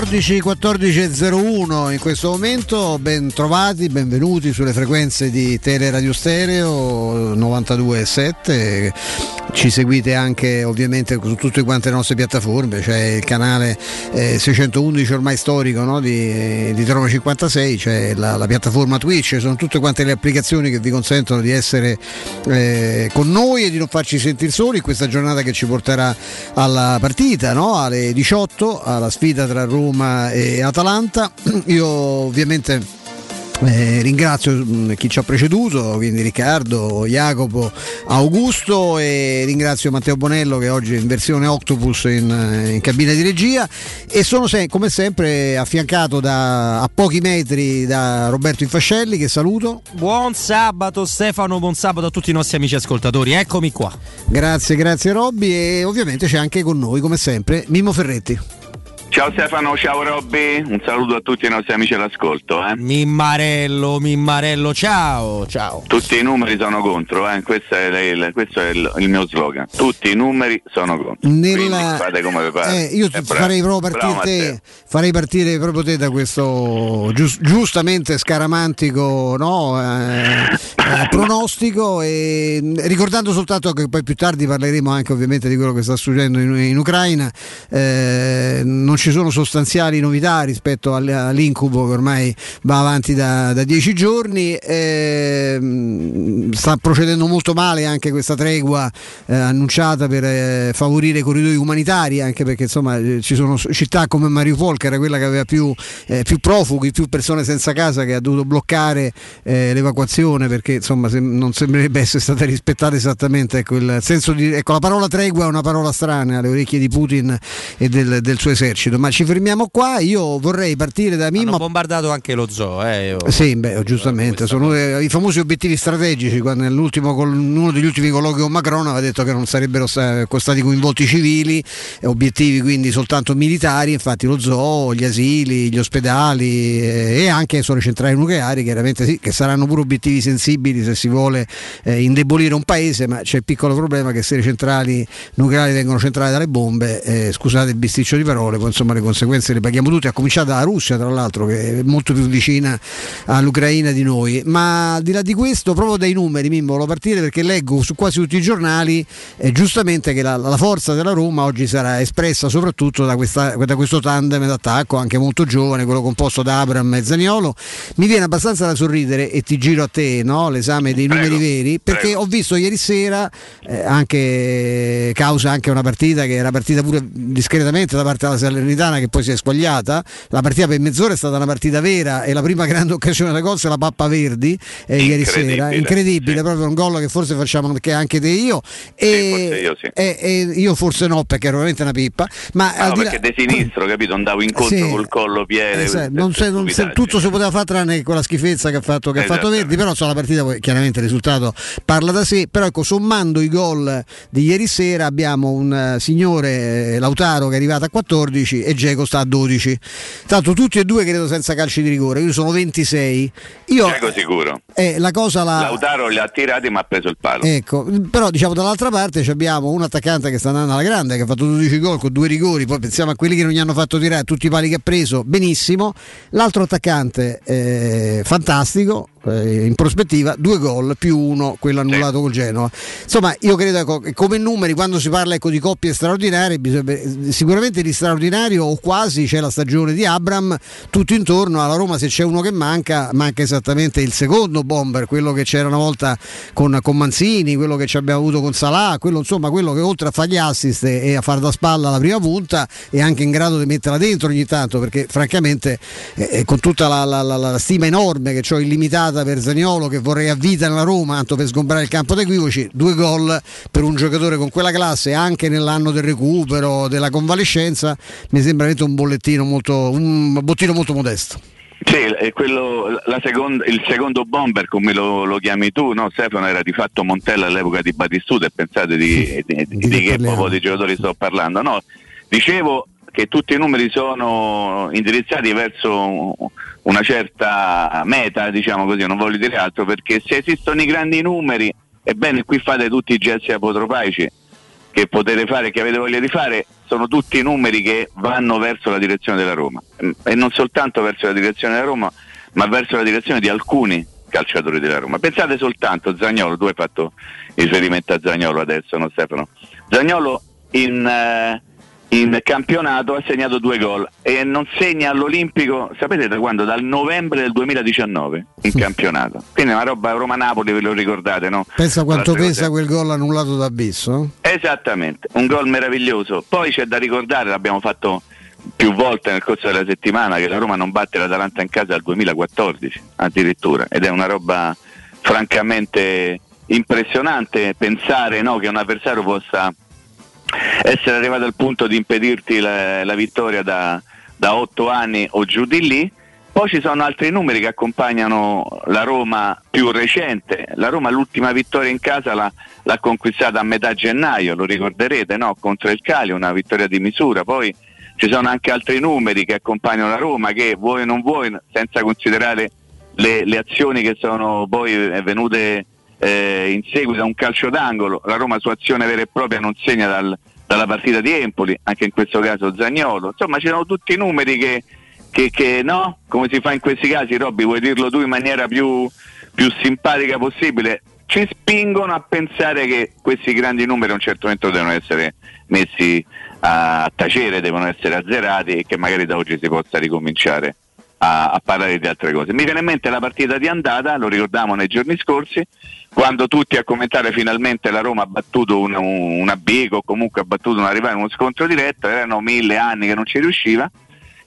14 14.01 in questo momento, ben trovati, benvenuti sulle frequenze di Teleradio Stereo 92.7 ci seguite anche ovviamente su tutte quante le nostre piattaforme, c'è il canale eh, 611 ormai storico no? di, di Roma 56, c'è la, la, piattaforma Twitch, sono tutte quante le applicazioni che vi consentono di essere eh, con noi e di non farci sentire soli in questa giornata che ci porterà alla partita, no? alle 18, alla sfida tra Roma e Atalanta. Io ovviamente eh, ringrazio mm, chi ci ha preceduto, quindi Riccardo, Jacopo, Augusto e ringrazio Matteo Bonello che oggi è in versione Octopus in, eh, in cabina di regia e sono se, come sempre affiancato da, a pochi metri da Roberto Infascelli che saluto. Buon sabato Stefano, buon sabato a tutti i nostri amici ascoltatori, eccomi qua. Grazie, grazie Robby e ovviamente c'è anche con noi come sempre Mimmo Ferretti. Ciao Stefano, ciao Robby, un saluto a tutti i nostri amici all'ascolto. Eh. Mimmarello, Mimmarello, ciao, ciao. Tutti i numeri sono contro, eh. questo è, il, questo è il, il, mio slogan. Tutti i numeri sono contro. Nella... fate come vi pare. Eh, io eh, farei proprio partire te, farei partire proprio te da questo giust, giustamente scaramantico no? eh, eh, pronostico e ricordando soltanto che poi più tardi parleremo anche ovviamente di quello che sta succedendo in, in Ucraina. Eh, non ci sono sostanziali novità rispetto all'incubo che ormai va avanti da, da dieci giorni. Eh, sta procedendo molto male anche questa tregua eh, annunciata per eh, favorire i corridoi umanitari, anche perché insomma eh, ci sono città come Mariupol, che era quella che aveva più, eh, più profughi, più persone senza casa, che ha dovuto bloccare eh, l'evacuazione perché insomma se, non sembrerebbe essere stata rispettata esattamente. Ecco, il senso di, ecco, la parola tregua è una parola strana alle orecchie di Putin e del, del suo esercito esercito, ma ci fermiamo qua. Io vorrei partire da Mimmo. Hanno bombardato anche lo zoo, eh, io... Sì, beh, giustamente, sono i famosi obiettivi strategici. Quando nell'ultimo, uno degli ultimi colloqui con Macron aveva detto che non sarebbero stati coinvolti civili, obiettivi quindi soltanto militari. Infatti, lo zoo, gli asili, gli ospedali eh, e anche sulle centrali nucleari, chiaramente sì, che saranno pure obiettivi sensibili se si vuole eh, indebolire un paese, ma c'è il piccolo problema che se le centrali nucleari vengono centrate dalle bombe, eh, scusate il bisticcio di parole, insomma le conseguenze le paghiamo tutti, a cominciare dalla Russia tra l'altro che è molto più vicina all'Ucraina di noi, ma al di là di questo proprio dai numeri mi volevo partire perché leggo su quasi tutti i giornali eh, giustamente che la, la, forza della Roma oggi sarà espressa soprattutto da, questa, da questo tandem d'attacco anche molto giovane, quello composto da Abram e Zaniolo, mi viene abbastanza da sorridere e ti giro a te no? l'esame dei numeri prego, veri perché prego. ho visto ieri sera eh, anche causa anche una partita che era partita pure discretamente da parte della Salernitana Salernitana che poi si è squagliata. La partita per mezz'ora è stata una partita vera e la prima grande occasione da gol è la Pappa Verdi eh, ieri sera. Incredibile, sì. proprio un gol che forse facciamo anche, anche te io. E, sì, io, sì. e, e, io forse no perché ero veramente una pippa. Ma no, perché là... di sinistro, capito? Andavo incontro col collo piede. Eh, non se, non se, tutto si poteva fare tranne quella schifezza che ha fatto, che ha fatto Verdi, però insomma, la partita chiaramente il risultato parla da sé. Però ecco, sommando i gol di ieri sera abbiamo un uh, signore Lautaro che è arrivato a 14 e Geco sta a 12. Tanto tutti e due credo senza calci di rigore, io sono 26. Io, Geco sicuro. Eh, la cosa la... Lautaro li ha tirati ma ha preso il palo. Ecco, però diciamo dall'altra parte abbiamo un attaccante che sta andando alla grande, che ha fatto 12 gol con due rigori, poi pensiamo a quelli che non gli hanno fatto tirare, tutti i pali che ha preso, benissimo. L'altro attaccante eh, fantastico, eh, in prospettiva due gol più uno quello annullato sì. col Genoa insomma io credo che come numeri quando si parla ecco, di coppie straordinarie sicuramente di straordinario o quasi c'è la stagione di Abram tutto intorno alla Roma se c'è uno che manca manca esattamente il secondo bomber quello che c'era una volta con, con Manzini quello che ci abbiamo avuto con Salah quello insomma quello che oltre a fare gli assist e a fare da spalla la prima punta è anche in grado di metterla dentro ogni tanto perché francamente eh, eh con tutta la, la, la, la stima enorme che ho illimitata giocata per Zaniolo che vorrei a vita nella Roma, tanto per sgombrare il campo dei equivoci, due gol per un giocatore con quella classe anche nell'anno del recupero, della convalescenza, mi sembra veramente un bollettino molto, un bottino molto modesto. Sì, quello, seconda, il secondo bomber, come lo, lo chiami tu, no, Stefano, era di fatto Montella all'epoca di Battistuta e pensate di, di, di, di che proprio di giocatori sto parlando. No, dicevo che tutti i numeri sono indirizzati verso una certa meta, diciamo così, non voglio dire altro, perché se esistono i grandi numeri, ebbene qui fate tutti i gesti apotropaici che potete fare, che avete voglia di fare, sono tutti numeri che vanno verso la direzione della Roma e non soltanto verso la direzione della Roma, ma verso la direzione di alcuni calciatori della Roma. Pensate soltanto, Zagnolo, tu hai fatto riferimento a Zagnolo adesso, no Stefano? Zagnolo in, eh, in campionato ha segnato due gol e non segna all'Olimpico, sapete da quando? Dal novembre del 2019 in campionato. Quindi è una roba Roma-Napoli, ve lo ricordate, no? Pensa quanto pesa quel gol annullato da Bisso? Esattamente, un gol meraviglioso. Poi c'è da ricordare, l'abbiamo fatto più volte nel corso della settimana, che la Roma non batte l'Atalanta in casa dal 2014 addirittura ed è una roba francamente impressionante pensare no, che un avversario possa essere arrivato al punto di impedirti la, la vittoria da, da 8 anni o giù di lì. Poi ci sono altri numeri che accompagnano la Roma più recente. La Roma l'ultima vittoria in casa l'ha, l'ha conquistata a metà gennaio, lo ricorderete, no? contro il Cali, una vittoria di misura. Poi ci sono anche altri numeri che accompagnano la Roma che vuoi o non vuoi, senza considerare le, le azioni che sono poi venute eh, in seguito a un calcio d'angolo, la Roma su azione vera e propria non segna dal, dalla partita di Empoli, anche in questo caso Zagnolo, insomma ci sono tutti i numeri che, che, che no, come si fa in questi casi, Robby, vuoi dirlo tu in maniera più, più simpatica possibile? Ci spingono a pensare che questi grandi numeri a un certo momento devono essere messi a tacere, devono essere azzerati e che magari da oggi si possa ricominciare a, a, parlare di altre cose. Mi viene in mente la partita di andata, lo ricordiamo nei giorni scorsi, quando tutti a commentare finalmente la Roma ha battuto un, un, una big o comunque ha battuto una rivale in uno scontro diretto, erano mille anni che non ci riusciva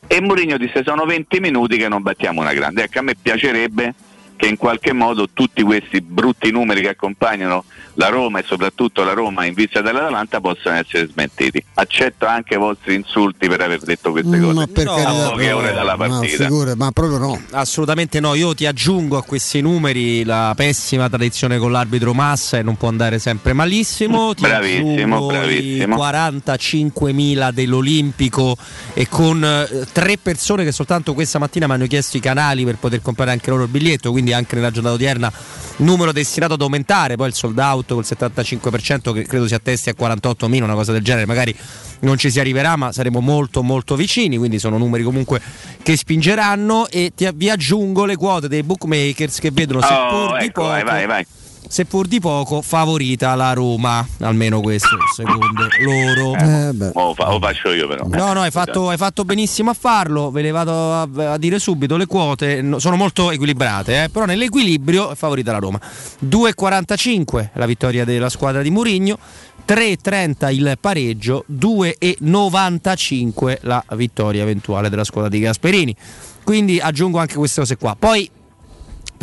e Mourinho disse sono 20 minuti che non battiamo una grande. Ecco, a me piacerebbe che in qualche modo tutti questi brutti numeri che accompagnano la Roma e soprattutto la Roma in vista dell'Atalanta possano essere smentiti. Accetto anche i vostri insulti per aver detto queste cose ma per no, a poche ore dalla partita. No, figure, ma proprio no. Assolutamente no, io ti aggiungo a questi numeri la pessima tradizione con l'arbitro Massa e non può andare sempre malissimo. Ti bravissimo, bravissimo. 45.000 dell'Olimpico e con eh, tre persone che soltanto questa mattina mi hanno chiesto i canali per poter comprare anche loro il biglietto, quindi anche nella giornata odierna numero destinato ad aumentare, poi il sold out col 75% che credo si attesti a 48.000, una cosa del genere, magari non ci si arriverà ma saremo molto molto vicini, quindi sono numeri comunque che spingeranno. E ti, vi aggiungo le quote dei bookmakers che vedono seppur oh, di ecco, poco vai, vai, vai seppur di poco, favorita la Roma, almeno questo secondo loro. Eh, eh o, fa, o, faccio io però. No, no, hai fatto, hai fatto, benissimo a farlo, ve le vado a, a dire subito, le quote sono molto equilibrate, eh? però nell'equilibrio è favorita la Roma. 2,45 la vittoria della squadra di Murigno. 3,30 il pareggio, 2,95 la vittoria eventuale della squadra di Gasperini. Quindi aggiungo anche queste cose qua. Poi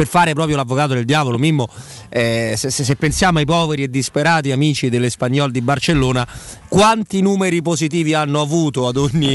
per fare proprio l'avvocato del diavolo, Mimmo, eh, se, se, pensiamo ai poveri e disperati amici dell'Espagnol di Barcellona, quanti numeri positivi hanno avuto ad ogni,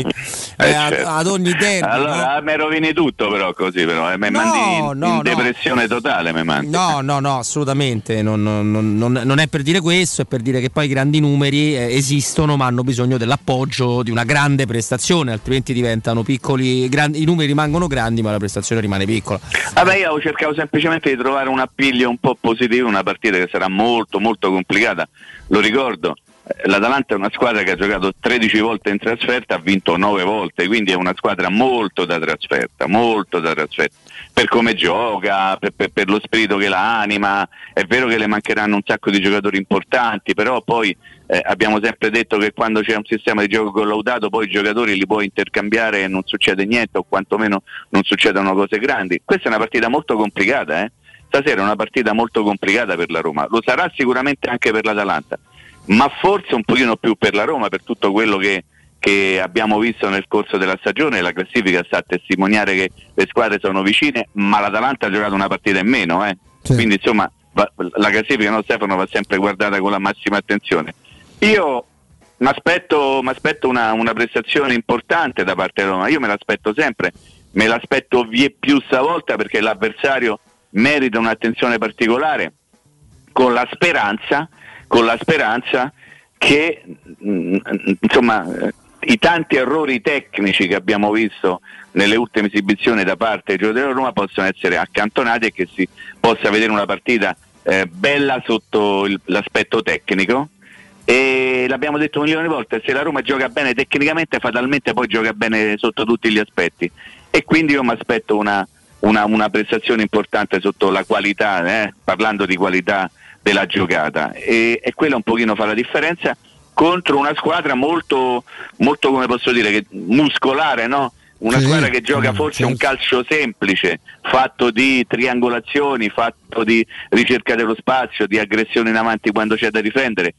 eh, ad, certo. ad ogni derby? Allora, no? mi rovini tutto però così, però, eh, mi no, mandi in, no, in depressione totale. No, no, no, assolutamente, non, non, non, non, è per dire questo, è per dire che poi i grandi numeri eh, esistono ma hanno bisogno dell'appoggio di una grande prestazione, altrimenti diventano piccoli, grandi, i numeri rimangono grandi ma la prestazione rimane piccola. Vabbè, io cercavo semplicemente di trovare un appiglio un po' positivo, una partita che sarà molto molto complicata, lo ricordo. L'Atalanta è una squadra che ha giocato 13 volte in trasferta, ha vinto 9 volte, quindi è una squadra molto da trasferta, molto da trasferta. Per come gioca, per, per, per, lo spirito che la anima, è vero che le mancheranno un sacco di giocatori importanti, però poi eh, abbiamo sempre detto che quando c'è un sistema di gioco collaudato poi i giocatori li puoi intercambiare e non succede niente o quantomeno non succedono cose grandi. Questa è una partita molto complicata, eh? stasera è una partita molto complicata per la Roma, lo sarà sicuramente anche per l'Atalanta ma forse un pochino più per la Roma, per tutto quello che, che abbiamo visto nel corso della stagione, la classifica sta a testimoniare che le squadre sono vicine, ma l'Atalanta ha giocato una partita in meno, eh? sì. quindi insomma va, la classifica no, Stefano va sempre guardata con la massima attenzione. Io mi aspetto una, una, prestazione importante da parte della Roma, io me l'aspetto sempre, me l'aspetto vie più stavolta perché l'avversario merita un'attenzione particolare con la speranza con la speranza che mm, insomma, i tanti errori tecnici che abbiamo visto nelle ultime esibizioni da parte giocatori della Roma possano essere accantonati e che si possa vedere una partita eh, bella sotto il, l'aspetto tecnico e l'abbiamo detto milioni di volte, se la Roma gioca bene tecnicamente, fatalmente poi gioca bene sotto tutti gli aspetti e quindi io mi aspetto una, una, una, prestazione importante sotto la qualità, eh? parlando di qualità della giocata e, e quella un pochino fa la differenza contro una squadra molto, molto come posso dire, che, muscolare, no? una sì, squadra che gioca forse certo. un calcio semplice, fatto di triangolazioni, fatto di ricerca dello spazio, di aggressione in avanti quando c'è da difendere,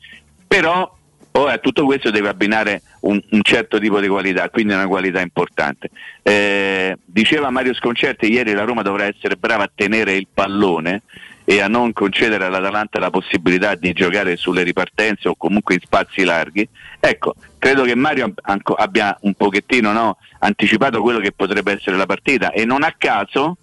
però poi a tutto questo deve abbinare un, un, certo tipo di qualità, quindi una qualità importante. Eh, diceva Mario Sconcerti ieri la Roma dovrà essere brava a tenere il pallone e a non concedere all'Atalanta la possibilità di giocare sulle ripartenze o comunque in spazi larghi. Ecco, credo che Mario abbia un pochettino no, anticipato quello che potrebbe essere la partita e non a caso,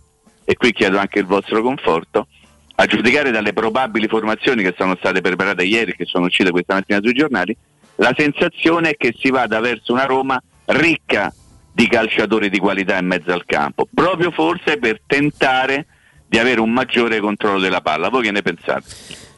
e qui chiedo anche il vostro conforto, a giudicare dalle probabili formazioni che sono state preparate ieri che sono uscite questa mattina sui giornali, la sensazione è che si vada verso una Roma ricca di calciatori di qualità in mezzo al campo, proprio forse per tentare di avere un maggiore controllo della palla. Voi che ne pensate?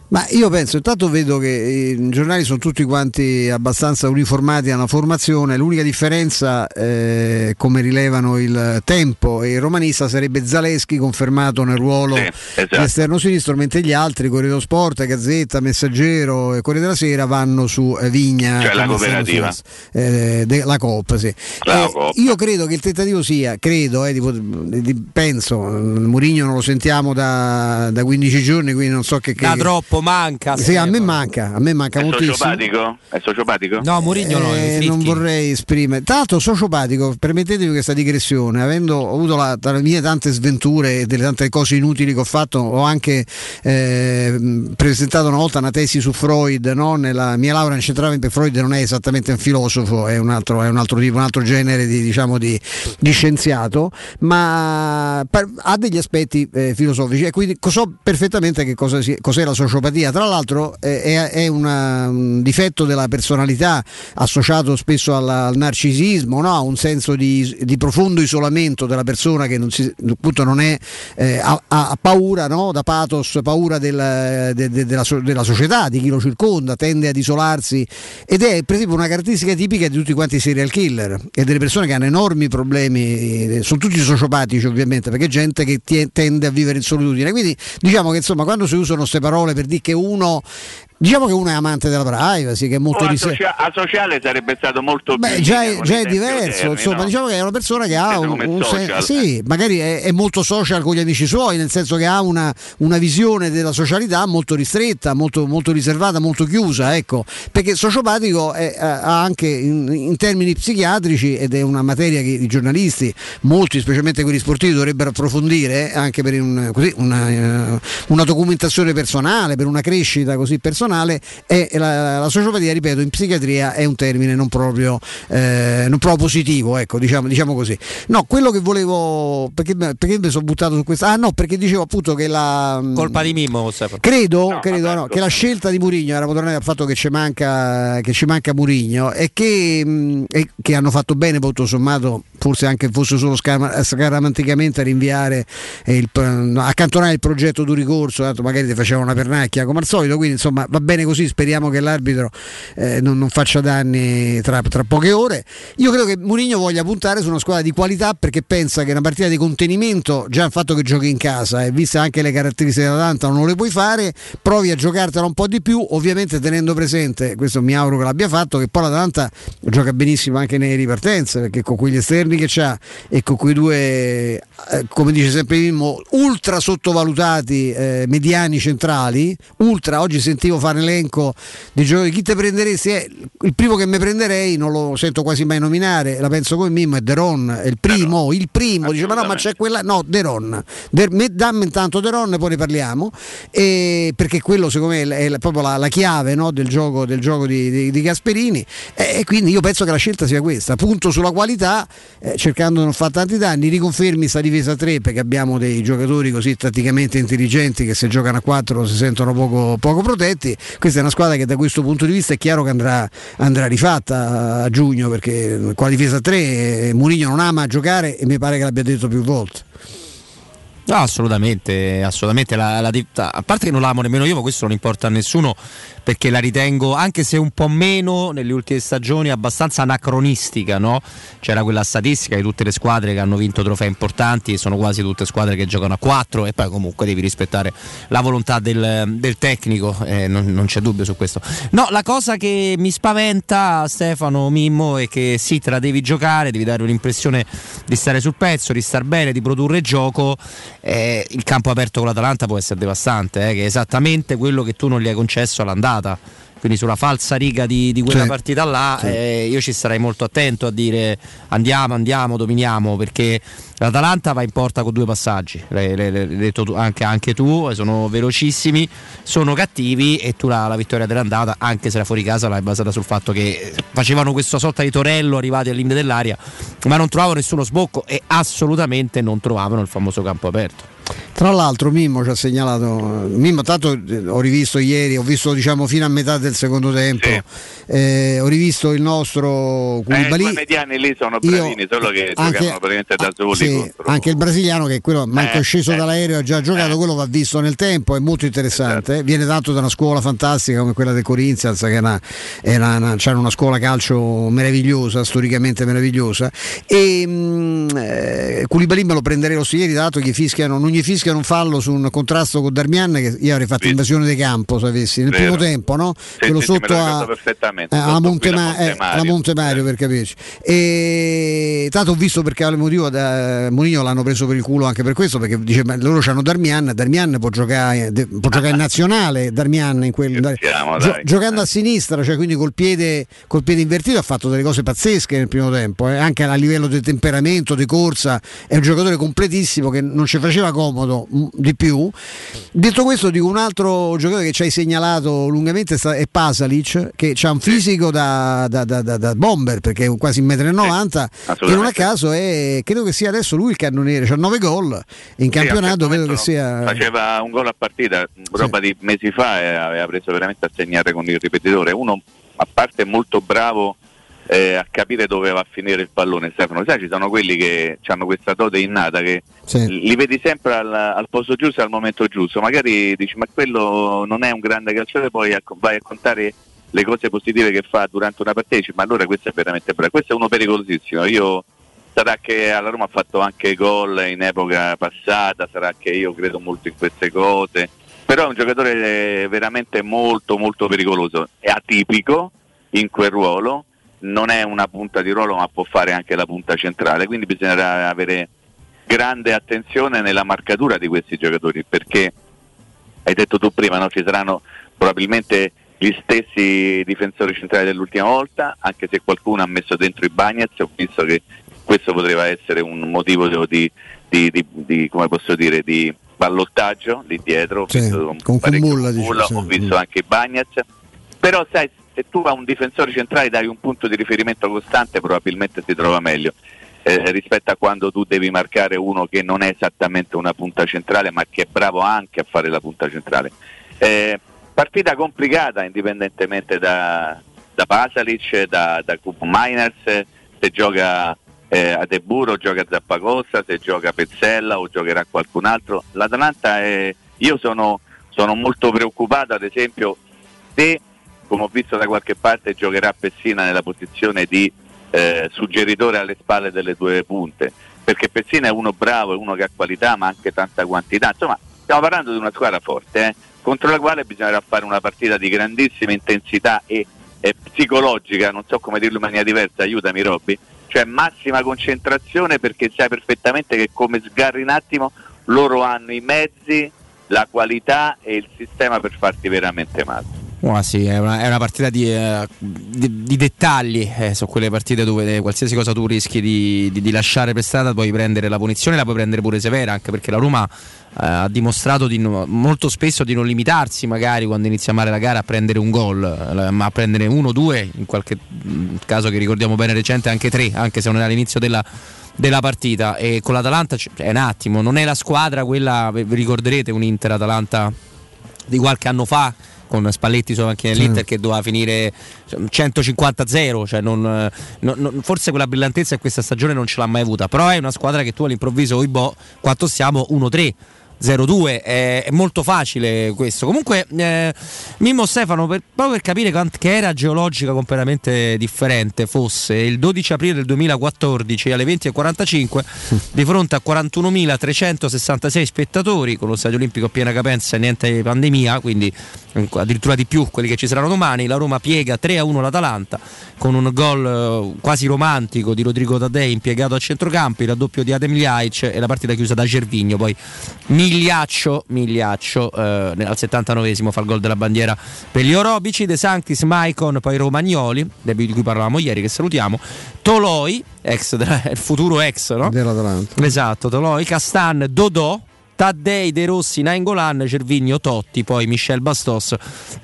Ma io penso, intanto vedo che i giornali sono tutti quanti abbastanza uniformati alla formazione, l'unica differenza, eh, come rilevano il tempo e il romanista, sarebbe Zaleschi confermato nel ruolo sì, esatto. esterno sinistro, mentre gli altri, Corriere dello Sport, Gazzetta, Messaggero e Corriere della Sera, vanno su eh, Vigna. Cioè la cooperativa. Eh, de, la Coop, sì. La eh, io credo che il tentativo sia, credo, eh, tipo, di, penso, Murigno non lo sentiamo da, da 15 giorni, quindi non so che... che da troppo troppo manca. Sì, a me manca, a me manca è moltissimo. Sociopatico? È sociopatico? No, Murigno no. Eh, non vorrei esprimere. Tra l'altro, sociopatico, permettetemi questa digressione, avendo avuto la, tra le mie tante sventure e delle tante cose inutili che ho fatto, ho anche eh, presentato una volta una tesi su Freud, no? nella mia laurea incentrava in Freud non è esattamente un filosofo, è un altro, è un altro tipo, un altro genere di, diciamo, di, di scienziato, ma ha degli aspetti eh, filosofici e quindi so perfettamente che cosa sia, cos'è la sociopatia psicopatia. Tra l'altro è, è una, un difetto della personalità associato spesso alla, al narcisismo, no? un senso di, di, profondo isolamento della persona che non, si, appunto non è, eh, ha, ha, paura no? da pathos, paura del, de, de, della, della, società, di chi lo circonda, tende ad isolarsi ed è per esempio una caratteristica tipica di tutti quanti i serial killer e delle persone che hanno enormi problemi, sono tutti sociopatici ovviamente perché gente che tende a vivere in solitudine. Quindi diciamo che insomma quando si usano queste parole per dire che uno Diciamo che uno è amante della privacy, che è molto riservato. A sociale sarebbe stato molto Beh, già, è, già è diverso, termini, insomma, no? diciamo che è una persona che ha un, un sen- sì, magari è, è, molto social con gli amici suoi, nel senso che ha una, una visione della socialità molto ristretta, molto, molto, riservata, molto chiusa, ecco, perché sociopatico è, ha anche in, in, termini psichiatrici ed è una materia che i giornalisti, molti, specialmente quelli sportivi, dovrebbero approfondire eh, anche per un, così, una, una documentazione personale, per una crescita così personale personale e la, la sociopatia, ripeto, in psichiatria è un termine non proprio, eh, non proprio positivo, ecco, diciamo, diciamo, così. No, quello che volevo, perché, perché mi sono buttato su questo? Ah no, perché dicevo appunto che la... Mm, Colpa di Mimmo, credo, no, credo no, che la scelta di Murigno era tornare al fatto che ci manca, che ci manca Murigno e che, mm, e che hanno fatto bene, tutto sommato, forse anche fosse solo scaramanticamente a rinviare, il, accantonare il progetto di ricorso, magari ti faceva una pernacchia come al solito, quindi insomma va bene così, speriamo che l'arbitro eh, non, non, faccia danni tra, tra, poche ore. Io credo che Mourinho voglia puntare su una squadra di qualità perché pensa che una partita di contenimento, già il fatto che giochi in casa e viste anche le caratteristiche dell'Atalanta non le puoi fare, provi a giocartela un po' di più, ovviamente tenendo presente, questo mi auguro che l'abbia fatto, che poi l'Atalanta gioca benissimo anche nelle ripartenze perché con quegli esterni che ha e con quei due, eh, come dice sempre Mimmo, ultra sottovalutati eh, mediani centrali, ultra, oggi sentivo fare elenco di giocatori, chi te prenderesti? Eh, il primo che mi prenderei, non lo sento quasi mai nominare, la penso come Mimmo, è Deron, è il primo, il primo, dice ma no ma c'è quella, no Deron, De, dammi intanto Deron e poi ne parliamo, e, perché quello secondo me è, è proprio la, la chiave no, del gioco, del gioco di, di, di, Gasperini. E, e, quindi io penso che la scelta sia questa, punto sulla qualità, eh, cercando di non fare tanti danni, riconfermi sta difesa 3 perché abbiamo dei giocatori così tatticamente intelligenti che se giocano a 4 si sentono poco, poco protetti questa è una squadra che da questo punto di vista è chiaro che andrà, andrà rifatta a giugno perché con la difesa 3 Murigno non ama giocare e mi pare che l'abbia detto più volte. No, assolutamente, assolutamente. La, la, a parte che non l'amo nemmeno io, ma questo non importa a nessuno perché la ritengo, anche se un po' meno nelle ultime stagioni, abbastanza anacronistica. No? C'era quella statistica di tutte le squadre che hanno vinto trofei importanti sono quasi tutte squadre che giocano a 4 e poi comunque devi rispettare la volontà del, del tecnico, eh, non, non, c'è dubbio su questo. No, la cosa che mi spaventa Stefano Mimmo è che sì, te la devi giocare, devi dare un'impressione di stare sul pezzo, di star bene, di produrre gioco eh, il campo aperto con l'Atalanta può essere devastante, eh, che è esattamente quello che tu non gli hai concesso all'andata. data Quindi sulla falsa riga di, di quella sì, partita là sì. eh, io ci sarei molto attento a dire andiamo, andiamo, dominiamo, perché l'Atalanta va in porta con due passaggi, l'hai, l'hai, detto anche, anche, tu, sono velocissimi, sono cattivi e tu la, la, vittoria dell'andata, anche se la fuori casa l'hai basata sul fatto che facevano questa sorta di torello arrivati al limite dell'aria, ma non trovavano nessuno sbocco e assolutamente non trovavano il famoso campo aperto. Tra l'altro Mimmo ci ha segnalato, Mimmo tanto eh, ho rivisto ieri, ho visto diciamo fino a metà del secondo tempo, sì. eh, ho rivisto il nostro Koulibaly. Eh, I mediani lì sono bravini, Io, solo che anche, giocano praticamente da soli. Sì, anche il brasiliano che quello manco eh, sceso eh, dall'aereo ha già giocato, eh. quello va visto nel tempo, è molto interessante, certo. viene tanto da una scuola fantastica come quella del Corinthians che è una, è una, una, c'era una scuola calcio meravigliosa, storicamente meravigliosa e mh, mm, eh, Koulibaly me lo prenderei lo ieri dato che fischiano, non gli fischiano fischiano un fallo su un contrasto con Darmian che io avrei fatto sì. invasione di campo se avessi nel Vero. primo tempo no? Quello sì, sotto a, eh, alla Monte, Ma- eh, Monte Mario per capirci e tanto ho visto perché motivo da Monino l'hanno preso per il culo anche per questo perché dice ma loro hanno Darmian Darmian può giocare, può giocare in nazionale Darmian in quel, Scherziamo, gio- giocando a sinistra cioè quindi col piede, col piede invertito ha fatto delle cose pazzesche nel primo tempo eh? anche a livello di temperamento di corsa è un giocatore completissimo che non ci faceva comodo secondo mm, di più. Detto questo, dico un altro giocatore che ci hai segnalato lungamente è Pasalic, che ha un fisico da, da, da, da, bomber perché è quasi 1,90 m sì, e non a caso è, credo che sia adesso lui il cannoniere, ha 9 gol in campionato, credo che sia... Faceva un gol a partita, roba sì. di mesi fa e aveva preso veramente a segnare con il ripetitore. Uno a parte molto bravo eh, a capire dove va a finire il pallone Stefano. Sai, ci sono quelli che hanno questa dote innata che sì. li vedi sempre al, al, posto giusto e al momento giusto. Magari dici ma quello non è un grande calciatore, poi a, vai a contare le cose positive che fa durante una partita, dici, ma allora questo è veramente bravo. Questo è uno pericolosissimo. Io sarà che alla Roma ha fatto anche gol in epoca passata, sarà che io credo molto in queste cose, però è un giocatore veramente molto molto pericoloso, è atipico in quel ruolo non è una punta di ruolo ma può fare anche la punta centrale, quindi bisognerà avere grande attenzione nella marcatura di questi giocatori perché hai detto tu prima, no? ci saranno probabilmente gli stessi difensori centrali dell'ultima volta, anche se qualcuno ha messo dentro i Bagnets, ho visto che questo poteva essere un motivo di, di, di, di come posso dire, di ballottaggio lì dietro, sì, con Kumbulla, ho visto anche i Bagnets, però sai se tu a un difensore centrale dai un punto di riferimento costante probabilmente si trova meglio eh, rispetto a quando tu devi marcare uno che non è esattamente una punta centrale ma che è bravo anche a fare la punta centrale. Eh, partita complicata indipendentemente da, da Pasalic, da, da Cup Miners, se gioca eh, a De Buro, gioca a Zappacosta, se gioca Pezzella o giocherà qualcun altro. L'Atalanta è, io sono, sono molto preoccupato ad esempio se come ho visto da qualche parte giocherà Pessina nella posizione di eh, suggeritore alle spalle delle due punte, perché Pessina è uno bravo, è uno che ha qualità ma anche tanta quantità, insomma stiamo parlando di una squadra forte, eh, contro la quale bisognerà fare una partita di grandissima intensità e, e psicologica, non so come dirlo in maniera diversa, aiutami Robby, cioè massima concentrazione perché sai perfettamente che come sgarri un attimo loro hanno i mezzi, la qualità e il sistema per farti veramente male. Oh, sì, è, una, è una, partita di, eh, di, di dettagli, eh, sono quelle partite dove qualsiasi cosa tu rischi di, di, lasciare per strada puoi prendere la punizione, la puoi prendere pure severa, anche perché la Roma eh, ha dimostrato molto spesso di non limitarsi magari quando inizia male la gara a prendere un gol, eh, ma a prendere uno, due, in qualche mm, caso che ricordiamo bene recente anche tre, anche se non era all'inizio della della partita. E con l'Atalanta è un attimo, non è la squadra quella, vi ricorderete un Inter-Atalanta di qualche anno fa con Spalletti sulla macchina dell'Inter sì. che doveva finire 150-0, cioè non, non, forse quella brillantezza in questa stagione non ce l'ha mai avuta, però è una squadra che tu all'improvviso, oi boh, quanto siamo? 1-3 0-2 è, molto facile questo. Comunque eh, Mimmo Stefano per, proprio per capire che era geologica completamente differente fosse il 12 aprile del 2014 alle 20.45 di fronte a 41.366 spettatori con lo stadio olimpico a piena capenza e niente pandemia quindi addirittura di più quelli che ci saranno domani la Roma piega 3-1 l'Atalanta con un gol eh, quasi romantico di Rodrigo Taddei impiegato a centrocampo il raddoppio di Adem Ljaic e la partita chiusa da Gervigno poi Migliaccio, Migliaccio eh, al 79esimo fa il gol della bandiera per gli Orobici, De Sanctis, Maicon, poi Romagnoli, di cui parlavamo ieri, che salutiamo, Toloi, ex, il futuro ex no? dell'Atalanta. Esatto, Toloi, Castan, Dodò, Taddei, De Rossi, Nainggolan, Cervigno, Totti, poi Michel Bastos,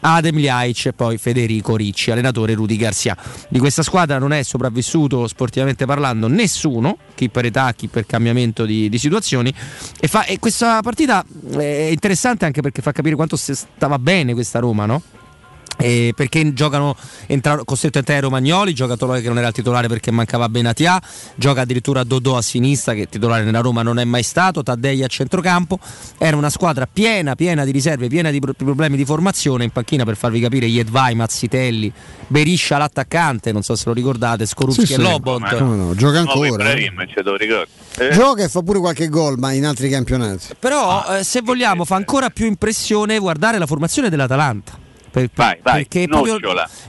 Adem Ljaic e poi Federico Ricci, allenatore Rudy Garcia. Di questa squadra non è sopravvissuto sportivamente parlando nessuno, chi per età, chi per cambiamento di, di situazioni. E, fa, e questa partita è interessante anche perché fa capire quanto stava bene questa Roma, no? Eh, perché giocano entra, costretto a entrare Romagnoli, gioca Toloi che non era il titolare perché mancava Benatia, gioca addirittura Dodò a sinistra che titolare nella Roma non è mai stato, Taddei a centrocampo, era una squadra piena, piena di riserve, piena di problemi di formazione, in panchina per farvi capire Jedvai, Mazzitelli, Beriscia l'attaccante, non so se lo ricordate, Skorupski sì, e sì. Lobont. No, no, gioca ancora. Eh. Eh. Gioca e fa pure qualche gol, ma in altri campionati. Però ah, eh, se vogliamo fa ancora più impressione guardare la formazione dell'Atalanta per, vai, vai, perché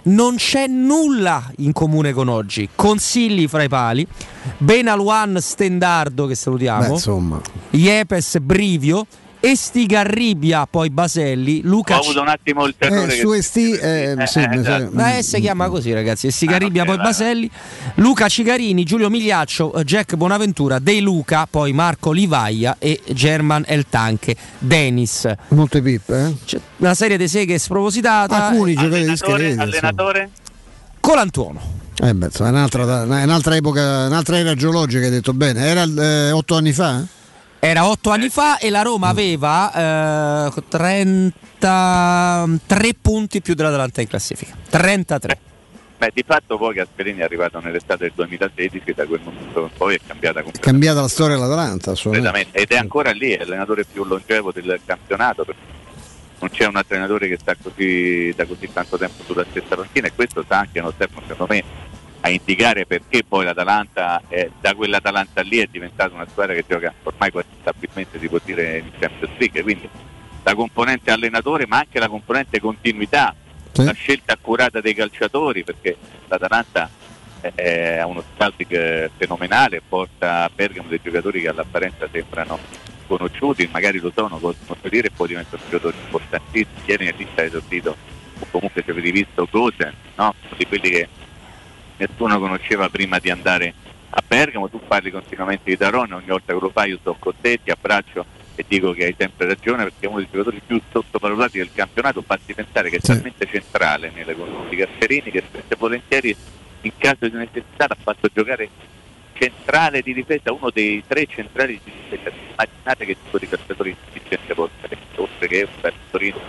non c'è nulla in comune con oggi. Consigli fra i pali, Benaluan Stendardo che salutiamo, Beh, insomma. Iepes Brivio Estigarribia, poi Baselli, Luca. Ho avuto un attimo il terrore. Eh, su Esti, eh, eh, sì, eh, esatto. eh, si chiama così, ragazzi. Estigarribia, ah, okay, poi vai, Baselli, Luca Cigarini, Giulio Migliaccio, eh, Jack Bonaventura, De Luca, poi Marco Livaia e German El Tanque, Denis. Molte pippe, eh? C'è una serie di seghe spropositata. Alcuni giocatori discreti. Allenatore? Colantuono. Eh beh, è un'altra, un'altra, epoca, un'altra era geologica, hai detto bene. Era eh, otto anni fa? Era otto anni fa e la Roma aveva eh, 33 punti più dell'Atalanta in classifica. 33. Beh, di fatto poi Gasperini è arrivato nell'estate del 2016, da quel momento in poi è cambiata completamente. È cambiata la storia dell'Atalanta, assolutamente. Ed è ancora lì, è l'allenatore più longevo del campionato. Non c'è un allenatore che sta così, da così tanto tempo sulla stessa panchina e questo sta anche, non secondo me, a indicare perché poi l'Atalanta eh, da quell'Atalanta lì è diventata una squadra che gioca ormai quasi stabilmente si può dire in Champions League quindi la componente allenatore ma anche la componente continuità sì. la scelta accurata dei calciatori perché l'Atalanta eh, ha uno scouting fenomenale porta a Bergamo dei giocatori che all'apparenza sembrano conosciuti magari lo sono, possono dire e poi diventano giocatori importantissimi ieri nel lista esordito o comunque se avete visto Gosen no? di quelli che nessuno conosceva prima di andare a Bergamo, tu parli continuamente di Tarone, ogni volta che lo fai io sto con te, ti abbraccio e dico che hai sempre ragione perché è uno dei giocatori più sottovalutati del campionato, basti pensare che è sì. talmente centrale nelle cose di Gasperini che spesso e volentieri in caso di necessità l'ha fatto giocare centrale di difesa, uno dei tre centrali di difesa. Immaginate che tipo di calciatori intelligente può essere, oltre che un bel Torino,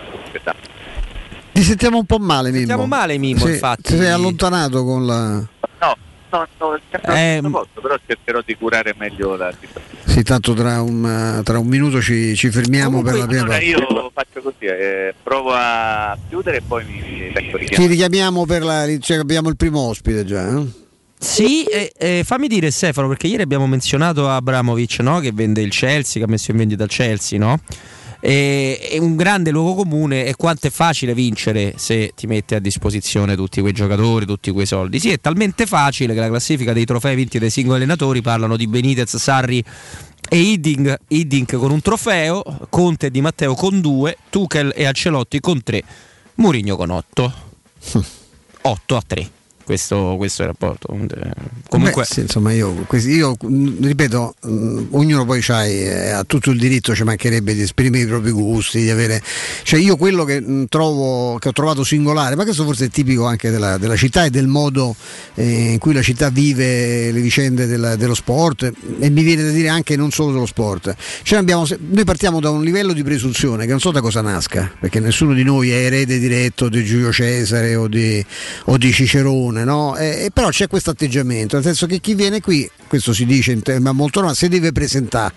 ti sentiamo un po' male, Mimmo. Sentiamo male, Mimmo, sì, infatti. Ti sei allontanato con la... No, no, no eh, posto, però cercherò di curare meglio la situazione. Sì, tanto tra un, tra un minuto ci, ci fermiamo Comunque, per la prima allora parte. Io faccio così, eh, provo a chiudere e poi mi vengo Ti richiamiamo per la... Cioè, abbiamo il primo ospite già, eh? Sì, eh, eh, fammi dire Stefano, perché ieri abbiamo menzionato Abramovic no? che vende il Chelsea, che ha messo in vendita il Chelsea, no? E, un grande luogo comune è quanto è facile vincere se ti metti a disposizione tutti quei giocatori, tutti quei soldi. Sì, è talmente facile che la classifica dei trofei vinti dai singoli allenatori parlano di Benitez, Sarri e Hiddink, Hiddink con un trofeo, Conte e Di Matteo con due, Tuchel e Ancelotti con tre, Murigno con otto. 8 a 3. Questo, questo è il rapporto. Comunque, Beh, sì, insomma, io, io, ripeto, ognuno poi eh, ha tutto il diritto, ci mancherebbe di esprimere i propri gusti, di avere. Cioè, io quello che trovo che ho trovato singolare, ma questo forse è tipico anche della, della città e del modo eh, in cui la città vive le vicende della, dello sport, e mi viene da dire anche non solo dello sport. Cioè abbiamo, noi partiamo da un livello di presunzione che non so da cosa nasca, perché nessuno di noi è erede diretto di Giulio Cesare o di, o di Cicerone, no? e, però c'è questo atteggiamento, nel senso che chi viene qui, questo si dice in tema molto normale, si deve presentare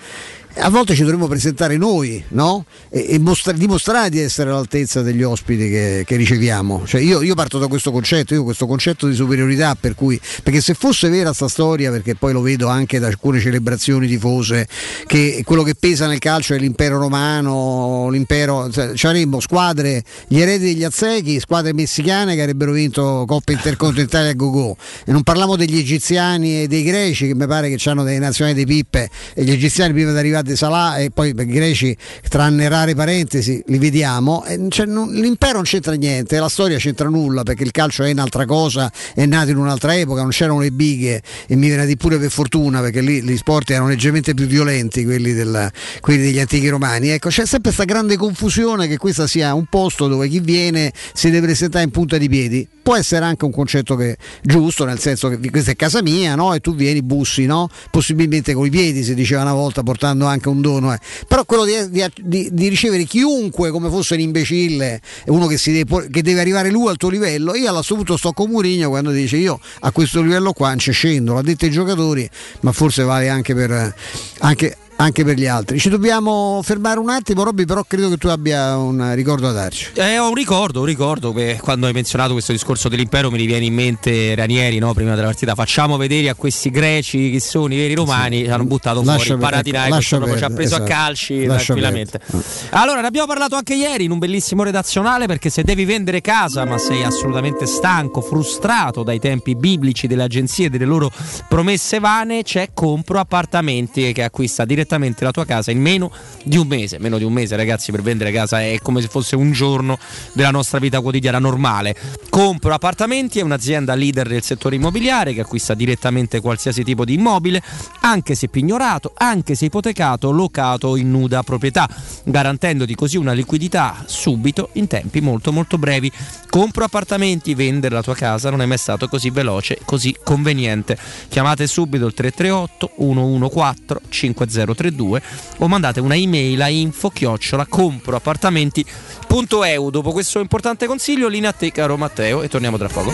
a volte ci dovremmo presentare noi no? e, e mostra- dimostrare di essere all'altezza degli ospiti che, che riceviamo. Cioè io, io, parto da questo concetto, io questo concetto di superiorità per cui, perché se fosse vera sta storia, perché poi lo vedo anche da alcune celebrazioni tifose, che quello che pesa nel calcio è l'impero romano, l'impero, cioè, avremmo squadre, gli eredi degli Azzechi, squadre messicane che avrebbero vinto Coppa Intercontinentale a Go-Go. E non parliamo degli egiziani e dei greci che mi pare che hanno dei nazionali di pippe e gli egiziani prima di arrivare di Salah e poi i greci, tranne rare parentesi, li vediamo. Cioè, non, l'impero non c'entra niente, la storia c'entra nulla perché il calcio è un'altra cosa, è nato in un'altra epoca, non c'erano le bighe e mi viene dire pure per fortuna perché lì gli sport erano leggermente più violenti quelli, del, quelli degli antichi romani. Ecco, c'è sempre questa grande confusione che questo sia un posto dove chi viene si deve presentare in punta di piedi. Può essere anche un concetto che, giusto, nel senso che questa è casa mia, no? E tu vieni, bussi, no? Possibilmente con i piedi, si diceva una volta, portando anche un dono. Eh. Però quello di, di, di, ricevere chiunque come fosse un imbecille, uno che, deve, che, deve, arrivare lui al tuo livello, io all'assoluto sto con Murigno quando dice io a questo livello qua non ci scendo, l'ha detto ai giocatori, ma forse vale anche per... Anche, anche per gli altri. Ci dobbiamo fermare un attimo, Robby, però credo che tu abbia un ricordo da darci. Eh, ho un ricordo, un ricordo che quando hai menzionato questo discorso dell'impero mi riviene in mente Ranieri, no? prima della partita. Facciamo vedere a questi greci che sono i veri romani, sì. hanno buttato lascia fuori il Paradinaico, proprio ci ha preso esatto. a calci lascia tranquillamente. Perdere. Allora, ne abbiamo parlato anche ieri in un bellissimo redazionale perché se devi vendere casa ma sei assolutamente stanco, frustrato dai tempi biblici delle agenzie e delle loro promesse vane, c'è Compro Appartamenti che acquista direttamente direttamente la tua casa in meno di un mese. Meno di un mese, ragazzi, per vendere casa è come se fosse un giorno della nostra vita quotidiana normale. Compro appartamenti è un'azienda leader del settore immobiliare che acquista direttamente qualsiasi tipo di immobile, anche se pignorato, anche se ipotecato, locato in nuda proprietà, garantendoti così una liquidità subito in tempi molto molto brevi. Compro appartamenti, vendere la tua casa non è mai stato così veloce, così conveniente. Chiamate subito il 338 114 50 032 o mandate una email a info chiocciola comproappartamenti.eu dopo questo importante consiglio linea a te caro Matteo e torniamo tra poco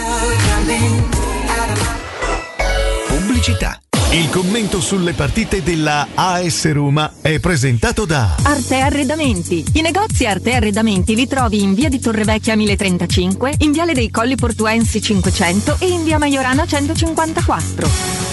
pubblicità il commento sulle partite della AS Roma è presentato da Arte Arredamenti. I negozi Arte Arredamenti li trovi in via di Torrevecchia 1035, in viale dei Colli Portuensi 500 e in via Maiorana 154.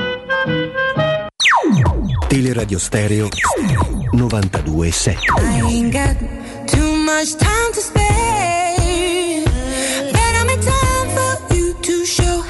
Make time for you to show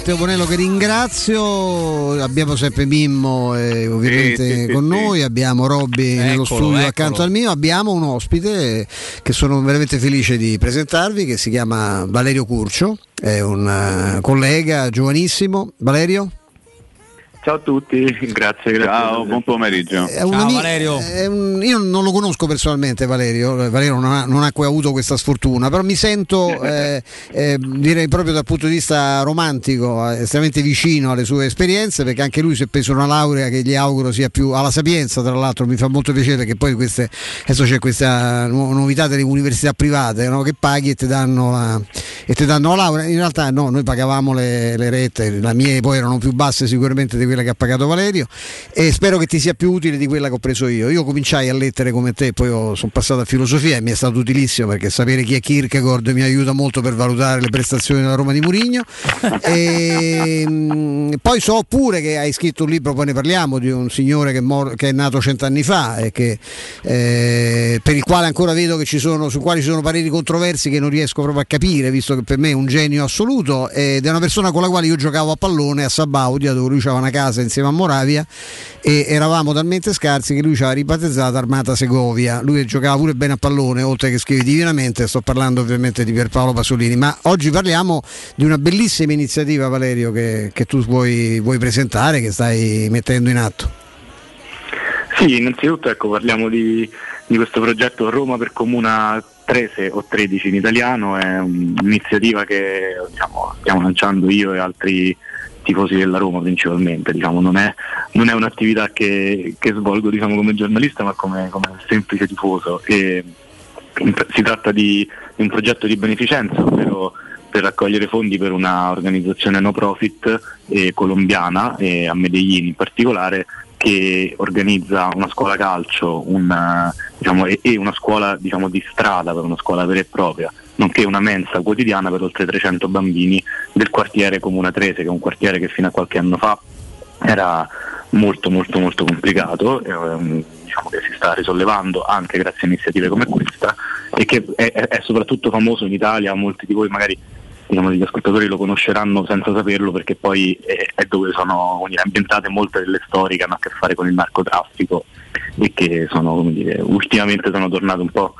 Matteo Bonello che ringrazio, abbiamo sempre Mimmo eh, ovviamente Sì, sì, con sì. noi, abbiamo Robby nello Eccolo, studio eccolo. accanto al mio, abbiamo un ospite che sono veramente felice di presentarvi che si chiama Valerio Curcio, è un eh, collega giovanissimo. Valerio? Ciao a tutti, grazie, grazie. Ciao, buon pomeriggio. È un ami- è un- io non lo conosco personalmente Valerio, Valerio non ha, non ha avuto questa sfortuna, però mi sento eh, eh, direi proprio dal punto di vista romantico eh, estremamente vicino alle sue esperienze perché anche lui si è preso una laurea che gli auguro sia più alla sapienza tra l'altro mi fa molto piacere che poi queste, adesso c'è questa nu- novità delle università private no? che paghi e ti danno la, e ti danno la laurea in realtà no, noi pagavamo le, le rette, le mie poi erano più basse sicuramente di quella che ha pagato Valerio e spero che ti sia più utile di quella che ho preso io. Io cominciai a lettere come te, poi sono passato a filosofia e mi è stato utilissimo perché sapere chi è Kierkegaard mi aiuta molto per valutare le prestazioni della Roma di Murigno. E, mm, poi so pure che hai scritto un libro, poi ne parliamo, di un signore che è, mor- che è nato cent'anni fa e che, eh, per il quale ancora vedo che ci sono, su quali ci sono pareri controversi che non riesco proprio a capire, visto che per me è un genio assoluto ed è una persona con la quale io giocavo a pallone a Sabaudia dove lui aveva una casa insieme a Moravia e eravamo talmente scarsi che lui ci aveva ribattezzato Armata Segovia. Lui giocava pure bene a pallone, oltre che scrive divinamente, sto parlando ovviamente di Pierpaolo Pasolini, ma oggi parliamo di una bellissima iniziativa Valerio che, che tu vuoi, vuoi presentare, che stai mettendo in atto. Sì, innanzitutto ecco, parliamo di, di questo progetto Roma per Comuna 13 o 13 in italiano, è un'iniziativa che diciamo, stiamo lanciando io e altri tifosi della Roma principalmente, diciamo, non, è, non è un'attività che, che svolgo diciamo, come giornalista ma come, come semplice tifoso. E, si tratta di, un progetto di beneficenza, ovvero per raccogliere fondi per una organizzazione no profit eh, colombiana, eh, a Medellin in particolare, che organizza una scuola calcio un, eh, diciamo, e, e una scuola diciamo, di strada, per una scuola vera e propria, nonché una mensa quotidiana per oltre 300 bambini del quartiere Comuna 13, che è un quartiere che fino a qualche anno fa era molto molto molto complicato, ehm, diciamo che si sta risollevando anche grazie a iniziative come questa e che è, è- soprattutto famoso in Italia, molti di voi magari diciamo, gli ascoltatori lo conosceranno senza saperlo perché poi è, è dove sono ambientate molte delle storie che hanno a che fare con il narcotraffico e che sono, dire, ultimamente sono tornate un po'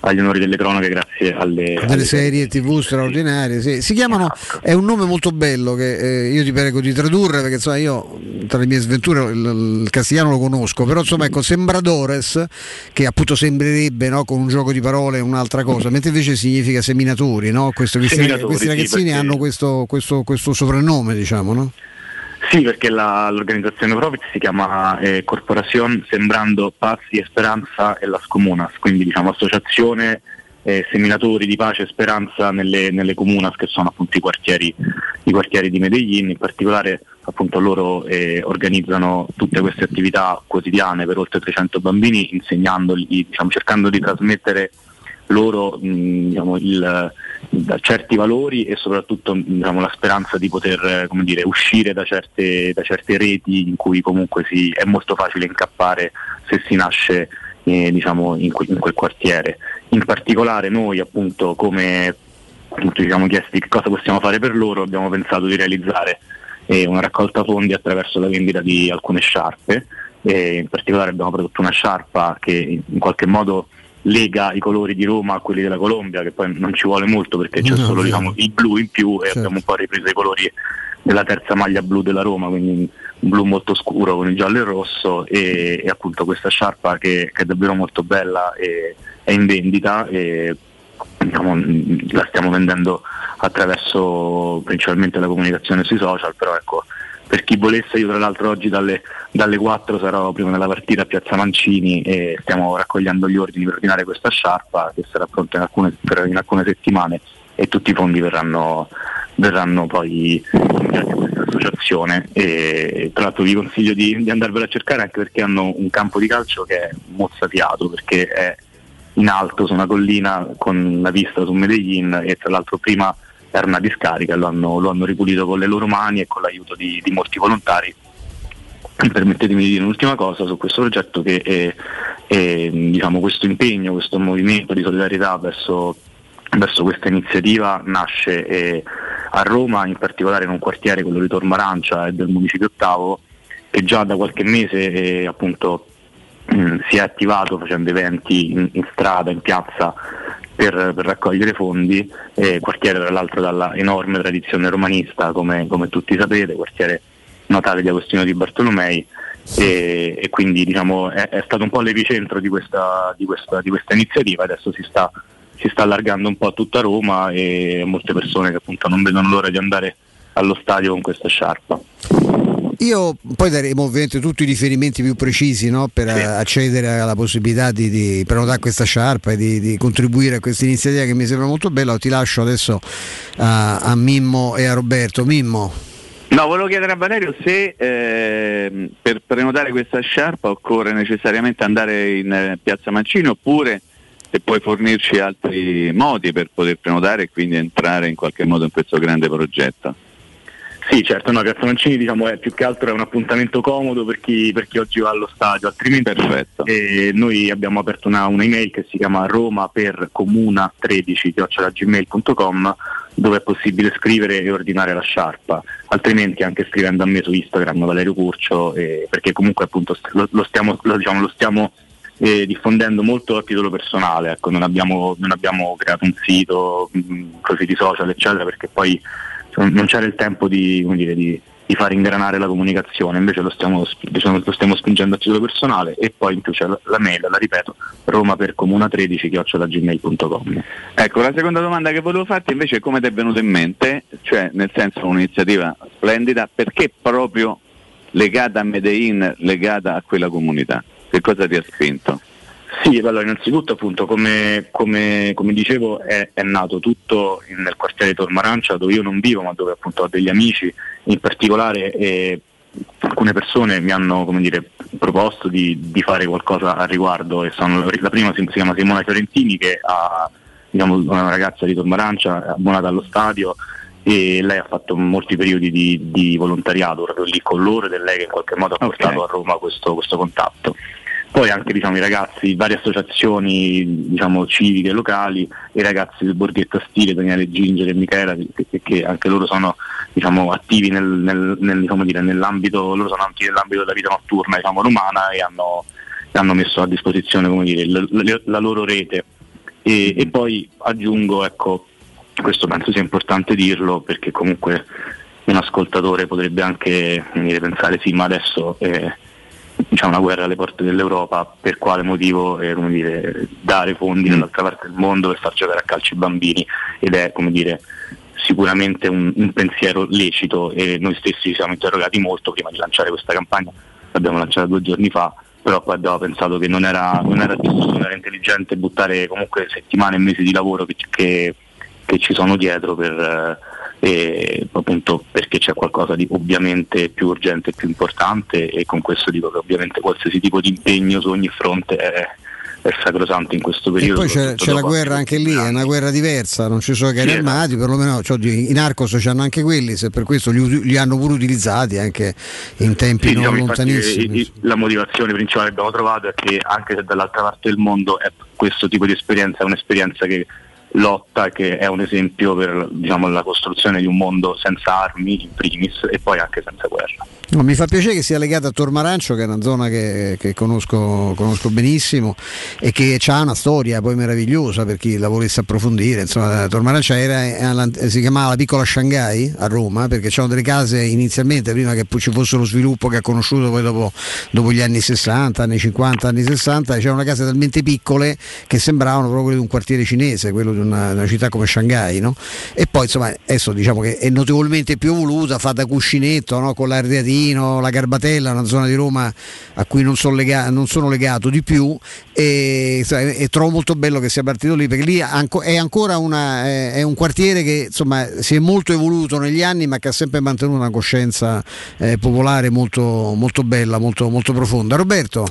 agli onori delle cronache grazie alle, delle alle serie tv straordinarie sì. si chiamano è un nome molto bello che eh, io ti prego di tradurre perché insomma io tra le mie sventure il, il castigliano lo conosco però insomma ecco Sembradores che appunto sembrerebbe no, con un gioco di parole un'altra cosa mentre invece significa seminatori no? Questo- questi, Seminatori, questi sì, ragazzini perché- hanno questo, questo, questo soprannome diciamo no? Sì, perché la- l'organizzazione Profit si chiama eh, Corporación Sembrando Pazzi e Speranza e Las Comunas, quindi diciamo associazione eh, seminatori di pace e speranza nelle, nelle comunas che sono appunto i quartieri, i quartieri di Medellin, in particolare appunto loro eh, organizzano tutte queste attività quotidiane per oltre 300 bambini insegnandoli, diciamo, cercando di trasmettere loro mh, diciamo, il, da certi valori e soprattutto diciamo, la speranza di poter eh, dire, uscire da certe, da certe reti in cui comunque si, è molto facile incappare se si nasce eh, diciamo, in, que- in quel quartiere. In particolare noi appunto come appunto, ci siamo chiesti che cosa possiamo fare per loro, abbiamo pensato di realizzare eh, una raccolta fondi attraverso la vendita di alcune sciarpe, e in particolare abbiamo prodotto una sciarpa che in qualche modo lega i colori di Roma a quelli della Colombia, che poi non ci vuole molto perché c'è No, solo diciamo, il blu in più e Certo. abbiamo un po' ripreso i colori della terza maglia blu della Roma, quindi un blu molto scuro con il giallo e il rosso e, e appunto questa sciarpa che, che è davvero molto bella e è in vendita e diciamo, la stiamo vendendo attraverso principalmente la comunicazione sui social, però ecco per chi volesse io tra l'altro oggi dalle, dalle 4 sarò prima della partita a Piazza Mancini e stiamo raccogliendo gli ordini per ordinare questa sciarpa che sarà pronta in alcune, per- in alcune settimane e tutti i fondi verranno, verranno poi inviati a questa associazione. E tra l'altro vi consiglio di, di andarvela a cercare anche perché hanno un campo di calcio che è mozzafiato perché è in alto su una collina con la vista su Medellin e tra l'altro prima era una discarica, lo hanno, lo hanno ripulito con le loro mani e con l'aiuto di, di molti volontari. Permettetemi di dire un'ultima cosa su questo progetto che è, è, diciamo, questo impegno, questo movimento di solidarietà verso, verso questa iniziativa nasce eh, a Roma, in particolare in un quartiere, quello di Tormarancia e del municipio ottavo, che già da qualche mese eh, appunto mh, si è attivato facendo eventi in, in strada, in piazza per, per raccogliere fondi, eh, quartiere tra l'altro dalla enorme tradizione romanista come, come tutti sapete, quartiere natale di Agostino di Bartolomei e, e quindi diciamo, è, è stato un po' l'epicentro di questa, di questa- di questa iniziativa, adesso si sta, si sta allargando un po' a tutta Roma e molte persone che appunto non vedono l'ora di andare allo stadio con questa sciarpa. Io poi daremo ovviamente tutti i riferimenti più precisi no, per eh, accedere alla possibilità di, di prenotare questa sciarpa e di, di contribuire a questa iniziativa che mi sembra molto bella. Ti lascio adesso a, a Mimmo e a Roberto. Mimmo. No, volevo chiedere a Valerio se ehm, per prenotare questa sciarpa occorre necessariamente andare in eh, Piazza Mancini oppure se puoi fornirci altri modi per poter prenotare e quindi entrare in qualche modo in questo grande progetto. Sì, certo, no, Piazza Mancini diciamo, è più che altro è un appuntamento comodo per chi, per chi oggi va allo stadio, altrimenti eh, noi abbiamo aperto una, una email che si chiama roma per comuna 13 gmail.com dove è possibile scrivere e ordinare la sciarpa, altrimenti anche scrivendo a me su Instagram Valerio Curcio, eh, perché comunque appunto lo, lo stiamo, lo, diciamo, lo stiamo eh, diffondendo molto a titolo personale, ecco, non, abbiamo, non, abbiamo, creato un sito mh, così di social eccetera perché poi non c'era il tempo di, dire, di, di far ingranare la comunicazione, invece lo stiamo, diciamo, lo stiamo, spingendo a titolo personale e poi in più c'è la, mail, la ripeto, roma per comuna 13 gmail.com. Ecco, la seconda domanda che volevo farti invece è come ti è venuta in mente, cioè nel senso un'iniziativa splendida, perché proprio legata a Medellin, legata a quella comunità? Che cosa ti ha spinto? Sì, allora innanzitutto appunto come, come, come dicevo è, è, nato tutto nel quartiere Tormarancia dove io non vivo ma dove appunto ho degli amici, in particolare eh, alcune persone mi hanno dire, proposto di, di, fare qualcosa al riguardo e sono, la prima si, si chiama Simona Fiorentini che ha, diciamo, una ragazza di Tormarancia abbonata allo stadio e lei ha fatto molti periodi di, di volontariato proprio lì con loro ed è lei che in qualche modo ha portato okay. a Roma questo, questo contatto poi anche diciamo, i ragazzi, varie associazioni diciamo, civiche locali, i ragazzi del Borghetto Stile, Daniele Ginger e Michela, che, che anche loro sono diciamo, attivi nel, nel, nel, diciamo dire, nell'ambito, attivi nell'ambito della vita notturna diciamo, romana e hanno, hanno, messo a disposizione dire, la, la, la, loro rete. E, e poi aggiungo, ecco, questo penso sia importante dirlo perché comunque un ascoltatore potrebbe anche dire, pensare sì ma adesso eh, c'è una guerra alle porte dell'Europa, per quale motivo eh, dire, dare fondi mm. dall'altra parte del mondo per far giocare a calcio i bambini ed è dire, sicuramente un, un, pensiero lecito e noi stessi ci siamo interrogati molto prima di lanciare questa campagna, l'abbiamo lanciata due giorni fa, però poi abbiamo pensato che non era, non era giusto, non era intelligente buttare comunque settimane e mesi di lavoro che, che, che ci sono dietro per... Eh, e appunto perché c'è qualcosa di ovviamente più urgente e più importante e con questo dico che ovviamente qualsiasi tipo di impegno su ogni fronte è, è sacrosanto in questo periodo. E poi c'è, c'è la guerra anche lì, è una guerra diversa, non ci sono carri armati, perlomeno cioè, i narcos c'hanno anche quelli, se per questo li, li, hanno pure utilizzati anche in tempi sì, non diciamo, lontanissimi. la motivazione principale che abbiamo trovato è che anche se dall'altra parte del mondo è questo tipo di esperienza è un'esperienza che lotta che è un esempio per diciamo, la costruzione di un mondo senza armi in primis e poi anche senza guerra. No, mi fa piacere che sia legata a Tormarancio, che è una zona che, che conosco, conosco, benissimo e che ha una storia poi meravigliosa per chi la volesse approfondire. Insomma, Tormarancio era, si chiamava la piccola Shanghai a Roma perché c'erano delle case inizialmente, prima che ci fosse lo sviluppo che ha conosciuto poi dopo, dopo gli anni 60, anni 50, anni 60, c'erano case talmente piccole che sembravano proprio di un quartiere cinese, quello di una, una città come Shanghai. No? E poi insomma adesso diciamo che è notevolmente più evoluta, fatta cuscinetto no? con l'ardeatina Torino, la Garbatella, una zona di Roma a cui non sono, lega- non sono legato di più e, e, trovo molto bello che sia partito lì perché lì è ancora una, è un quartiere che insomma, si è molto evoluto negli anni ma che ha sempre mantenuto una coscienza eh, popolare molto, molto bella, molto, molto profonda. Roberto?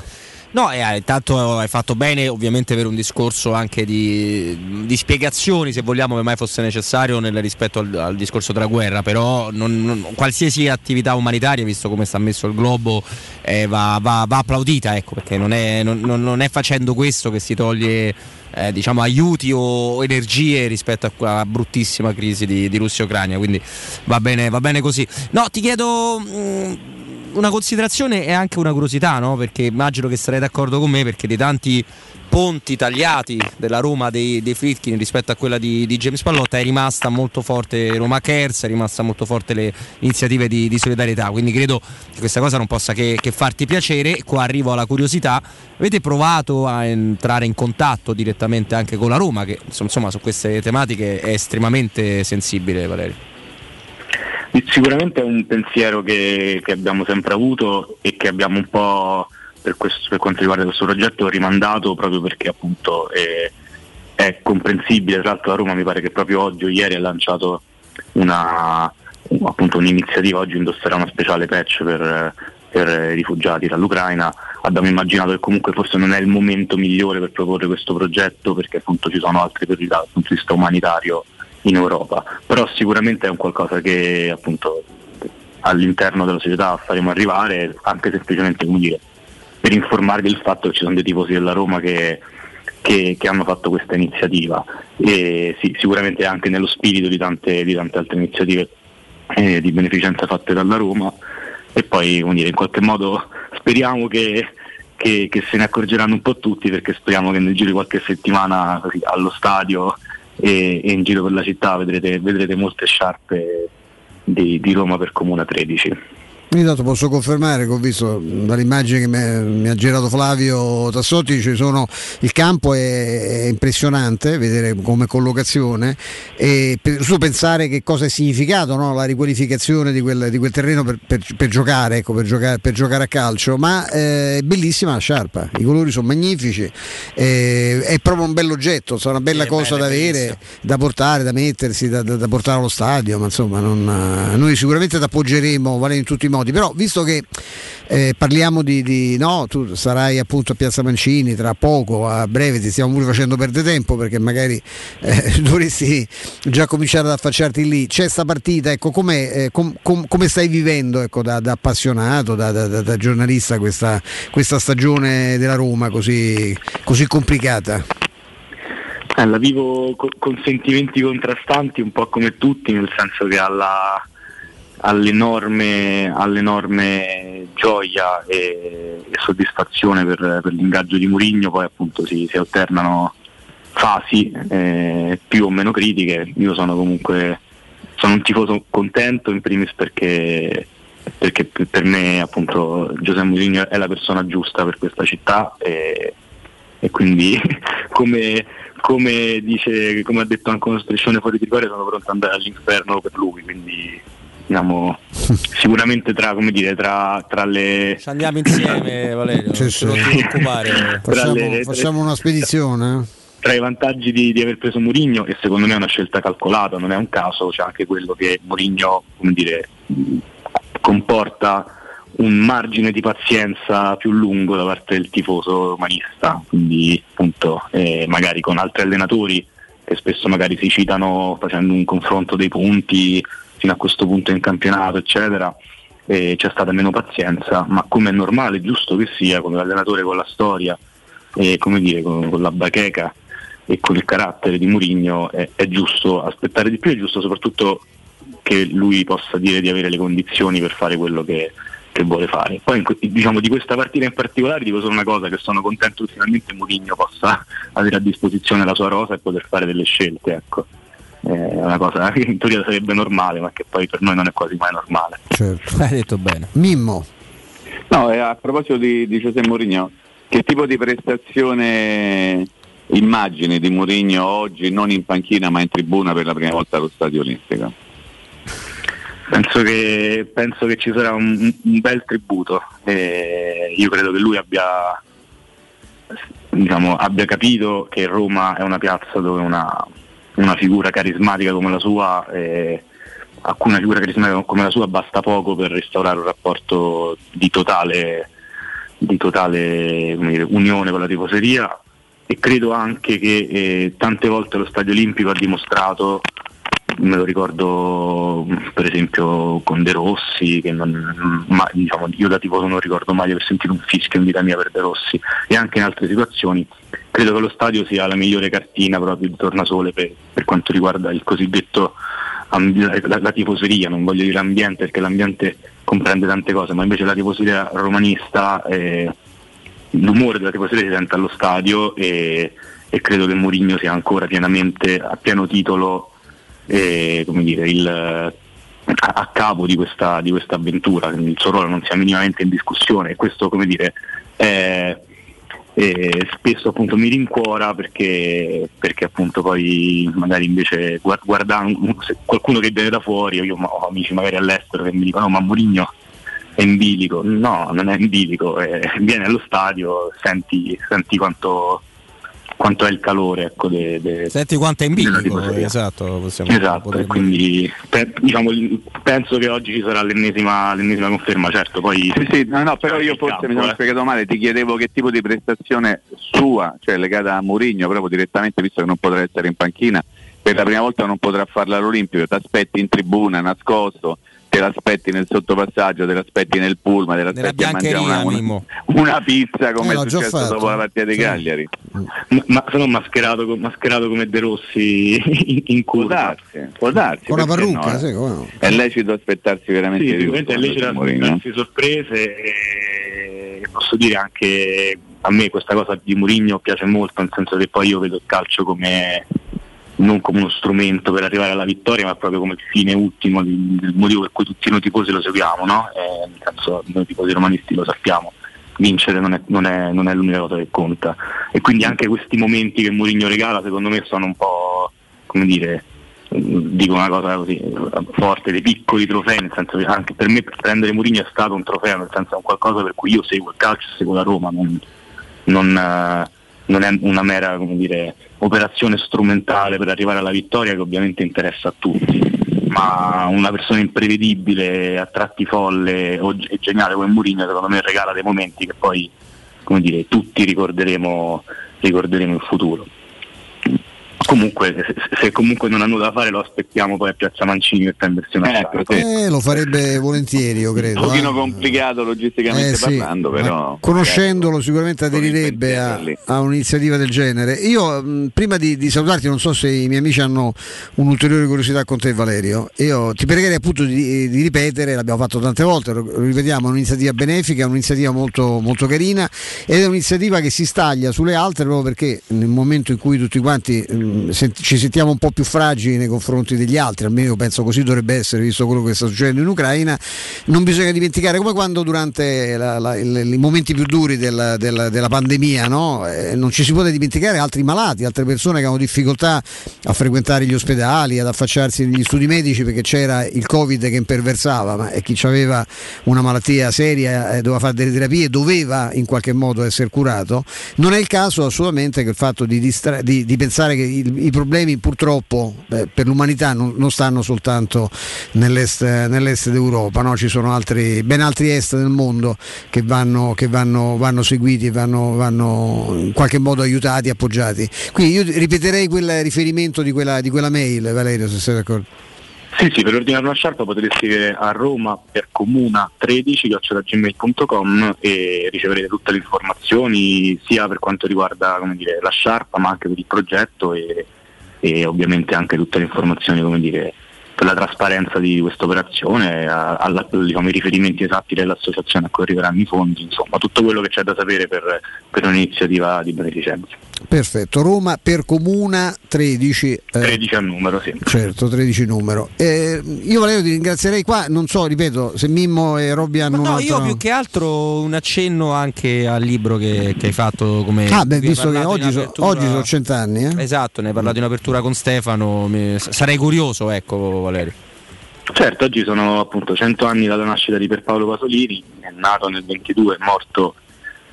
No, eh, intanto hai fatto bene ovviamente per un discorso anche di, di spiegazioni, se vogliamo, che mai fosse necessario nel rispetto al, al discorso della guerra, però non, non, qualsiasi attività umanitaria, visto come sta messo il globo, eh, va, va, va, applaudita, ecco, perché non è, non, non è facendo questo che si toglie eh, diciamo, aiuti o energie rispetto a quella bruttissima crisi di, di Russia e Ucraina, quindi va bene, va bene così. No, ti chiedo... Mh, mm, una considerazione e anche una curiosità, no? perché immagino che sarei d'accordo con me, perché dei tanti ponti tagliati della Roma dei, dei Fritkin rispetto a quella di, di, James Pallotta è rimasta molto forte Roma Cares, è rimasta molto forte le iniziative di, di solidarietà, quindi credo che questa cosa non possa che, che, farti piacere. Qua arrivo alla curiosità, avete provato a entrare in contatto direttamente anche con la Roma, che insomma su queste tematiche è estremamente sensibile Valerio? Sicuramente è un pensiero che, che, abbiamo sempre avuto e che abbiamo un po' per, questo, per, quanto riguarda questo progetto rimandato proprio perché appunto è, è, comprensibile. Tra l'altro la Roma mi pare che proprio oggi o ieri ha lanciato una, appunto un'iniziativa, oggi indosserà una speciale patch per, per rifugiati dall'Ucraina, abbiamo immaginato che comunque forse non è il momento migliore per proporre questo progetto perché appunto ci sono altre priorità dal punto di vista umanitario in Europa, però sicuramente è un qualcosa che appunto all'interno della società faremo arrivare anche semplicemente come dire, per informarvi del fatto che ci sono dei tifosi della Roma che, che, che hanno fatto questa iniziativa. E sì, sicuramente anche nello spirito di tante, di tante altre iniziative eh, di beneficenza fatte dalla Roma. E poi dire, in qualche modo speriamo che, che, che, se ne accorgeranno un po' tutti perché speriamo che nel giro di qualche settimana così, allo stadio e, e, in giro per la città vedrete, vedrete molte sciarpe di, di Roma per Comuna 13. Intanto posso confermare che ho visto dall'immagine che mi ha girato Flavio Tassotti, sono, il campo è, impressionante, vedere come collocazione e per, su pensare che cosa è significato no? la riqualificazione di quel, di quel terreno per, per, per giocare, ecco, giocare, per, giocare, a calcio, ma eh, è bellissima la sciarpa, i colori sono magnifici, eh, è proprio un bell'oggetto, è una bella cosa da avere, da portare, da mettersi, da, da, da, portare allo stadio, ma insomma non, noi sicuramente ti appoggeremo vale in tutti i modi modi, però visto che eh, parliamo di, di, no, tu sarai appunto a Piazza Mancini tra poco, a breve ti stiamo pure facendo perdere tempo perché magari eh, dovresti già cominciare ad affacciarti lì. C'è sta partita, ecco, eh, com, com, come stai vivendo ecco, da, da appassionato, da, da, da giornalista questa, questa, stagione della Roma così, così complicata? Eh, la vivo con sentimenti contrastanti un po' come tutti, nel senso che alla all'enorme, all'enorme gioia e, e soddisfazione per, per, l'ingaggio di Murigno, poi appunto si, si alternano fasi eh, più o meno critiche. Io sono comunque sono un tifoso contento in primis perché, perché per me appunto Giuseppe Mourinho è la persona giusta per questa città e, e quindi come, come, dice, come ha detto anche uno striscione fuori di cuore sono pronto ad andare all'inferno per lui, quindi diciamo, sicuramente tra, come dire, tra, tra le... Ci andiamo insieme Valerio, sì, sì. non ti preoccupare. Facciamo, le, facciamo una spedizione. Tra i vantaggi di, di aver preso Mourinho, e secondo me è una scelta calcolata, non è un caso, c'è anche quello che Mourinho come dire, comporta un margine di pazienza più lungo da parte del tifoso romanista, quindi appunto eh, magari con altri allenatori che spesso magari si citano facendo un confronto dei punti fino a questo punto in campionato, eccetera, e c'è stata meno pazienza, ma come è normale, giusto che sia, come l'allenatore con la storia, e come dire, con, con la bacheca e con il carattere di Murigno è, è, giusto aspettare di più, è giusto soprattutto che lui possa dire di avere le condizioni per fare quello che, che vuole fare. Poi diciamo, di questa partita in particolare dico solo una cosa, che sono contento che finalmente Murigno possa avere a disposizione la sua rosa e poter fare delle scelte. Ecco è una cosa che in teoria sarebbe normale, ma che poi per noi non è quasi mai normale. Certo. Hai detto bene. Mimmo. No, a proposito di, di Giuseppe Mourinho, che tipo di prestazione immagini di Mourinho oggi non in panchina ma in tribuna per la prima volta allo Stadio Olimpico? Penso che, penso che ci sarà un, un bel tributo. Eh, io credo che lui abbia, diciamo, abbia capito che Roma è una piazza dove una, una figura carismatica come la sua, eh, a cui una figura carismatica come la sua basta poco per restaurare un rapporto di totale, di totale dire, unione con la tifoseria e credo anche che eh, tante volte lo Stadio Olimpico ha dimostrato me lo ricordo per esempio con De Rossi, che non, ma, diciamo, io da tifoso non ricordo mai di aver sentito un fischio in vita mia per De Rossi e anche in altre situazioni. Credo che lo stadio sia la migliore cartina proprio di tornasole per, per quanto riguarda il cosiddetto la, la, tifoseria, non voglio dire ambiente perché l'ambiente comprende tante cose, ma invece la tifoseria romanista, eh, l'umore della tifoseria si sente allo stadio e, e credo che Mourinho sia ancora pienamente a pieno titolo eh, dire, il, a capo di questa, di questa, avventura, il suo ruolo non sia minimamente in discussione. E questo come dire, è, è, spesso appunto mi rincuora perché, perché appunto poi magari invece guardando qualcuno che viene da fuori, io ho amici magari all'estero che mi dicono no ma Mourinho è in bilico, no non è in bilico, eh, viene allo stadio, senti, senti quanto quanto è il calore ecco, de, de, Senti quanto è in bilico, esatto, possiamo Esatto, potremmo- e quindi pe- diciamo, penso che oggi ci sarà l'ennesima, l'ennesima conferma, certo, poi Sì, sì, no, no, però io forse mi campo, sono eh. spiegato male, ti chiedevo che tipo di prestazione sua, cioè legata a Mourinho, proprio direttamente, visto che non potrà essere in panchina, per la prima volta non potrà farla all'Olimpico, ti aspetti in tribuna, nascosto, te l'aspetti nel sottopassaggio, te l'aspetti nel pullman, te l'aspetti a mangiare una, una, una pizza come Eh, è successo fatto. dopo la partita di Sì. Cagliari. ma, ma sono mascherato, mascherato come De Rossi in, in Può curva. darsi, può darsi. Con perché parrucca, no, sì, eh? come no. È lecito aspettarsi veramente Sì, di sicuramente è lecito darsi sorprese e posso dire anche a me questa cosa di Mourinho piace molto, nel senso che poi io vedo il calcio come non come uno strumento per arrivare alla vittoria, ma proprio come fine ultimo, il motivo per cui tutti noi tifosi lo seguiamo, no? Eh, nel senso noi tifosi romanisti lo sappiamo. Vincere non è, non, è, non è l'unica cosa che conta. E quindi anche questi momenti che Mourinho regala, secondo me, sono un po' come dire, dico una cosa così forte, dei piccoli trofei, nel senso che anche per me prendere Mourinho è stato un trofeo, nel senso è un qualcosa per cui io seguo il calcio, seguo la Roma, non, non, eh, non è una mera come dire, operazione strumentale per arrivare alla vittoria che ovviamente interessa a tutti, ma una persona imprevedibile, a tratti folle ge- geniale come Mourinho secondo me regala dei momenti che poi dire, tutti ricorderemo, ricorderemo in futuro. Comunque, se, se comunque non ha nulla da fare, lo aspettiamo poi a Piazza Mancini per prendersi una Ecco, sciarpa. sì. Eh, lo farebbe volentieri, io Un credo. pochino eh. complicato logisticamente Eh, sì, parlando, però. ma conoscendolo sicuramente con il aderirebbe a, a un'iniziativa del genere. Io mh, prima di, di salutarti, non so se i miei amici hanno un'ulteriore curiosità con te Valerio, io ti pregherei appunto di, di ripetere, l'abbiamo fatto tante volte, lo, lo ripetiamo, è un'iniziativa benefica, è un'iniziativa molto, molto carina ed è un'iniziativa che si staglia sulle altre proprio perché nel momento in cui tutti quanti mh, sent- ci sentiamo un po' più fragili nei confronti degli altri, almeno io penso così dovrebbe essere visto quello che sta succedendo in Ucraina, non bisogna dimenticare come quando durante i momenti più duri della, della- della pandemia no? Eh, non ci si può dimenticare altri malati, altre persone che avevano difficoltà a frequentare gli ospedali, ad affacciarsi negli studi medici perché c'era il covid che imperversava, ma e chi aveva una malattia seria e doveva fare delle terapie doveva in qualche modo essere curato. Non è il caso assolutamente che il fatto di, distra- di- di pensare che il- i problemi purtroppo eh, per l'umanità non, non stanno soltanto nell'est, nell'est d'Europa, no? ci sono altri, ben altri est del mondo che vanno, che vanno, vanno seguiti vanno, vanno in qualche modo aiutati, appoggiati. Quindi io ripeterei quel riferimento di quella, di quella mail, Valerio, se sei d'accordo. Sì, sì, per ordinare una sciarpa potete scrivere a Roma per comuna 13 gmail.com e riceverete tutte le informazioni sia per quanto riguarda dire, la sciarpa ma anche per il progetto e, e ovviamente anche tutte le informazioni dire, per la trasparenza di questa operazione, diciamo, i riferimenti esatti dell'associazione a cui arriveranno i fondi, insomma tutto quello che c'è da sapere per, per un'iniziativa di beneficenza. Perfetto, Roma per comuna 13. eh, 13 al numero, sì. Certo, 13 numero. Eh, io Valerio ti ringrazierei qua, non so, ripeto, se Mimmo e Robby hanno No, altro... io più che altro un accenno anche al libro che, che hai fatto come... Ah, beh, visto che oggi, so- oggi sono cent'anni, eh? Esatto, ne hai parlato in apertura con Stefano, mi- sarei curioso, ecco Valerio. Certo, oggi sono appunto 100 anni dalla nascita di Pierpaolo Pasolini, è nato nel 22, è morto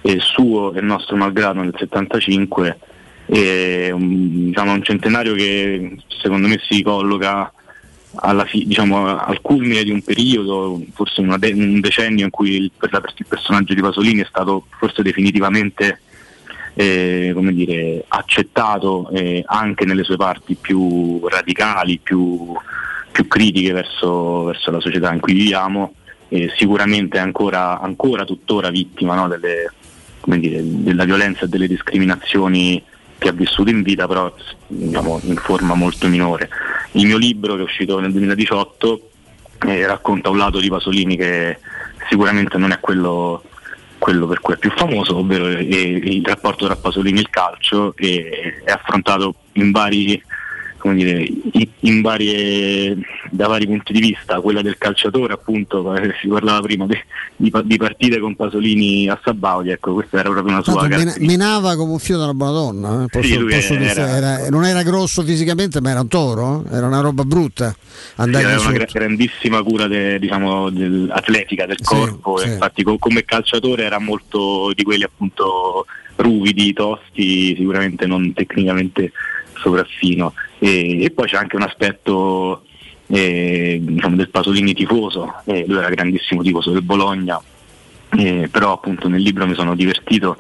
eh, suo e nostro malgrado nel 75, e, um, diciamo, un centenario che secondo me si colloca fi- diciamo, al culmine di un periodo, forse de- un decennio in cui il, per la- il personaggio di Pasolini è stato forse definitivamente eh, dire, accettato eh, anche nelle sue parti più radicali, più, più critiche verso, verso la società in cui viviamo, e sicuramente è ancora, ancora tuttora vittima no, delle, dire, della violenza e delle discriminazioni che ha vissuto in vita, però diciamo, in forma molto minore. Il mio libro che è uscito nel 2018 eh, racconta un lato di Pasolini che sicuramente non è quello, quello per cui è più famoso, ovvero eh, il rapporto tra Pasolini e il calcio e è affrontato in vari dire, varie, da vari punti di vista, quella del calciatore appunto, eh, si parlava prima de- di, di partite con Pasolini a Sabaudi, ecco questa era proprio una sua Tanto menava come un filo della buona donna. eh, Posso, Sì, posso dire- era- era- non era grosso fisicamente, ma era un toro, eh, era una roba brutta. Sì, Andare aveva una sotto. gra- grandissima cura de- diciamo, del- atletica del Sì, corpo, sì. infatti co- come calciatore era molto di quelli appunto ruvidi, tosti, sicuramente non tecnicamente sopraffino. E, e poi c'è anche un aspetto eh, diciamo, del Pasolini tifoso, eh, lui era grandissimo tifoso del Bologna, eh, però appunto nel libro mi sono divertito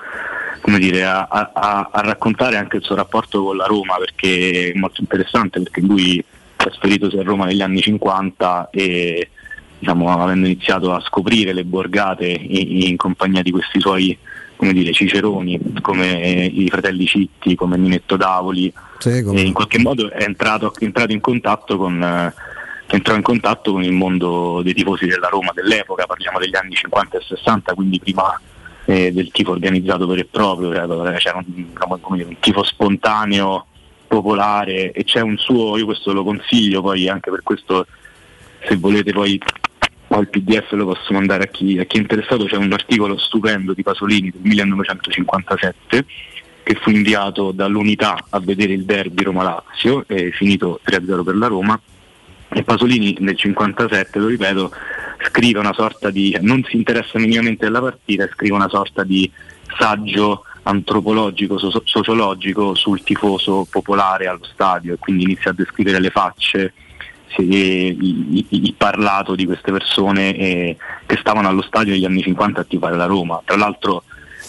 dire, a, a, a, raccontare anche il suo rapporto con la Roma perché è molto interessante perché lui trasferitosi a Roma negli anni 50 e diciamo, avendo iniziato a scoprire le borgate in, in compagnia di questi suoi come dire, ciceroni come i fratelli Citti, come Ninetto Davoli sì, e in qualche modo è entrato, è entrato in contatto con eh, entrò in contatto con il mondo dei tifosi della Roma dell'epoca, parliamo degli anni 50 e 60, quindi prima eh, del tifo organizzato vero e proprio, c'era un, diciamo, un tifo spontaneo, popolare e c'è un suo, io questo lo consiglio poi anche per questo se volete poi ho il pdf lo posso mandare a chi, a chi è interessato, c'è un articolo stupendo di Pasolini del 1957 che fu inviato dall'unità a vedere il derby Roma-Lazio, è finito 3-0 per la Roma. E Pasolini nel 57, lo ripeto, scrive una sorta di, non si interessa minimamente della partita, scrive una sorta di saggio antropologico, so- sociologico sul tifoso popolare allo stadio e quindi inizia a descrivere le facce, il parlato di queste persone eh, che stavano allo stadio negli anni 50 a tifare la Roma. Tra l'altro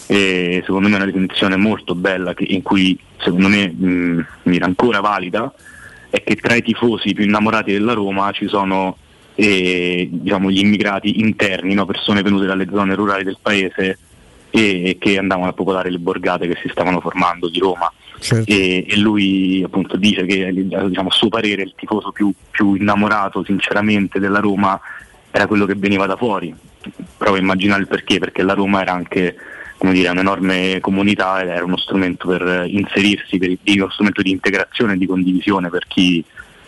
eh, secondo me è una definizione molto bella che, in cui secondo me mh, mi era ancora valida è che tra i tifosi più innamorati della Roma ci sono eh, diciamo, gli immigrati interni, no? persone venute dalle zone rurali del paese e che andavano a popolare le borgate che si stavano formando di Roma. Certo. E, e, lui appunto dice che diciamo, a suo parere il tifoso più, più, innamorato sinceramente della Roma era quello che veniva da fuori. Provo a immaginare il perché, perché la Roma era anche come dire, un'enorme comunità ed era uno strumento per inserirsi, per, uno strumento di integrazione e di condivisione per chi,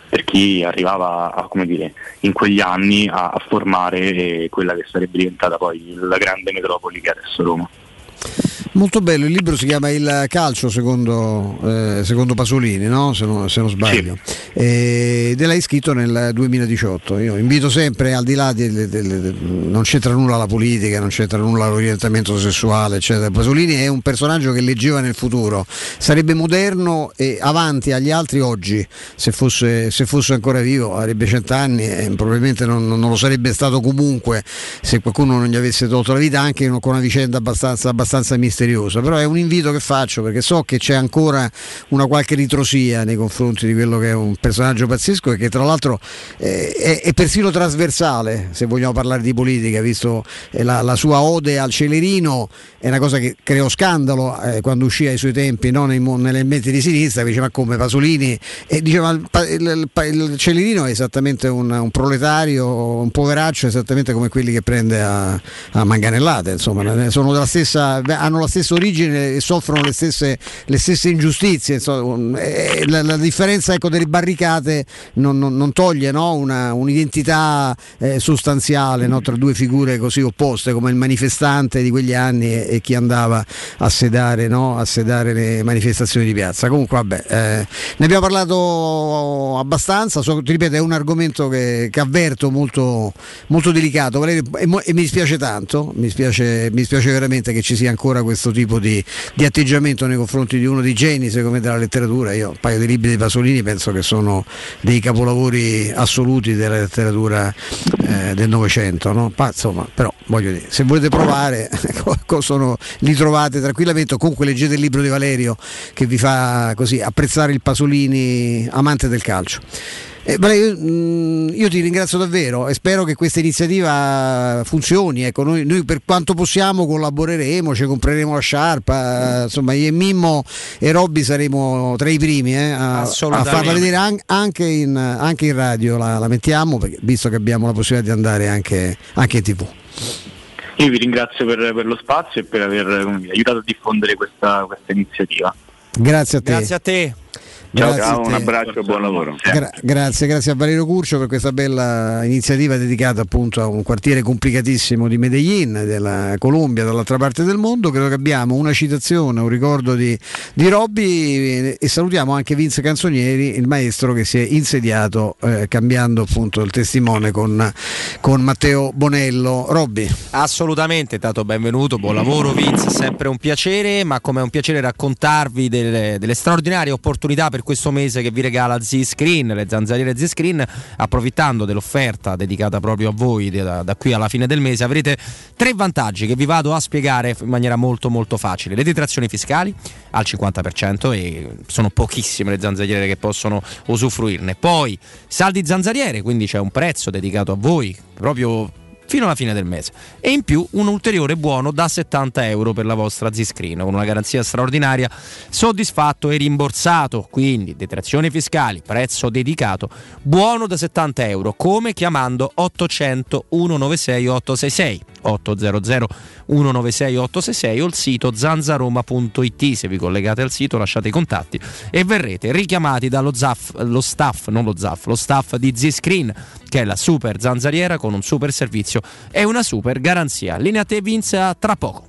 per chi arrivava a, dire, in quegli anni a, a formare eh, quella che sarebbe diventata poi la grande metropoli che è adesso Roma. Molto bello, il libro si chiama Il calcio secondo, eh, secondo Pasolini, no? se, non, se, non, sbaglio, sì. ed l'hai scritto nel 2018. Io invito sempre, al di là di, di, di, di, non c'entra nulla la politica, non c'entra nulla l'orientamento sessuale, eccetera. Pasolini è un personaggio che leggeva nel futuro, sarebbe moderno e avanti agli altri oggi, se fosse, se fosse ancora vivo, avrebbe cent'anni e probabilmente non, non, lo sarebbe stato comunque se qualcuno non gli avesse tolto la vita, anche con una vicenda abbastanza, abbastanza misteriosa misteriosa, però è un invito che faccio perché so che c'è ancora una qualche ritrosia nei confronti di quello che è un personaggio pazzesco e che tra l'altro eh, è, è, persino trasversale, se vogliamo parlare di politica, visto eh, la, la, sua ode al Celerino, è una cosa che creò scandalo eh, quando uscì ai suoi tempi no, nei, nelle menti di sinistra, diceva come Pasolini, e diceva il, il, il, il Celerino è esattamente un, un, proletario, un poveraccio, esattamente come quelli che prende a, a manganellate, insomma, sono della stessa, hanno la stessa origine e soffrono le stesse, le stesse ingiustizie. Insomma, la, la, differenza ecco, delle barricate non, non, non toglie no? Una, un'identità eh, sostanziale no? tra due figure così opposte come il manifestante di quegli anni e, e chi andava a sedare, no? a sedare, le manifestazioni di piazza. Comunque vabbè, eh, ne abbiamo parlato abbastanza, so, ti ripeto è un argomento che, che avverto molto, molto delicato e, e, mi dispiace tanto, mi dispiace, mi dispiace veramente che ci sia ancora questo questo tipo di, di, atteggiamento nei confronti di uno dei geni secondo me della letteratura. Io un paio di libri di Pasolini penso che sono dei capolavori assoluti della letteratura eh, del Novecento, no? insomma, però voglio dire, se volete provare ecco, sono, li trovate tranquillamente, comunque leggete il libro di Valerio che vi fa così apprezzare il Pasolini amante del calcio. Eh, io, mm, io, ti ringrazio davvero e spero che questa iniziativa funzioni. Ecco, noi, noi, per quanto possiamo collaboreremo, ci compreremo la sciarpa, insomma io e Mimmo e Robby saremo tra i primi eh, a, a, farla vedere an- anche, in, anche, in, radio, la, la mettiamo, perché, visto che abbiamo la possibilità di andare anche, anche in tv. Io vi ringrazio per, per lo spazio e per aver aiutato a diffondere questa, questa iniziativa. Grazie a te. Grazie a te. Ciao, ciao, un abbraccio, buon lavoro. Gra- grazie, grazie a Valerio Curcio per questa bella iniziativa dedicata appunto a un quartiere complicatissimo di Medellin, della Colombia, dall'altra parte del mondo. Credo che abbiamo una citazione, un ricordo di, di Robby e salutiamo anche Vince Canzonieri, il maestro che si è insediato eh, cambiando appunto il testimone con, con Matteo Bonello. Robby. Assolutamente, Tato, benvenuto, buon lavoro Vince, sempre un piacere, ma come è un piacere raccontarvi delle, delle straordinarie opportunità per questo mese che vi regala Z-Screen, le zanzariere Z-Screen, approfittando dell'offerta dedicata proprio a voi da, da qui alla fine del mese, avrete tre vantaggi che vi vado a spiegare in maniera molto molto facile. Le detrazioni fiscali al 50% e sono pochissime le zanzariere che possono usufruirne. Poi saldi zanzariere, quindi c'è un prezzo dedicato a voi, proprio fino alla fine del mese. E in più un ulteriore buono da 70 euro per la vostra Z-Screen con una garanzia straordinaria soddisfatto e rimborsato. Quindi detrazioni fiscali prezzo dedicato buono da 70 euro come chiamando 800 196 866 800 196 866 o il sito zanzaroma.it se vi collegate al sito lasciate i contatti e verrete richiamati dallo ZAF, lo staff, non lo ZAF, lo staff di Z-Screen che è la super zanzariera con un super servizio e una super garanzia. Linea a te Vince a tra poco.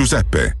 Giuseppe.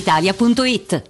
brispalitalia.it.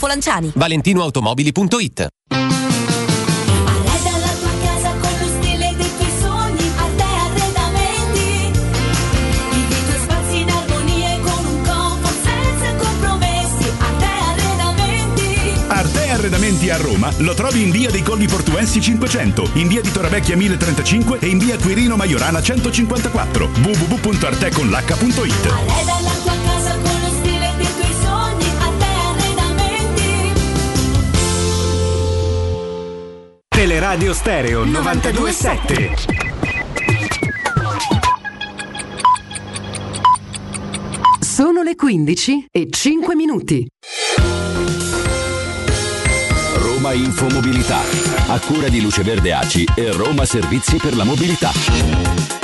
Lanciani. ValentinoAutomobili.it Arreda la tua casa con lo stile dei tuoi sogni, Arte Arredamenti. Vivi i tuoi spazi in armonia e con un comfort senza compromessi. Arte Arredamenti. Arte Arredamenti a Roma lo trovi in via dei Colli Portuensi 500, in via di Torrevecchia 1035 e in via Quirino Maiorana 154. www.arteconlh.it Teleradio Stereo 927. Sono le 15 e 5 minuti. Roma Infomobilità. A cura di Luce Verde Aci e Roma Servizi per la Mobilità.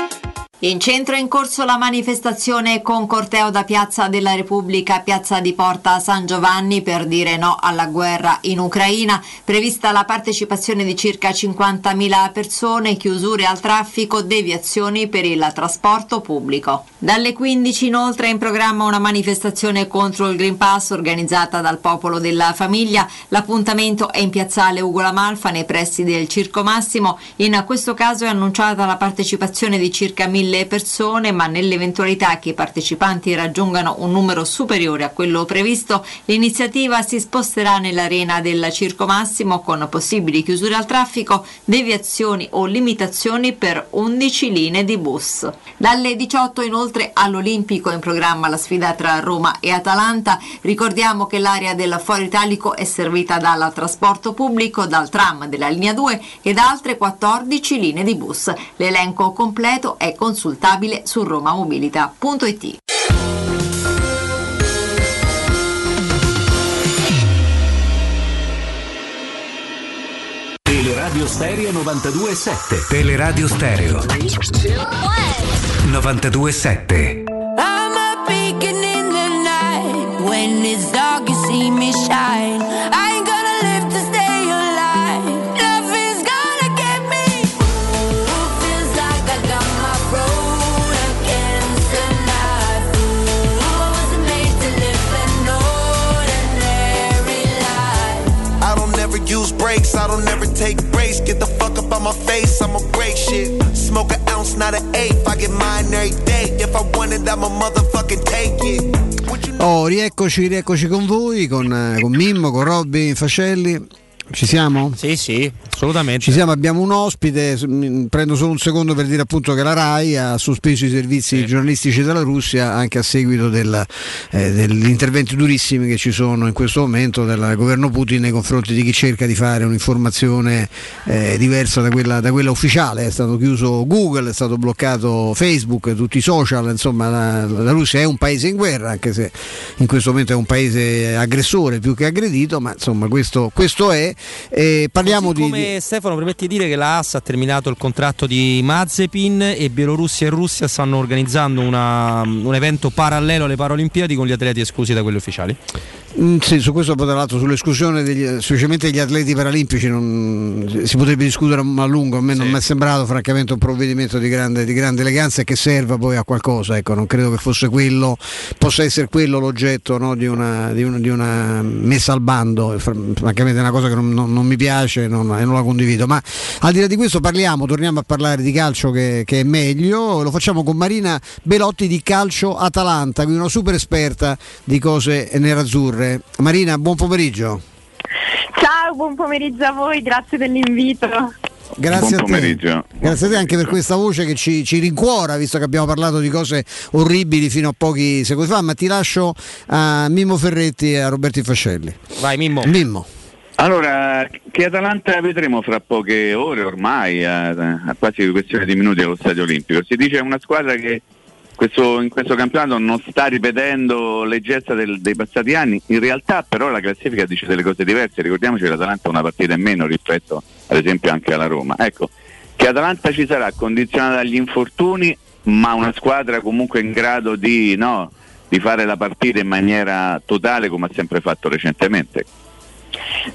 In centro è in corso la manifestazione con corteo da Piazza della Repubblica a Piazza di Porta San Giovanni per dire no alla guerra in Ucraina. Prevista la partecipazione di circa 50.000 persone, chiusure al traffico, deviazioni per il trasporto pubblico. Dalle 15 inoltre è in programma una manifestazione contro il Green Pass organizzata dal Popolo della Famiglia. L'appuntamento è in piazzale Ugo La nei pressi del Circo Massimo. In questo caso è annunciata la partecipazione di circa 1000 persone, ma nell'eventualità che i partecipanti raggiungano un numero superiore a quello previsto, l'iniziativa si sposterà nell'arena del Circo Massimo con possibili chiusure al traffico, deviazioni o limitazioni per 11 linee di bus. Dalle 18 inoltre all'Olimpico in programma la sfida tra Roma e Atalanta. Ricordiamo che l'area del Foro Italico è servita dal trasporto pubblico, dal tram della linea 2 e da altre 14 linee di bus. L'elenco completo è consultabile su romamobilita.it. Teleradio Stereo 92.7. Teleradio Stereo 927. I'm a beacon in the night. When it's dark, you see me shine. My face, I'ma break shit. Smoke an ounce, not an eighth. I get mine every day. If I want I'ma motherfucking take it. Oh, rieccoci, rieccoci con voi, con, eh, con Mimmo, con Robby Fascelli. Ci siamo? Sì, sì, assolutamente. Ci siamo, abbiamo un ospite, prendo solo un secondo per dire appunto che la RAI ha sospeso i servizi giornalistici della Russia anche a seguito del- eh, degli interventi durissimi che ci sono in questo momento del governo Putin nei confronti di chi cerca di fare un'informazione eh, diversa da quella, da quella ufficiale. È stato chiuso Google, è stato bloccato Facebook, tutti i social, insomma la, la Russia è un paese in guerra, anche se in questo momento è un paese aggressore più che aggredito, ma insomma questo, questo è. E parliamo Così di- come Stefano, permetti di dire che la AS ha terminato il contratto di Mazepin e Bielorussia e Russia stanno organizzando una- un evento parallelo alle Paralimpiadi con gli atleti esclusi da quelli ufficiali. Mm, sì, su questo poi tra l'altro sull'esclusione degli, specialmente degli atleti paralimpici non- si potrebbe discutere a lungo, a me non mi è sembrato francamente un provvedimento di grande, di grande eleganza e che serva poi a qualcosa, ecco, non credo che fosse quello, possa essere quello l'oggetto no, di, una, di una- di una messa al bando, fr- francamente è una cosa che non, non- non mi piace non- e non la condivido, ma al di là di questo parliamo, torniamo a parlare di calcio che, che è meglio, lo facciamo con Marina Belotti di Calcio Atalanta, quindi una super esperta di cose nerazzurre. Marina, buon pomeriggio. Ciao, buon pomeriggio a voi, grazie dell'invito. Grazie Buon a te. pomeriggio. Grazie a te anche per questa voce che ci, ci rincuora, visto che abbiamo parlato di cose orribili fino a pochi secondi fa, ma ti lascio a Mimmo Ferretti e a Roberto Fascelli. Vai Mimmo. Mimmo. Allora, che Atalanta vedremo fra poche ore ormai, a, a quasi questione di minuti allo Stadio Olimpico. Si dice una squadra che questo- in questo campionato non sta ripetendo le gesta del- dei passati anni, in realtà però la classifica dice delle cose diverse, ricordiamoci che l'Atalanta ha una partita in meno rispetto ad esempio anche alla Roma. Ecco, che Atalanta ci sarà condizionata dagli infortuni, ma una squadra comunque in grado di, no, di fare la partita in maniera totale come ha sempre fatto recentemente.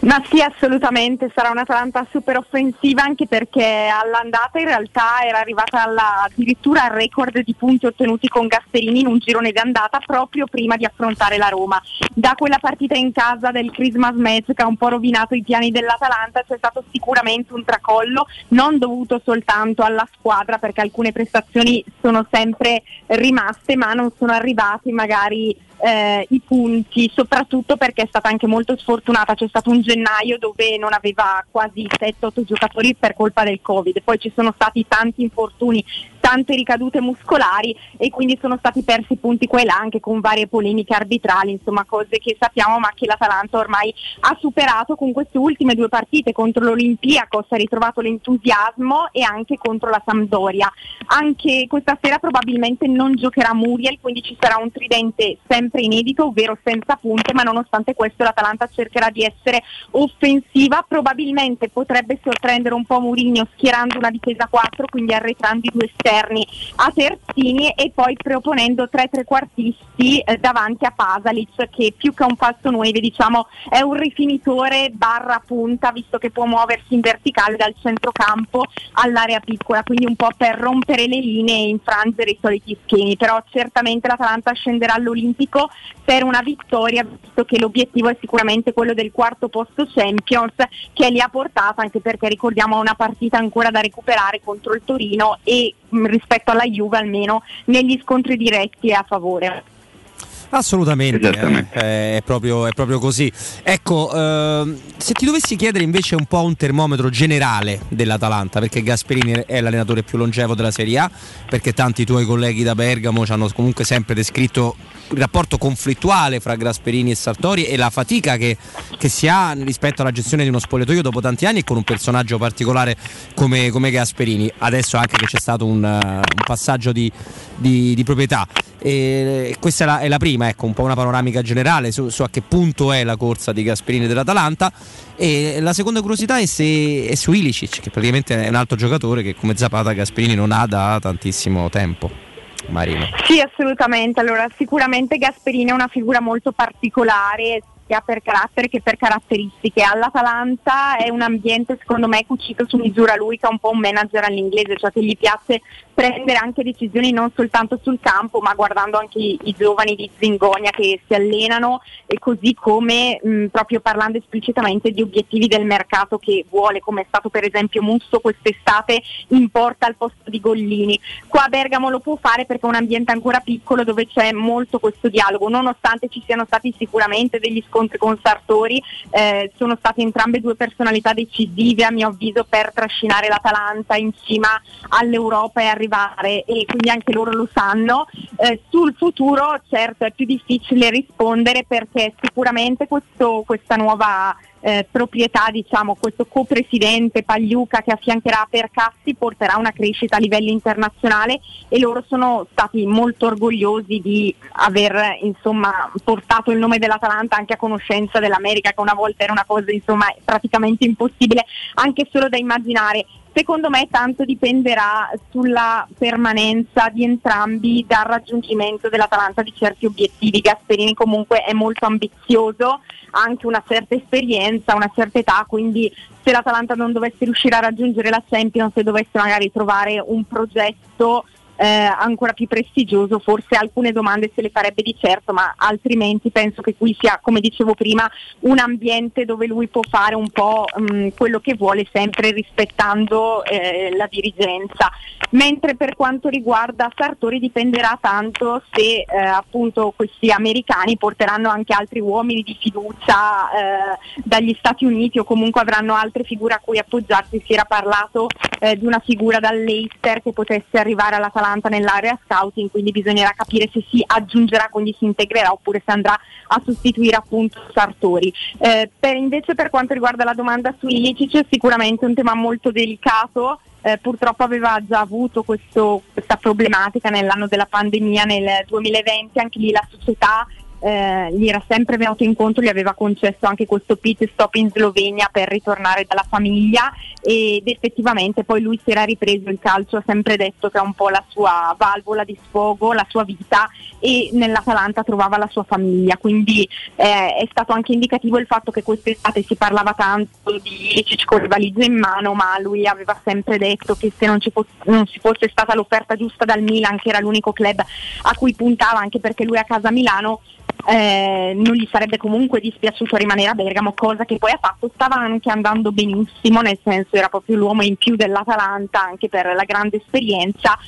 Ma sì, assolutamente, sarà un'Atalanta super offensiva anche perché all'andata in realtà era arrivata alla- addirittura al record di punti ottenuti con Gasperini in un girone di andata proprio prima di affrontare la Roma. Da quella partita in casa del Christmas match che ha un po' rovinato i piani dell'Atalanta c'è stato sicuramente un tracollo non dovuto soltanto alla squadra perché alcune prestazioni sono sempre rimaste ma non sono arrivati magari eh, i punti, soprattutto perché è stata anche molto sfortunata. C'è stato un gennaio dove non aveva quasi 7-8 giocatori per colpa del Covid, poi ci sono stati tanti infortuni, tante ricadute muscolari e quindi sono stati persi punti qua e là anche con varie polemiche arbitrali, insomma cose che sappiamo ma che l'Atalanta ormai ha superato con queste ultime due partite contro l'Olimpiakos, ha ritrovato l'entusiasmo e anche contro la Sampdoria. Anche questa sera probabilmente non giocherà Muriel, quindi ci sarà un tridente sempre inedito, ovvero senza punte, ma nonostante questo l'Atalanta cercherà di essere offensiva, probabilmente potrebbe sorprendere un po' Mourinho schierando una difesa a 4, quindi arretrando i due esterni a terzini e poi proponendo tre trequartisti eh, davanti a Pasalic che più che un falso 9 diciamo è un rifinitore barra punta visto che può muoversi in verticale dal centrocampo all'area piccola, quindi un po' per rompere le linee e infrangere i soliti schemi, però certamente l'Atalanta scenderà all'Olimpico per una vittoria visto che l'obiettivo è sicuramente quello del quarto posto Champions che li ha portato anche perché ricordiamo una partita ancora da recuperare contro il Torino e mh, rispetto alla Juve almeno negli scontri diretti è a favore. Assolutamente, eh, è, proprio, è proprio così. Ecco, ehm, se ti dovessi chiedere invece un po' un termometro generale dell'Atalanta, perché Gasperini è l'allenatore più longevo della Serie A, perché tanti tuoi colleghi da Bergamo ci hanno comunque sempre descritto il rapporto conflittuale fra Gasperini e Sartori e la fatica che, che si ha rispetto alla gestione di uno spogliatoio dopo tanti anni e con un personaggio particolare come, come Gasperini. Adesso anche che c'è stato un, eh, un passaggio di, di- di proprietà. E questa è la, è la prima, ecco, un po' una panoramica generale su, su a che punto è la corsa di Gasperini dell'Atalanta. E la seconda curiosità è, se, è su Ilicic, che praticamente è un altro giocatore che come Zapata Gasperini non ha da tantissimo tempo. Marino. Sì, assolutamente. Allora, sicuramente Gasperini è una figura molto particolare sia per carattere che per caratteristiche. All'Atalanta è un ambiente secondo me cucito su misura lui che è un po' un manager all'inglese, cioè che gli piace prendere anche decisioni non soltanto sul campo ma guardando anche i, i giovani di Zingonia che si allenano e così come mh, proprio parlando esplicitamente di obiettivi del mercato che vuole, come è stato per esempio Musso quest'estate in porta al posto di Gollini. Qua a Bergamo lo può fare perché è un ambiente ancora piccolo dove c'è molto questo dialogo, nonostante ci siano stati sicuramente degli scontri con Sartori, eh, sono state entrambe due personalità decisive a mio avviso per trascinare l'Atalanta in cima all'Europa e arrivare e quindi anche loro lo sanno. Eh, sul futuro certo è più difficile rispondere perché sicuramente questo- questa nuova eh, proprietà, diciamo, questo copresidente Pagliuca che affiancherà Percassi porterà una crescita a livello internazionale e loro sono stati molto orgogliosi di aver insomma, portato il nome dell'Atalanta anche a conoscenza dell'America che una volta era una cosa insomma, praticamente impossibile anche solo da immaginare. Secondo me tanto dipenderà sulla permanenza di entrambi dal raggiungimento dell'Atalanta di certi obiettivi. Gasperini comunque è molto ambizioso, ha anche una certa esperienza, una certa età, quindi se l'Atalanta non dovesse riuscire a raggiungere la Champions e dovesse magari trovare un progetto eh, ancora più prestigioso, forse alcune domande se le farebbe di certo, ma altrimenti penso che qui sia, come dicevo prima, un ambiente dove lui può fare un po' mh, quello che vuole, sempre rispettando eh, la dirigenza. Mentre per quanto riguarda Sartori dipenderà tanto se eh, appunto questi americani porteranno anche altri uomini di fiducia eh, dagli Stati Uniti o comunque avranno altre figure a cui appoggiarsi. Si era parlato eh, di una figura dall'Eister che potesse arrivare all'Atalanta nell'area scouting, quindi bisognerà capire se si aggiungerà, quindi si integrerà oppure se andrà a sostituire appunto Sartori. Eh, per, invece per quanto riguarda la domanda su Ilicic, sicuramente un tema molto delicato. Eh, purtroppo aveva già avuto questo- questa problematica nell'anno della pandemia nel 2020, anche lì la società eh, gli era sempre venuto incontro, gli aveva concesso anche questo pit stop in Slovenia per ritornare dalla famiglia ed effettivamente poi lui si era ripreso il calcio, ha sempre detto che è un po' la sua valvola di sfogo, la sua vita e nell'Atalanta trovava la sua famiglia, quindi eh, è stato anche indicativo il fatto che quest'estate si parlava tanto di Ilicic con le valigie in mano, ma lui aveva sempre detto che se non, ci fosse, non si fosse stata l'offerta giusta dal Milan, che era l'unico club a cui puntava, anche perché lui a casa Milano eh, non gli sarebbe comunque dispiaciuto rimanere a Bergamo, cosa che poi ha fatto, stava anche andando benissimo, nel senso era proprio l'uomo in più dell'Atalanta anche per la grande esperienza,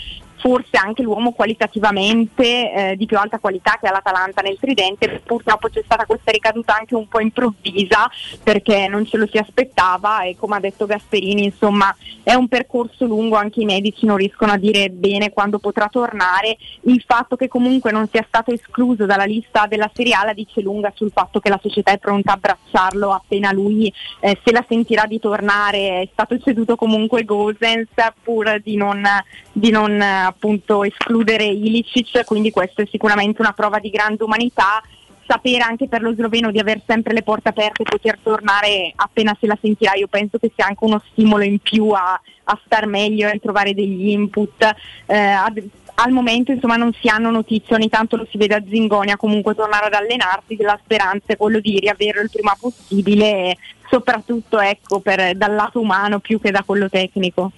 forse anche l'uomo qualitativamente eh, di più alta qualità che ha l'Atalanta nel tridente, purtroppo c'è stata questa ricaduta anche un po' improvvisa perché non ce lo si aspettava e come ha detto Gasperini insomma è un percorso lungo, anche i medici non riescono a dire bene quando potrà tornare, il fatto che comunque non sia stato escluso dalla lista della Serie A la dice lunga sul fatto che la società è pronta a abbracciarlo appena lui eh, se la sentirà di tornare, è stato ceduto comunque Gosens pur di non, di non eh, appunto escludere Ilicic, quindi questo è sicuramente una prova di grande umanità sapere anche per lo sloveno di avere sempre le porte aperte e poter tornare appena se la sentirà, io penso che sia anche uno stimolo in più a, a star meglio e trovare degli input. Eh, ad- al momento insomma non si hanno notizie, ogni tanto lo si vede a Zingonia comunque tornare ad allenarsi, la speranza è quello di riaverlo il prima possibile, soprattutto ecco, per- dal lato umano più che da quello tecnico.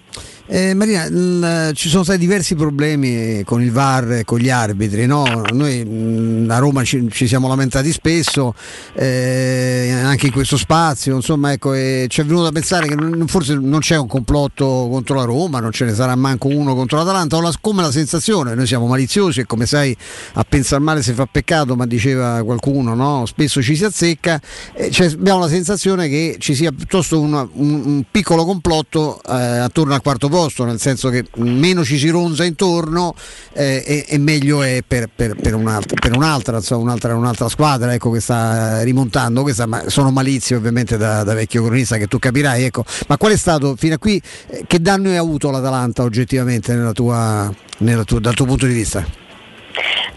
Eh, Marina, il- ci sono stati diversi problemi con il VAR e con gli arbitri, no? noi mh, a Roma ci, ci siamo lamentati spesso, eh, anche in questo spazio, insomma ecco, e ci è venuto da pensare che non- forse non c'è un complotto contro la Roma, non ce ne sarà manco uno contro l'Atalanta, ho la, come la sensazione, noi siamo maliziosi e come sai a pensare male si fa peccato, ma diceva qualcuno, no? spesso ci si azzecca, eh, cioè, abbiamo la sensazione che ci sia piuttosto una- un, un piccolo complotto eh, attorno al quarto posto, nel senso che meno ci si ronza intorno eh, e, e meglio è per, per- per un'altra, per un'altra, insomma, un'altra, un'altra squadra ecco, che sta rimontando. Questa, ma sono malizie ovviamente da, da vecchio cronista che tu capirai. Ecco. Ma qual è stato fino a qui, eh, che danno hai avuto l'Atalanta oggettivamente nella tua, nella tua- dal tuo punto di vista?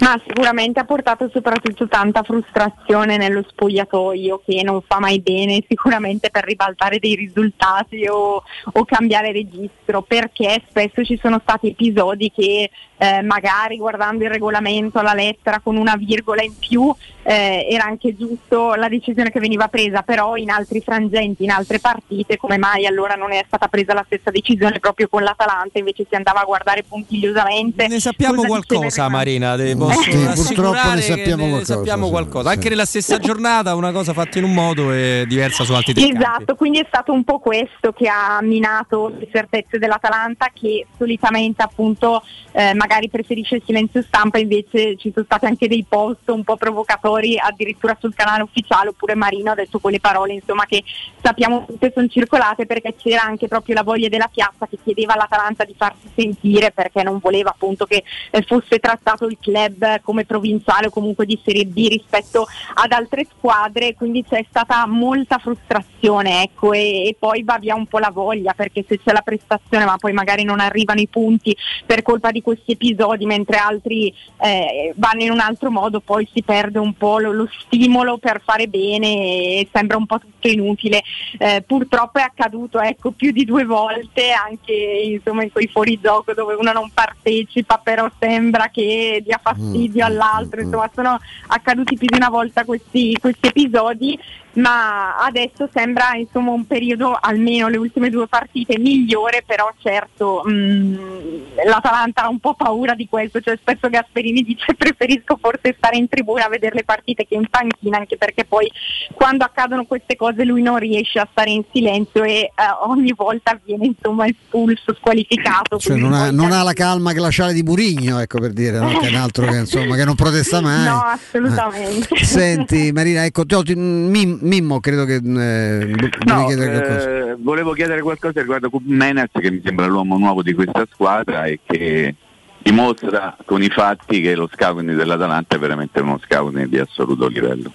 Ma sicuramente ha portato soprattutto tanta frustrazione nello spogliatoio che non fa mai bene sicuramente per ribaltare dei risultati o, o cambiare registro perché spesso ci sono stati episodi che eh, magari guardando il regolamento alla lettera con una virgola in più eh, era anche giusto la decisione che veniva presa, però in altri frangenti, in altre partite, come mai allora non è stata presa la stessa decisione proprio con l'Atalanta, invece si andava a guardare puntigliosamente. Ne sappiamo qualcosa. Marina. te posso Sì, purtroppo ne sappiamo ne qualcosa, sappiamo sì, qualcosa. sì. Anche nella stessa giornata, una cosa fatta in un modo e diversa su altri tre campi. Esatto, quindi è stato un po' questo che ha minato le certezze dell'Atalanta che solitamente appunto eh, magari preferisce il silenzio stampa, invece ci sono stati anche dei post un po' provocatori addirittura sul canale ufficiale oppure Marino ha detto quelle parole insomma che sappiamo tutte sono circolate perché c'era anche proprio la voglia della piazza che chiedeva all'Atalanta di farsi sentire perché non voleva appunto che eh, fosse trattato il club come provinciale o comunque di Serie B rispetto ad altre squadre, quindi c'è stata molta frustrazione ecco, e, e poi va via un po' la voglia perché se c'è la prestazione ma poi magari non arrivano i punti per colpa di questi episodi mentre altri eh, vanno in un altro modo poi si perde un lo, lo stimolo per fare bene e sembra un po' tutto inutile. Eh, purtroppo è accaduto ecco, più di due volte anche insomma, in quei fuorigioco dove uno non partecipa però sembra che dia fastidio all'altro, insomma sono accaduti più di una volta questi, questi episodi ma adesso sembra insomma un periodo, almeno le ultime due partite, migliore, però certo mh, l'Atalanta ha un po' paura di questo, cioè spesso Gasperini dice preferisco forse stare in tribuna a vedere le partite che in panchina, anche perché poi quando accadono queste cose lui non riesce a stare in silenzio e eh, ogni volta viene insomma espulso, squalificato. Cioè, non, ha, non ha la calma che lasciare di Murigno, ecco per dire, no? che è un altro che, insomma, che non protesta mai. No, assolutamente. Senti Marina, ecco, ti- ti- Mim- Mimmo credo che eh, No, chiedere eh, volevo chiedere qualcosa riguardo Cup Menez che mi sembra l'uomo nuovo di questa squadra e che dimostra con i fatti che lo scouting dell'Atalanta è veramente uno scouting di assoluto livello.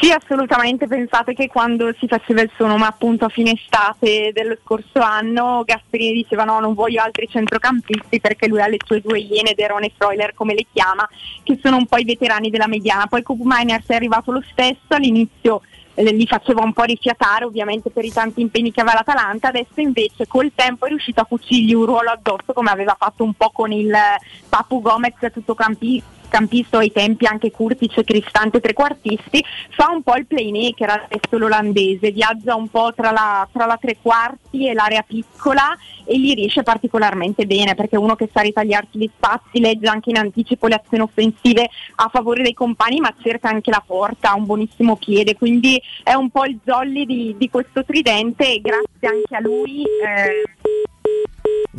Sì, assolutamente. Pensate che quando si faceva il suo nome appunto a fine estate dello scorso anno, Gasperini diceva no, non voglio altri centrocampisti perché lui ha le sue due iene, Derone e Freuler come le chiama, che sono un po' i veterani della mediana. Poi Cup Miners è arrivato lo stesso, all'inizio eh, li faceva un po' rifiatare ovviamente per i tanti impegni che aveva l'Atalanta, adesso invece col tempo è riuscito a cucirgli un ruolo addosso come aveva fatto un po' con il eh, Papu Gomez tuttocampista campista ai tempi anche Curtic e Cristante trequartisti, fa un po' il playmaker adesso l'olandese, viaggia un po' tra la, tra la tre quarti e l'area piccola e gli riesce particolarmente bene perché è uno che sa ritagliarsi gli spazi, legge anche in anticipo le azioni offensive a favore dei compagni ma cerca anche la porta, ha un buonissimo piede, quindi è un po' il jolly di, di questo tridente e grazie anche a lui eh,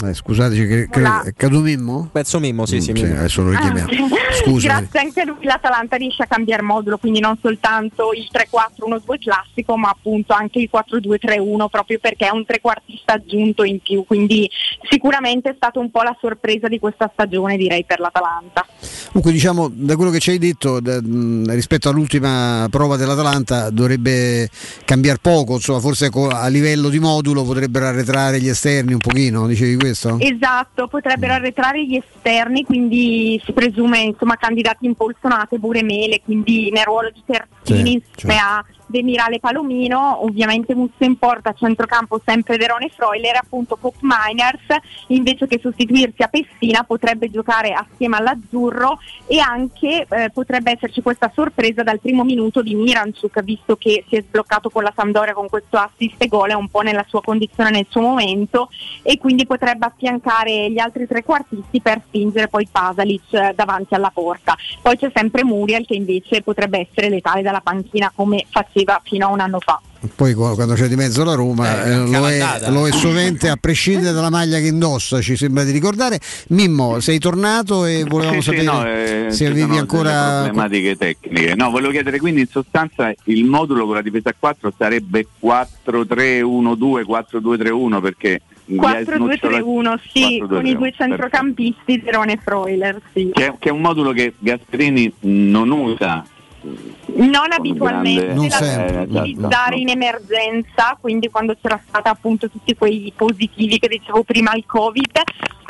Eh, scusateci, che, che, è caduto Mimmo? Pezzo Mimmo, sì, sì. Mm, Mimmo. adesso lo richiamiamo. Ah, Scusa. Grazie anche a lui l'Atalanta riesce a cambiare modulo, quindi non soltanto il 3-4-1-2 classico, ma appunto anche il 4-2-3-1 proprio perché è un trequartista aggiunto in più, quindi sicuramente è stata un po' la sorpresa di questa stagione direi per l'Atalanta. Comunque diciamo, da quello che ci hai detto, da- mh, rispetto all'ultima prova dell'Atalanta dovrebbe cambiare poco, insomma, forse co- a livello di modulo potrebbero arretrare gli esterni un pochino, dicevi questo? Esatto, potrebbero arretrare gli esterni, quindi si presume insomma candidati impolsonate pure Mele, quindi nel ruolo di terzini Sì, insieme a Demirale Palomino, ovviamente Musso in porta, centrocampo sempre Verone Freuler, appunto Pop Miners, invece che sostituirsi a Pessina potrebbe giocare assieme all'Azzurro e anche eh, potrebbe esserci questa sorpresa dal primo minuto di Miranchuk, visto che si è sbloccato con la Sampdoria con questo assist e gol, è un po' nella sua condizione nel suo momento e quindi potrebbe affiancare gli altri tre quartisti per spingere poi Pasalic eh, davanti alla porta. Poi c'è sempre Muriel che invece potrebbe essere letale dalla panchina come faceva fino a un anno fa. Poi qua- quando c'è di mezzo la Roma eh, lo, è, lo è sovente a prescindere dalla maglia che indossa, ci sembra di ricordare. Mimmo, sei tornato e volevamo Sì, sì, sapere no, eh, se avevi ancora... problematiche tecniche. No, volevo chiedere quindi in sostanza il modulo con la difesa a 4 sarebbe 4-3-1-2, 4-2-3-1 perché 4-2-3-1, sì, 4-2-3-1, con i due centrocampisti, Verone e Freuler, sì. che, è- che è un modulo che Gasperini non usa Non abitualmente Non la sempre, esatto. utilizzare in emergenza, quindi quando c'era stata appunto tutti quei positivi che dicevo prima al Covid,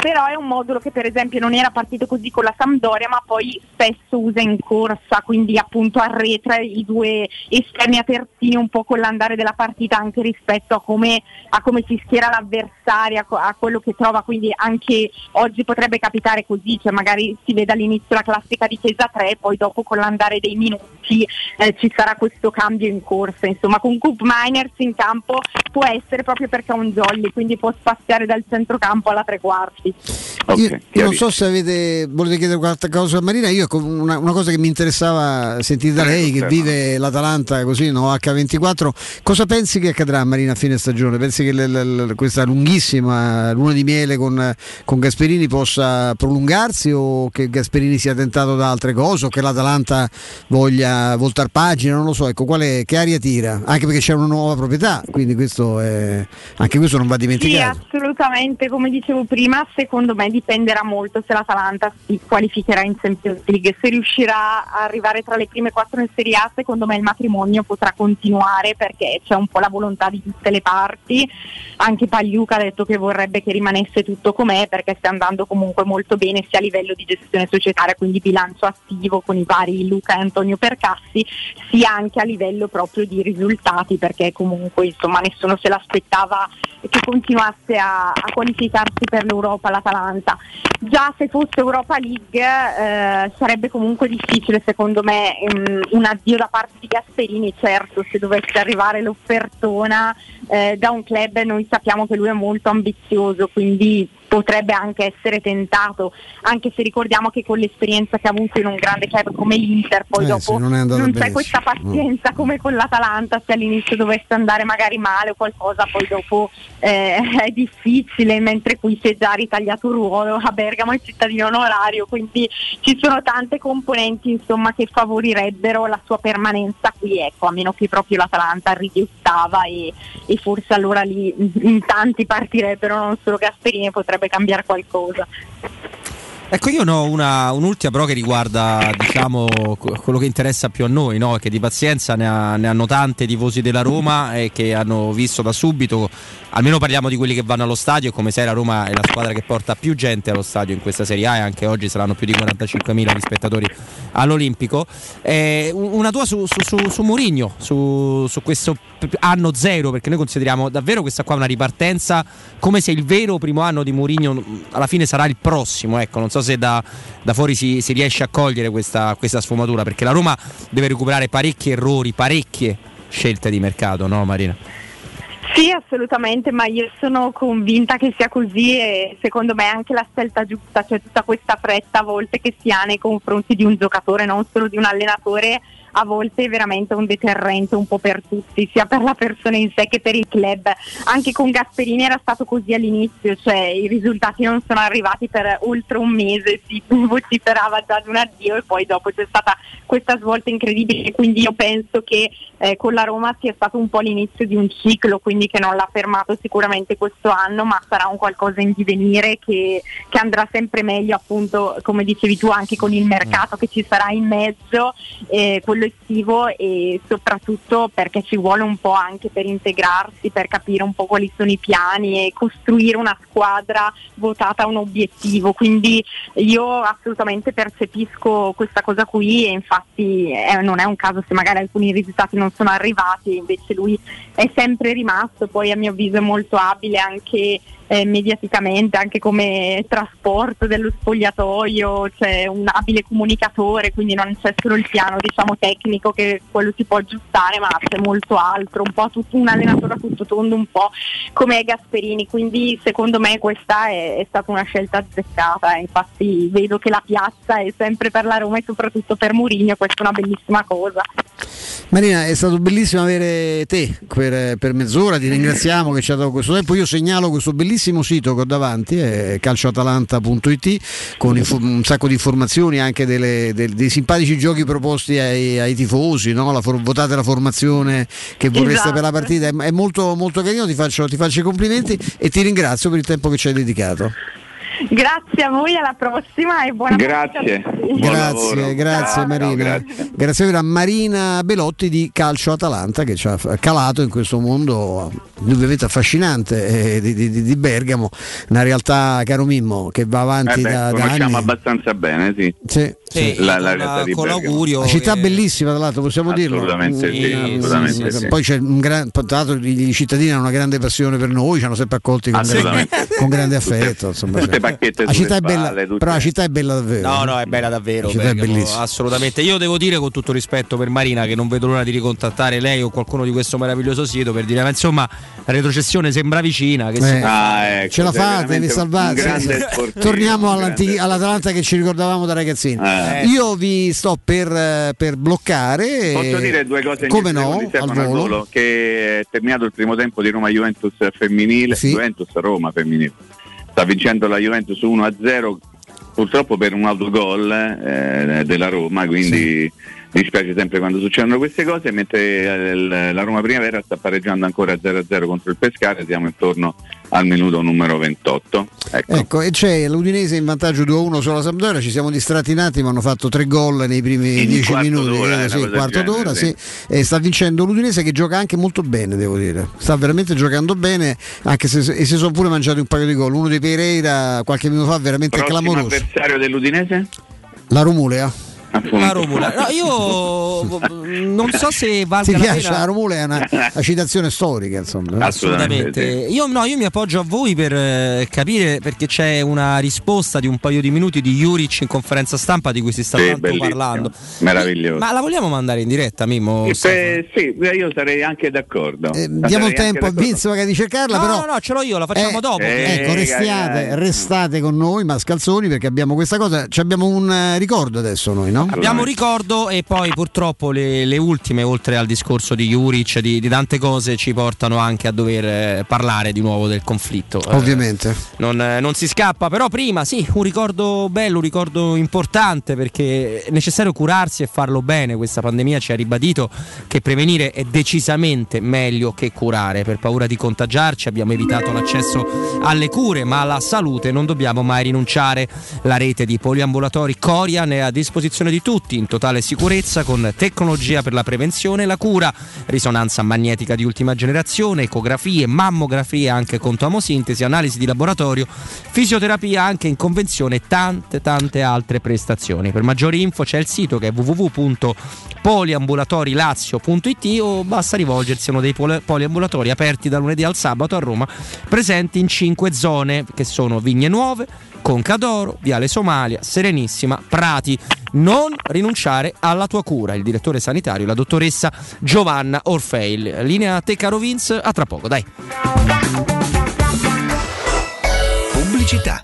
però è un modulo che per esempio non era partito così con la Sampdoria, ma poi spesso usa in corsa, quindi appunto arretra i due esterni a terzini un po' con l'andare della partita anche rispetto a come, a come si schiera l'avversaria, a a quello che trova, quindi anche oggi potrebbe capitare così, cioè magari si vede all'inizio la classica difesa 3 poi dopo con l'andare dei minuti eh, ci sarà questo cambio in corsa, insomma con Coop Miners in campo può essere proprio perché è un jolly, quindi può spaziare dal centrocampo alla tre quarti. Io, io non so se avete, volete chiedere qualche cosa a Marina, io ecco, una, una cosa che mi interessava sentire da lei che vive l'Atalanta così, no, H24, cosa pensi che accadrà Marina a fine stagione? Pensi che l- l- questa lunghissima luna di miele con, con Gasperini possa prolungarsi o che Gasperini sia tentato da altre cose o che l'Atalanta voglia voltar pagina? Non lo so, ecco, quale, che aria tira? Anche perché c'è una nuova proprietà, quindi questo è, anche questo non va Sì, dimenticato. assolutamente, come dicevo prima, secondo me dipenderà molto se l'Atalanta si qualificherà in Champions League. Se riuscirà a arrivare tra le prime quattro in Serie A, secondo me il matrimonio potrà continuare perché c'è un po' la volontà di tutte le parti. Anche Pagliuca ha detto che vorrebbe che rimanesse tutto com'è perché sta andando comunque molto bene sia a livello di gestione societaria, quindi bilancio attivo con i vari Luca e Antonio Percassi, sia anche a livello proprio di risultati perché comunque insomma nessuno se l'aspettava che continuasse a, a qualificarsi per l'Europa l'Atalanta Atalanta. Già se fosse Europa League eh, sarebbe comunque difficile secondo me mm, un addio da parte di Gasperini, certo se dovesse arrivare l'offertona eh, da un club noi sappiamo che lui è molto ambizioso, quindi potrebbe anche essere tentato, anche se ricordiamo che con l'esperienza che ha avuto in un grande club come l'Inter, poi Eh, dopo non non c'è questa pazienza come con l'Atalanta, se all'inizio dovesse andare magari male o qualcosa, poi dopo eh, è difficile, mentre qui si è già ritagliato un ruolo, a Bergamo è cittadino onorario, quindi ci sono tante componenti insomma, che favorirebbero la sua permanenza qui, ecco, a meno che proprio l'Atalanta ridiottava e, e forse allora lì in tanti partirebbero, non solo Gasperini, potrebbe cambiare qualcosa. Ecco, io ho una, un'ultima però che riguarda diciamo, que- quello che interessa più a noi, no? che di pazienza ne, ha- ne hanno tante tifosi della Roma e che hanno visto da subito, almeno parliamo di quelli che vanno allo stadio e come sai la Roma è la squadra che porta più gente allo stadio in questa Serie A e anche oggi saranno più di 45.000 gli spettatori all'Olimpico. Eh, un- una tua su, su, su, su Mourinho, su, su questo anno zero, perché noi consideriamo davvero questa qua una ripartenza come se il vero primo anno di Mourinho mh, alla fine sarà il prossimo, ecco, non so se da, da fuori si, si riesce a cogliere questa, questa sfumatura, perché la Roma deve recuperare parecchi errori, parecchie scelte di mercato, no Marina? Sì, assolutamente, ma io sono convinta che sia così e secondo me è anche la scelta giusta, cioè tutta questa fretta a volte che si ha nei confronti di un giocatore, non solo di un allenatore, a volte è veramente un deterrente un po' per tutti, sia per la persona in sé che per il club. Anche con Gasperini era stato così all'inizio, cioè i risultati non sono arrivati per oltre un mese, si vociferava già di un addio e poi dopo c'è stata questa svolta incredibile, quindi io penso che eh, con la Roma sia stato un po' l'inizio di un ciclo, quindi che non l'ha fermato sicuramente questo anno, ma sarà un qualcosa in divenire che, che andrà sempre meglio appunto, come dicevi tu, anche con il mercato che ci sarà in mezzo, eh, quello estivo e soprattutto perché ci vuole un po' anche per integrarsi, per capire un po' quali sono i piani e costruire una squadra votata a un obiettivo. Quindi io assolutamente percepisco questa cosa qui e infatti eh, non è un caso se magari alcuni risultati non sono arrivati, invece lui è sempre rimasto, poi a mio avviso è molto abile anche eh, mediaticamente, anche come trasporto dello spogliatoio, c'è un abile comunicatore, quindi non c'è solo il piano diciamo tecnico che quello si può aggiustare, ma c'è molto altro, un po' tutto un allenatore a tutto tondo, un po' come è Gasperini, quindi secondo me questa è, è stata una scelta azzeccata, eh. infatti vedo che la piazza è sempre per la Roma e soprattutto per Mourinho, questa è una bellissima cosa. Marina, è stato bellissimo avere te per, per mezz'ora, ti ringraziamo che ci ha dato questo tempo. Io segnalo questo bellissimo sito che ho davanti, è calcioatalanta.it, con info- un sacco di informazioni, anche delle- del- dei simpatici giochi proposti ai, ai tifosi, no? la for- votate la formazione che vorreste Esatto. per la partita, è, è molto, molto carino, ti faccio, ti faccio i complimenti e ti ringrazio per il tempo che ci hai dedicato. Grazie a voi, alla prossima e buona Grazie. tutti. Grazie, grazie Marina. grazie. a Marina Belotti di Calcio Atalanta che ci ha calato in questo mondo ovviamente affascinante eh, di, di- di Bergamo, una realtà, caro Mimmo, che va avanti Eh beh, da, da conosciamo anni. abbastanza bene, sì. Sì, Sì, La, la la- di con Bergamo. l'augurio Una città che- bellissima, tra l'altro, possiamo dirlo. Assolutamente sì, assolutamente mm, sì. Poi c'è un gran, tra l'altro i cittadini hanno una grande passione per noi, ci hanno sempre accolti con, grande, con grande affetto. Insomma, Tutte pacchette la città è sulle bella, spalle, tutte- però la città è bella davvero. No, no, è bella davvero. La città è Bergamo, bellissima. assolutamente. Io devo dire con tutto rispetto per Marina che non vedo l'ora di ricontattare lei o qualcuno di questo meraviglioso sito per dire, ma insomma, la retrocessione sembra vicina. Che Eh, si- Ah, ecco, ce la fate, vi salvate. Torniamo all'Atalanta che ci ricordavamo da ragazzini. Eh. Io vi sto per, eh, per bloccare. Posso eh, dire due cose in Come no? secondi, Al volo. volo, che è terminato il primo tempo di Roma Juventus femminile, Sì. Juventus Roma femminile. Sta vincendo la Juventus 1-0 purtroppo per un autogol eh, della Roma, quindi dispiace sempre quando succedono queste cose, mentre eh, la Roma Primavera sta pareggiando ancora 0-0 contro il Pescara, siamo intorno al minuto numero 28. Ecco. Ecco, e c'è l'Udinese in vantaggio 2-1 sulla Sampdoria, ci siamo distratti un attimo, hanno fatto tre gol nei primi In 10 quarto minuti, d'ora, eh, sì, quarto genere, d'ora, sì. sì. E sta vincendo l'Udinese che gioca anche molto bene, devo dire. Sta veramente giocando bene, anche se e si sono pure mangiati un paio di gol. Uno di Pereira qualche minuto fa veramente Prossimo clamoroso. avversario dell'Udinese? La Romulea. La Romula. No, io non so se Ti valga la piace pena. la Romula è una, una citazione storica, insomma. Assolutamente. Io, no, io mi appoggio a voi per eh, capire perché c'è una risposta di un paio di minuti di Juric in conferenza stampa di cui si sta Sì, tanto bellissimo. parlando. Meraviglioso. Ma la vogliamo mandare in diretta, Mimmo? Eh, beh, sì, io sarei anche d'accordo. Eh, Diamo il tempo a Vince magari di cercarla, No, però. no, no, ce l'ho io, la facciamo Eh, dopo. ecco, restate, restate con noi, mascalzoni, perché abbiamo questa cosa. Ci abbiamo un eh, ricordo adesso noi, no? Abbiamo un ricordo e poi purtroppo le, le ultime, oltre al discorso di Juric, di, di tante cose, ci portano anche a dover eh, parlare di nuovo del conflitto. Eh, Ovviamente. non, eh, non si scappa, però prima sì, un ricordo bello, un ricordo importante perché è necessario curarsi e farlo bene. Questa pandemia ci ha ribadito che prevenire è decisamente meglio che curare. Per paura di contagiarci abbiamo evitato l'accesso alle cure, ma alla salute non dobbiamo mai rinunciare. La rete di poliambulatori Corian è a disposizione di tutti in totale sicurezza con tecnologia per la prevenzione e la cura, risonanza magnetica di ultima generazione, ecografie, mammografie anche con tomosintesi, analisi di laboratorio, fisioterapia anche in convenzione e tante tante altre prestazioni. Per maggiori info c'è il sito che è www.poliambulatorilazio.it o basta rivolgersi a uno dei poli- poliambulatori aperti da lunedì al sabato a Roma, presenti in cinque zone che sono Vigne Nuove, Concadoro, Viale Somalia, Serenissima, Prati. Non rinunciare alla tua cura. Il direttore sanitario, la dottoressa Giovanna Orfeil. Linea a te, caro Vince. A tra poco, dai. Pubblicità.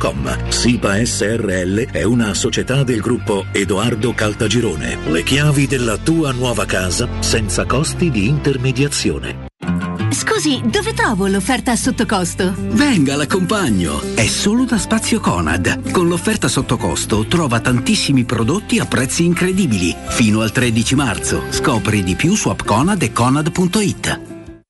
www.keicalt.com. SIPA SRL è una società del gruppo Edoardo Caltagirone. Le chiavi della tua nuova casa senza costi di intermediazione. Scusi, dove trovo l'offerta sotto costo? Venga, l'accompagno. È solo da Spazio Conad. Con l'offerta sotto costo trova tantissimi prodotti a prezzi incredibili. Fino al 13 marzo. Scopri di più su appconad e conad.it.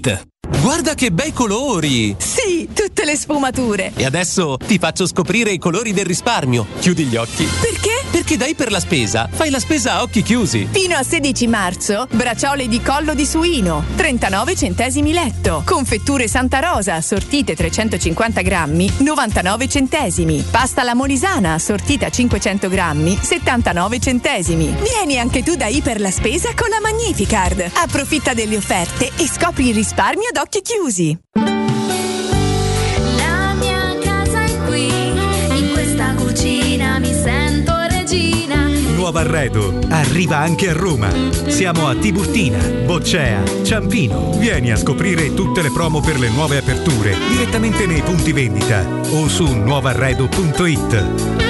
Rita. Guarda che bei colori! Sì, tutte le sfumature. E adesso ti faccio scoprire i colori del risparmio. Chiudi gli occhi. Perché? Perché dai per la spesa, fai la spesa a occhi chiusi. Fino a 16 marzo, braciole di collo di suino, 39 centesimi letto. Confetture Santa Rosa, assortite 350 grammi, 99 centesimi. Pasta alla molisana, assortita 500 grammi, 79 centesimi. Vieni anche tu da Iper la Spesa con la Magnificard. Approfitta delle offerte e scopri il risparmio ad occhi chiusi. La mia casa è qui, in questa cucina mi sento regina. Nuovo arredo arriva anche a Roma. Siamo a Tiburtina, Boccea, Ciampino. Vieni a scoprire tutte le promo per le nuove aperture direttamente nei punti vendita o su nuovarredo.it.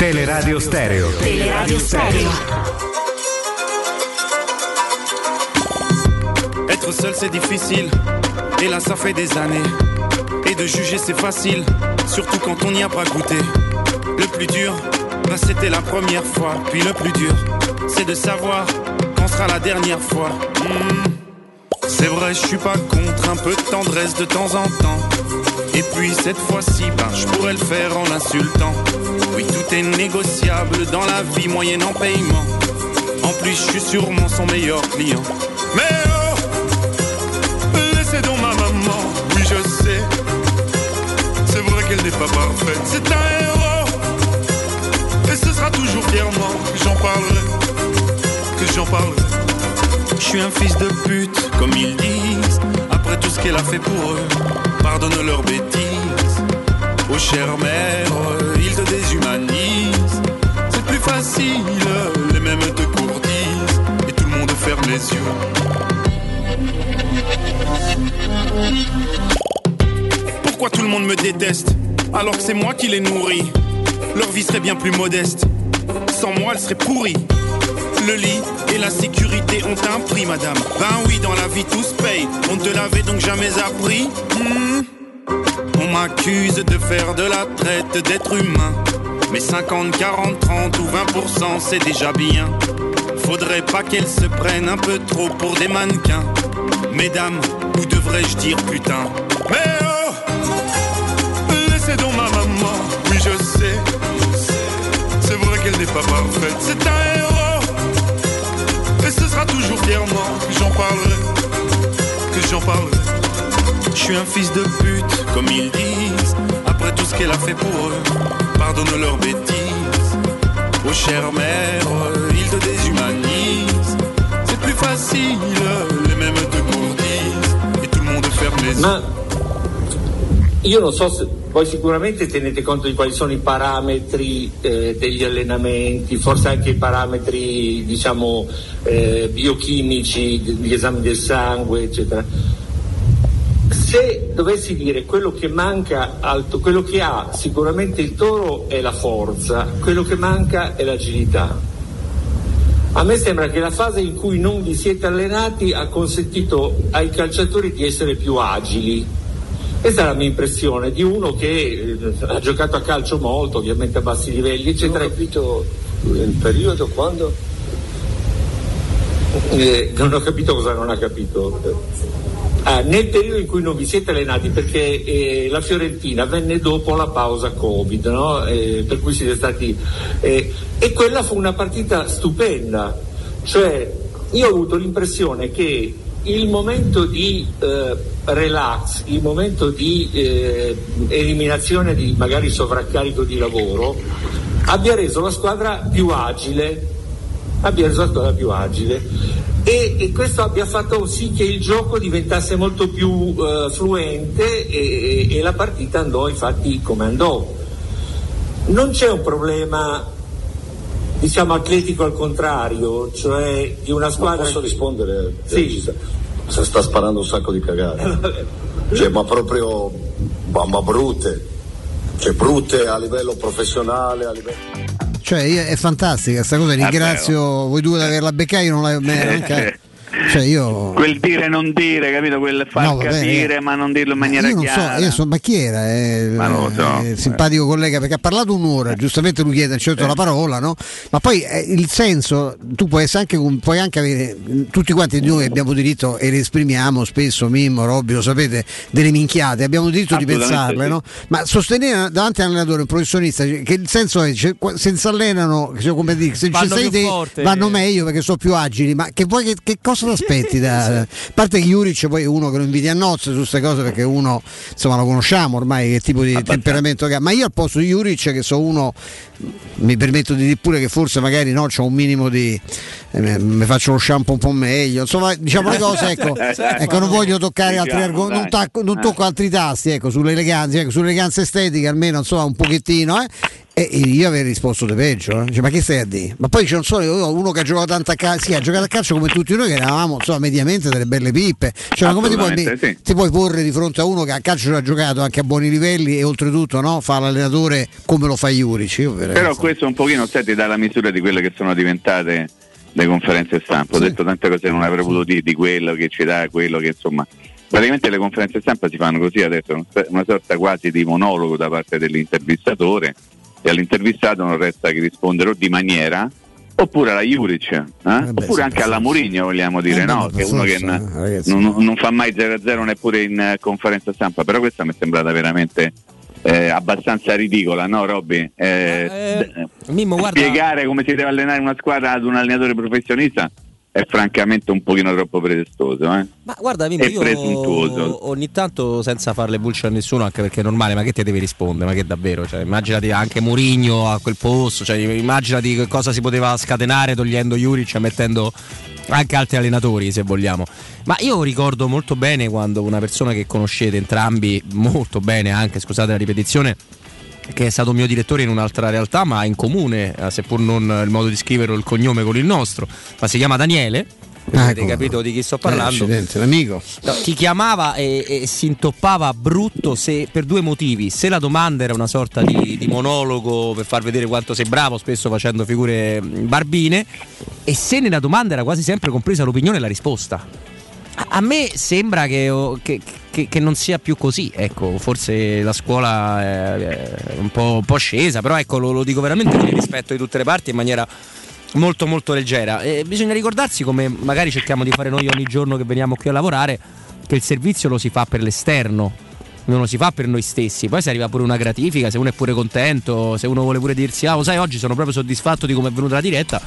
Teleradio Stereo. Teleradio Stereo. Être seul c'est difficile, et là ça fait des années. Et de juger c'est facile, surtout quand on n'y a pas goûté. Le plus dur, bah, c'était la première fois. Puis le plus dur, c'est de savoir quand sera la dernière fois. Hmm. C'est vrai, je suis pas contre un peu de tendresse de temps en temps. Et puis cette fois-ci, ben, je pourrais le faire en l'insultant. Oui, tout est négociable dans la vie moyennant paiement. En plus, je suis sûrement son meilleur client. Mais oh, laissez donc ma maman, oui je sais. C'est vrai qu'elle n'est pas parfaite, c'est un héros. Et ce sera toujours fièrement que j'en parlerai, que j'en parlerai. Je suis un fils de pute, comme ils disent. Tout ce qu'elle a fait pour eux, pardonne leurs bêtises. Oh chère mère, ils te déshumanisent. C'est plus facile, les mêmes te courtisent. Et tout le monde ferme les yeux. Pourquoi tout le monde me déteste alors que c'est moi qui les nourris? Leur vie serait bien plus modeste. Sans moi, elle serait pourrie. Le lit et la sécurité ont un prix, madame. Ben oui, dans la vie tout se paye. On ne te l'avait donc jamais appris. Hmm. On m'accuse de faire de la traite d'êtres humains. Mais 50, 40, 30 ou 20%, c'est déjà bien. Faudrait pas qu'elles se prennent un peu trop pour des mannequins. Mesdames, ou devrais-je dire putain? Mais oh Laissez donc ma maman, oui je sais. C'est vrai qu'elle n'est pas parfaite, c'est un. Et ce sera toujours fièrement que j'en parlerai, que j'en parlerai. Je suis un fils de pute, comme ils disent. Après tout ce qu'elle a fait pour eux, pardonne leurs bêtises. Oh chère mère, ils te déshumanisent. C'est plus facile, les mêmes te courtisent. Et tout le monde ferme les yeux. Io non so se voi sicuramente tenete conto di quali sono i parametri eh, degli allenamenti, forse anche i parametri diciamo eh, biochimici, gli esami del sangue, eccetera. Se dovessi dire quello che manca, al- quello che ha sicuramente il toro è la forza, quello che manca è l'agilità. A me sembra che la fase in cui non vi siete allenati ha consentito ai calciatori di essere più agili. Questa è la mia impressione di uno che eh, ha giocato a calcio molto, ovviamente a bassi livelli, eccetera. Non ho capito il periodo quando? Eh, non ho capito cosa non ha capito. Ah, nel periodo in cui non vi siete allenati, perché eh, la Fiorentina venne dopo la pausa Covid, no? Eh, per cui siete stati. eh, e quella fu una partita stupenda. Cioè, io ho avuto l'impressione che il momento di eh, relax, il momento di eh, eliminazione di magari sovraccarico di lavoro abbia reso la squadra più agile, abbia reso la squadra più agile e, e questo abbia fatto sì che il gioco diventasse molto più eh, fluente e, e la partita andò infatti come andò. Non c'è un problema diciamo atletico al contrario, cioè di una Ma squadra... posso rispondere? Sì. Se sta sparando un sacco di cagate. Cioè, ma proprio ma, ma brutte. Cioè brutte a livello professionale, a livello. Cioè, io- è fantastica questa cosa, ringrazio voi due di averla beccata, io non l'avevo me- anche- Cioè io. Quel dire e non dire, capito? Quel far No, vabbè, capire eh. ma non dirlo in maniera io non chiara. so, io so, ma chi era? Eh, Ma so. eh, simpatico collega perché ha parlato un'ora, giustamente lui chiede certo la parola, no? Ma poi eh, il senso, tu puoi, essere anche, puoi anche avere, tutti quanti di noi abbiamo diritto e le esprimiamo spesso, Mimmo, Robby, lo sapete, delle minchiate, abbiamo diritto di pensarle, sì. no? Ma sostenere davanti all'allenatore un professionista che il senso è cioè, se si allenano, cioè, come dire, se ci Vanno sei più te forte. vanno meglio perché sono più agili, ma che, vuoi, che, che cosa ti aspetti da, a parte che Juric poi è uno che lo invidi a nozze su queste cose perché uno insomma lo conosciamo ormai che tipo di temperamento che ha. Ma io al posto di Juric che so uno mi permetto di dire pure che forse magari no c'ho un minimo di eh, mi faccio lo shampoo un po' meglio. Insomma diciamo le cose ecco, ecco non voglio toccare altri argomenti non, tacco- non tocco altri tasti ecco sull'eleganza ecco, sull'eleganza estetica almeno insomma un pochettino eh. E io avrei risposto di peggio, eh. Dice, ma che stai a dire? Ma poi c'è un solo io ho uno che ha giocato tanto a calcio, sì, ha giocato a calcio come tutti noi che eravamo insomma, mediamente delle belle pippe. Cioè, come ti puoi, sì. ti puoi porre di fronte a uno che a calcio ha giocato anche a buoni livelli e oltretutto no, fa l'allenatore come lo fa veramente- Però questo un pochino sai, ti dà la misura di quelle che sono diventate le conferenze stampa. Ho detto tante cose che non avrei voluto dire di quello che ci dà, quello che insomma. Praticamente le conferenze stampa si fanno così adesso, una sorta quasi di monologo da parte dell'intervistatore e all'intervistato non resta che rispondere o di maniera oppure alla Juric, eh? oppure anche alla Mourinho vogliamo dire, Eh, no? che è uno che n- eh, non, non fa mai 0-0 neppure in eh, conferenza stampa, però questa mi è sembrata veramente eh, abbastanza ridicola, no Robby? Eh, d- Mimmo, guarda- Spiegare come si deve allenare una squadra ad un allenatore professionista è francamente un pochino troppo pretestoso. Eh? Ma guarda, Mimmo, io presuntuoso. ogni tanto senza farle bullshit a nessuno, anche perché è normale, ma che ti devi rispondere? Ma che davvero? Cioè, immaginati anche Mourinho a quel posto, cioè, immaginati che cosa si poteva scatenare togliendo Juric e mettendo anche altri allenatori, se vogliamo. Ma io ricordo molto bene quando una persona che conoscete entrambi, molto bene anche, scusate la ripetizione, che è stato mio direttore in un'altra realtà, ma in comune, eh, seppur non il modo di scrivere o il cognome con il nostro, ma si chiama Daniele. Avete ecco. capito di chi sto Eh, parlando? accidenti, l'amico. No, ti chiamava e, e si intoppava brutto se- per due motivi. Se la domanda era una sorta di, di monologo per far vedere quanto sei bravo, spesso facendo figure barbine, e se nella domanda era quasi sempre compresa l'opinione e la risposta. A, me sembra che, che- che- che non sia più così. Ecco, forse la scuola è, un, po', un po' scesa, però ecco, lo, lo dico veramente con il rispetto di tutte le parti in maniera molto molto leggera. E bisogna ricordarsi come magari cerchiamo di fare noi ogni giorno che veniamo qui a lavorare, che il servizio lo si fa per l'esterno. Non lo si fa per noi stessi, poi se arriva pure una gratifica, se uno è pure contento, se uno vuole pure dirsi, ah, sai, oggi sono proprio soddisfatto di come è venuta la diretta,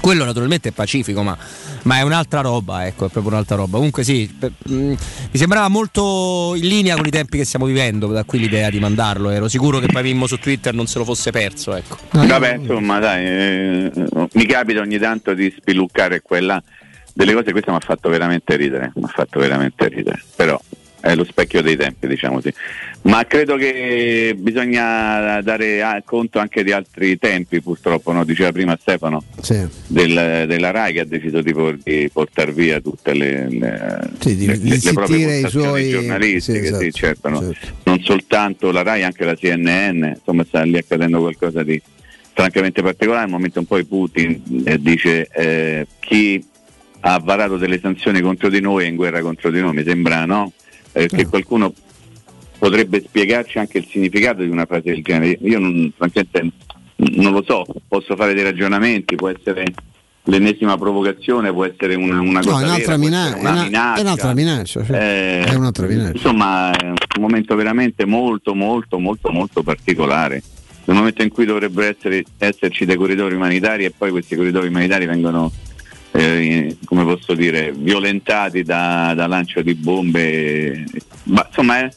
quello naturalmente è pacifico, ma, ma è un'altra roba, ecco, è proprio un'altra roba. Comunque sì, per- mm, mi sembrava molto in linea con i tempi che stiamo vivendo, da qui l'idea di mandarlo, ero sicuro che poi Mimmo su Twitter non se lo fosse perso, ecco. Vabbè, insomma, dai, eh, mi capita ogni tanto di spiluccare quella delle cose, questo mi ha fatto veramente ridere, mi ha fatto veramente ridere, però è lo specchio dei tempi, diciamo così. Ma credo che bisogna dare conto anche di altri tempi, purtroppo, no? diceva prima Stefano, Sì. del- della RAI che ha deciso di, por- di portare via tutte le, le, Sì, di- le- di le proprie i suoi- giornalistiche, sì, esatto, sì, certo, no? non soltanto la RAI, anche la CNN, insomma sta lì accadendo qualcosa di francamente particolare, al momento in poi Putin eh, dice eh, chi ha varato delle sanzioni contro di noi è in guerra contro di noi, mi sembra no? Eh, che qualcuno potrebbe spiegarci anche il significato di una frase del genere. Io non, francamente non lo so, posso fare dei ragionamenti, può essere l'ennesima provocazione, può essere una, una No, cosa è un'altra, vera, mina- una una- minaccia. è un'altra minaccia. sì. Eh, è un'altra minaccia. Insomma, è un momento veramente molto, molto, molto, molto particolare. Nel momento in cui dovrebbero essere, esserci dei corridori umanitari e poi questi corridori umanitari vengono, eh, come posso dire, violentati da, da lancio di bombe. Ma insomma, eh,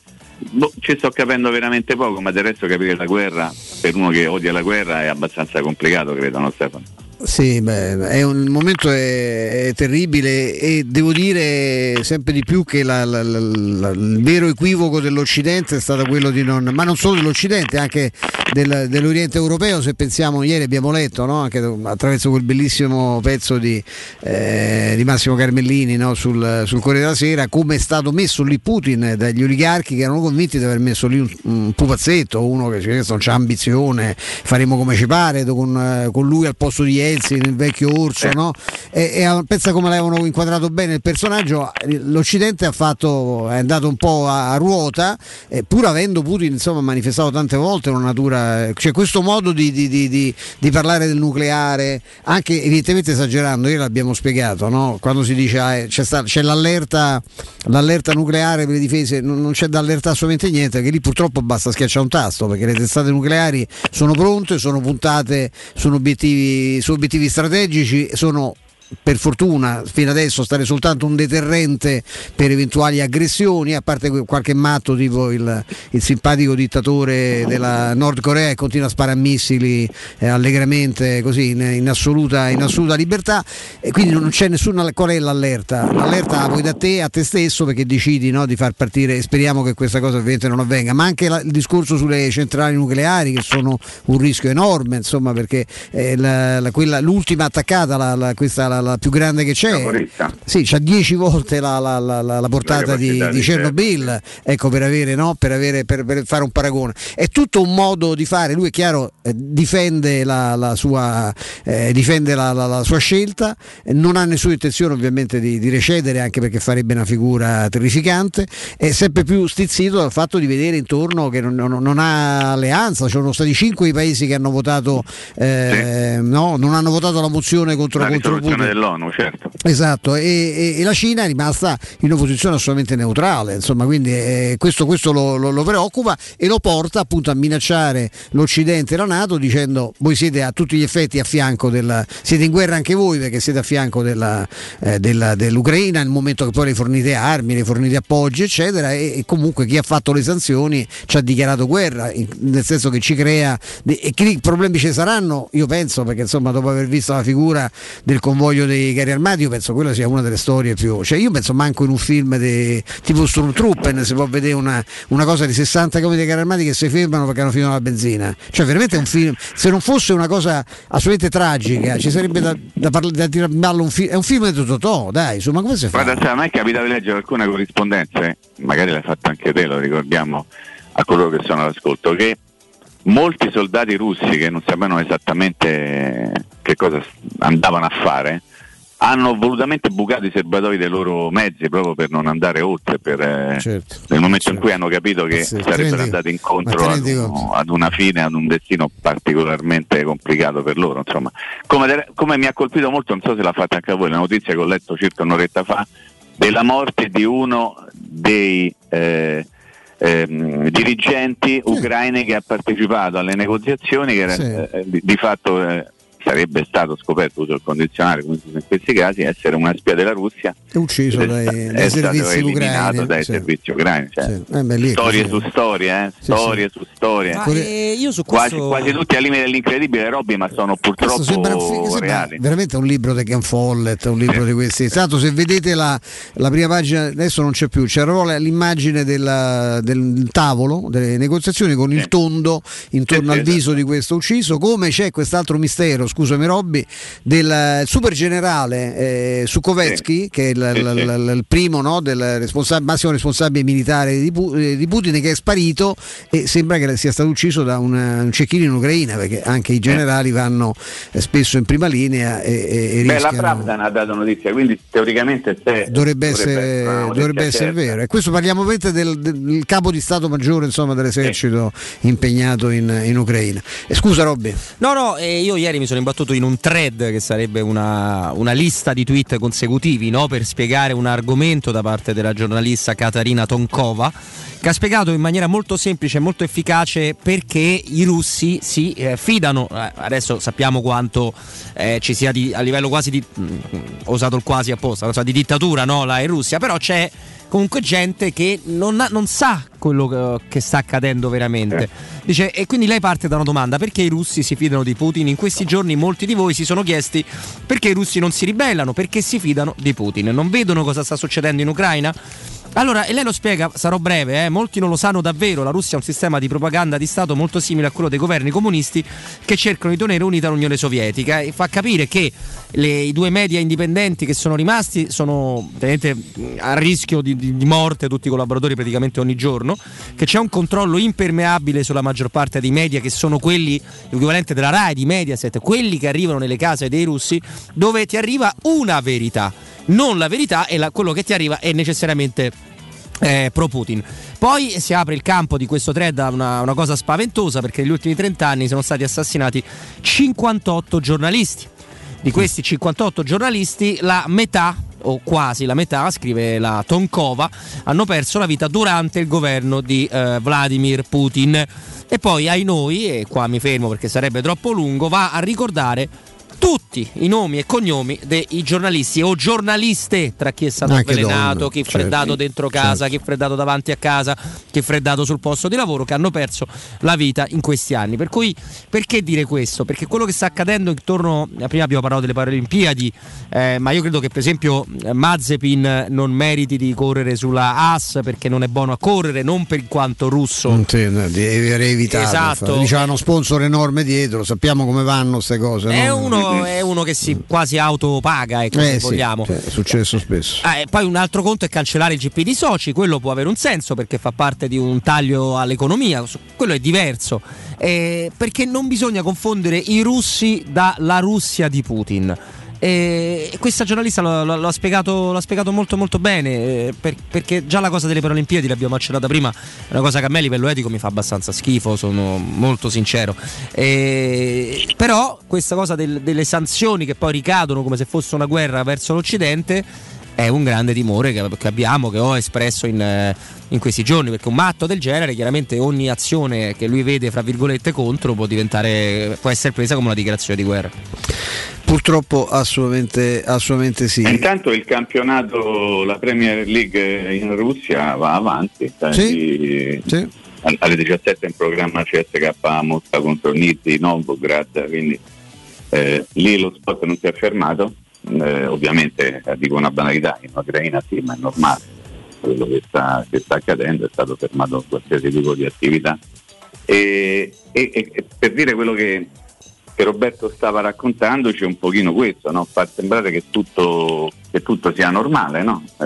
boh, ci sto capendo veramente poco, ma del resto capire la guerra, per uno che odia la guerra, è abbastanza complicato, credo, no Stefano? Sì, beh, è un il momento è, è terribile e devo dire sempre di più che la- la- la- il vero equivoco dell'Occidente è stato quello di non, ma non solo dell'Occidente, anche del- dell'Oriente europeo, se pensiamo, ieri abbiamo letto no? anche attraverso quel bellissimo pezzo di, eh, di Massimo Carmellini no? sul, sul Corriere della Sera, come è stato messo lì Putin dagli oligarchi che erano convinti di aver messo lì un, un pupazzetto, uno che questo non c'ha ambizione, faremo come ci pare, con, con lui al posto di Elsin, il vecchio orso, no? e, e pensa come l'avevano inquadrato bene il personaggio, l'Occidente ha fatto, è andato un po' a, a ruota, eh, pur avendo Putin insomma, manifestato tante volte una natura, cioè questo modo di, di- di- di- parlare del nucleare, anche evidentemente esagerando, ieri l'abbiamo spiegato, no? quando si dice ah, eh, c'è, sta- c'è l'allerta, l'allerta nucleare per le difese, non, non c'è da allertare assolutamente niente, che lì purtroppo basta schiacciare un tasto, perché le testate nucleari sono pronte, sono puntate su obiettivi, su obiettivi strategici, sono per fortuna fino adesso stare soltanto un deterrente per eventuali aggressioni, a parte qualche matto tipo il, il simpatico dittatore della Nord Corea che continua a sparare missili eh, allegramente così in, in assoluta, in assoluta libertà e quindi non c'è nessuna qual è l'allerta? L'allerta la puoi da te a te stesso perché decidi no, di far partire e speriamo che questa cosa ovviamente non avvenga, ma anche la- il discorso sulle centrali nucleari che sono un rischio enorme, insomma, perché eh, la- la- quella- l'ultima attaccata, questa la, la più grande che c'è, sì, c'ha 10 volte la, la- la- la- portata di, di Chernobyl, ecco per avere, no? per, avere per, per fare un paragone. È tutto un modo di fare, lui è chiaro, eh, difende la, la sua, eh, difende la, la- la sua scelta, non ha nessuna intenzione ovviamente di, di recedere anche perché farebbe una figura terrificante, è sempre più stizzito dal fatto di vedere intorno che non, non- non ha alleanza, ci sono stati 5 i paesi che hanno votato, eh, no? non hanno votato la mozione contro, La contro Putin. dell'ONU, certo. Esatto, e, e- e la Cina è rimasta in una posizione assolutamente neutrale, insomma, quindi eh, questo, questo lo, lo- lo preoccupa e lo porta appunto a minacciare l'Occidente e la Nato dicendo voi siete a tutti gli effetti a fianco della, siete in guerra anche voi perché siete a fianco della, eh, della- dell'Ucraina nel momento che poi le fornite armi, le fornite appoggi eccetera e, e comunque chi ha fatto le sanzioni ci ha dichiarato guerra, in- nel senso che ci crea e che problemi ci saranno, io penso perché insomma dopo aver visto la figura del convoglio dei carri armati io penso quella sia una delle storie più cioè io penso manco in un film de- tipo Stormtrooper si può vedere una, una cosa di 60 km di carri armati che si fermano perché hanno finito la benzina cioè veramente è un film se non fosse una cosa assolutamente tragica ci sarebbe da, da, parla- da tirare in ballo un film è un film di Totò dai insomma come si fa? Guarda, sai, a me è capitato di leggere alcune corrispondenze, magari l'hai fatto anche te, lo ricordiamo a coloro che sono all'ascolto, che molti soldati russi che non sapevano esattamente che cosa andavano a fare hanno volutamente bucato i serbatoi dei loro mezzi proprio per non andare oltre, per, eh, nel momento in cui hanno capito che Sì, sarebbero andati incontro ad, uno- ad una fine, ad un destino particolarmente complicato per loro. Insomma. Come, come mi ha colpito molto, non so se l'ha fatta anche a voi, la notizia che ho letto circa un'oretta fa, della morte di uno dei eh, ehm, dirigenti ucraini che ha partecipato alle negoziazioni, che era, Sì. eh, di, di fatto eh, sarebbe stato scoperto, uso il condizionale come si usa in questi casi, essere una spia della Russia è ucciso dai, è, dai è stato servizi ucraini dai sì. servizi ucraini. cioè, Eh, beh, storie così. su storie, eh, Sì, storie su storie. Ma, eh, io su quasi, questo- quasi tutti al limite dell'incredibile, Robby, ma sono purtroppo Questo sembra, sembra reali. veramente un libro di Ken Follett, un libro di questi. Tanto se vedete la, la prima pagina, adesso non c'è più, c'era l'immagine della- del tavolo delle negoziazioni con il tondo intorno Sì, al sì, viso di questo ucciso, come c'è quest'altro mistero, scusami Robby, del super generale eh, Sukovetsky, che è il, il- il- il primo no, del responsa- massimo responsabile militare di, Pu- eh, di Putin, che è sparito e sembra che sia stato ucciso da un, un cecchino in Ucraina, perché anche i generali vanno eh, spesso in prima linea e, e- e Beh, la rischiano. Pravda ne ha dato notizia, quindi teoricamente se- Dovrebbe essere, dovrebbe essere vero. E questo parliamo ovviamente del, del capo di Stato Maggiore insomma, dell'esercito impegnato in, in Ucraina. E scusa Robby. No, no, eh, io ieri mi sono imbattuto in un thread che sarebbe una, una lista di tweet consecutivi no? per spiegare un argomento da parte della giornalista Katarina Tonkova che ha spiegato in maniera molto semplice e molto efficace perché i russi si eh, fidano, eh, adesso sappiamo quanto eh, ci sia di- a livello quasi di, mm, ho usato il quasi apposta, so, di dittatura no? là in Russia, però c'è comunque gente che non, ha- non sa quello che, che sta accadendo veramente. Dice, e quindi lei parte da una domanda: perché i russi si fidano di Putin? In questi giorni molti di voi si sono chiesti perché i russi non si ribellano, perché si fidano di Putin. Non vedono cosa sta succedendo in Ucraina? Allora, e lei lo spiega, sarò breve, eh, molti non lo sanno davvero, la Russia ha un sistema di propaganda di Stato molto simile a quello dei governi comunisti che cercano di tenere unita l'Unione Sovietica e fa capire che le- i due media indipendenti che sono rimasti sono mh, a rischio di, di- di morte, tutti i collaboratori praticamente ogni giorno, che c'è un controllo impermeabile sulla maggior parte dei media che sono quelli, l'equivalente della RAI, di Mediaset, quelli che arrivano nelle case dei russi, dove ti arriva una verità, non la verità e la- quello che ti arriva è necessariamente eh, pro Putin. Poi si apre il campo di questo thread a una, una cosa spaventosa perché negli ultimi 30 anni sono stati assassinati 58 giornalisti. Di questi 58 giornalisti la metà o quasi la metà, scrive la Tonkova, hanno perso la vita durante il governo di eh, Vladimir Putin. E poi ai noi, e qua mi fermo perché sarebbe troppo lungo, va a ricordare tutti i nomi e cognomi dei giornalisti o giornaliste tra chi è stato Anche avvelenato, donne, chi è certo. freddato dentro casa, chi è freddato davanti a casa, chi è freddato sul posto di lavoro, che hanno perso la vita in questi anni. Per cui perché dire questo? Perché quello che sta accadendo intorno, eh, prima abbiamo parlato delle Paralimpiadi, eh, ma io credo che per esempio eh, Mazepin non meriti di correre sulla AS perché non è buono a correre, non per quanto russo. Non te- no, evitato. Esatto. Diceva uno sponsor enorme dietro, sappiamo come vanno queste cose. È no? uno, è uno che si quasi autopaga, ecco, se Eh sì, vogliamo. cioè, è successo spesso. Ah, poi un altro conto è cancellare il GP di Soci, quello può avere un senso perché fa parte di un taglio all'economia, quello è diverso, Eh, perché non bisogna confondere i russi dalla Russia di Putin. E questa giornalista lo, lo- lo ha spiegato, l'ha spiegato molto molto bene eh, per- perché già la cosa delle Paralimpiadi l'abbiamo accennata prima è una cosa che a me a livello etico mi fa abbastanza schifo sono molto sincero. Eh, però questa cosa del- delle sanzioni che poi ricadono come se fosse una guerra verso l'Occidente è un grande timore che, che abbiamo, che ho espresso in, eh, in questi giorni, perché un matto del genere, chiaramente ogni azione che lui vede, fra virgolette, contro può diventare, può essere presa come una dichiarazione di guerra. Purtroppo assolutamente, assolutamente sì. Intanto il campionato, la Premier League in Russia va avanti. Sì, al- Alle 17 in programma CSK Mosca contro Nizzi Novgorod, quindi eh, lì lo sport non si è fermato. Eh, ovviamente eh, dico una banalità, in Ucraina sì, ma è normale. Quello che sta, che sta accadendo è stato fermato qualsiasi tipo di attività. E, e- e- per dire quello che, che Roberto stava raccontandoci è un pochino questo, no? far sembrare che tutto, che tutto sia normale, no? Eh,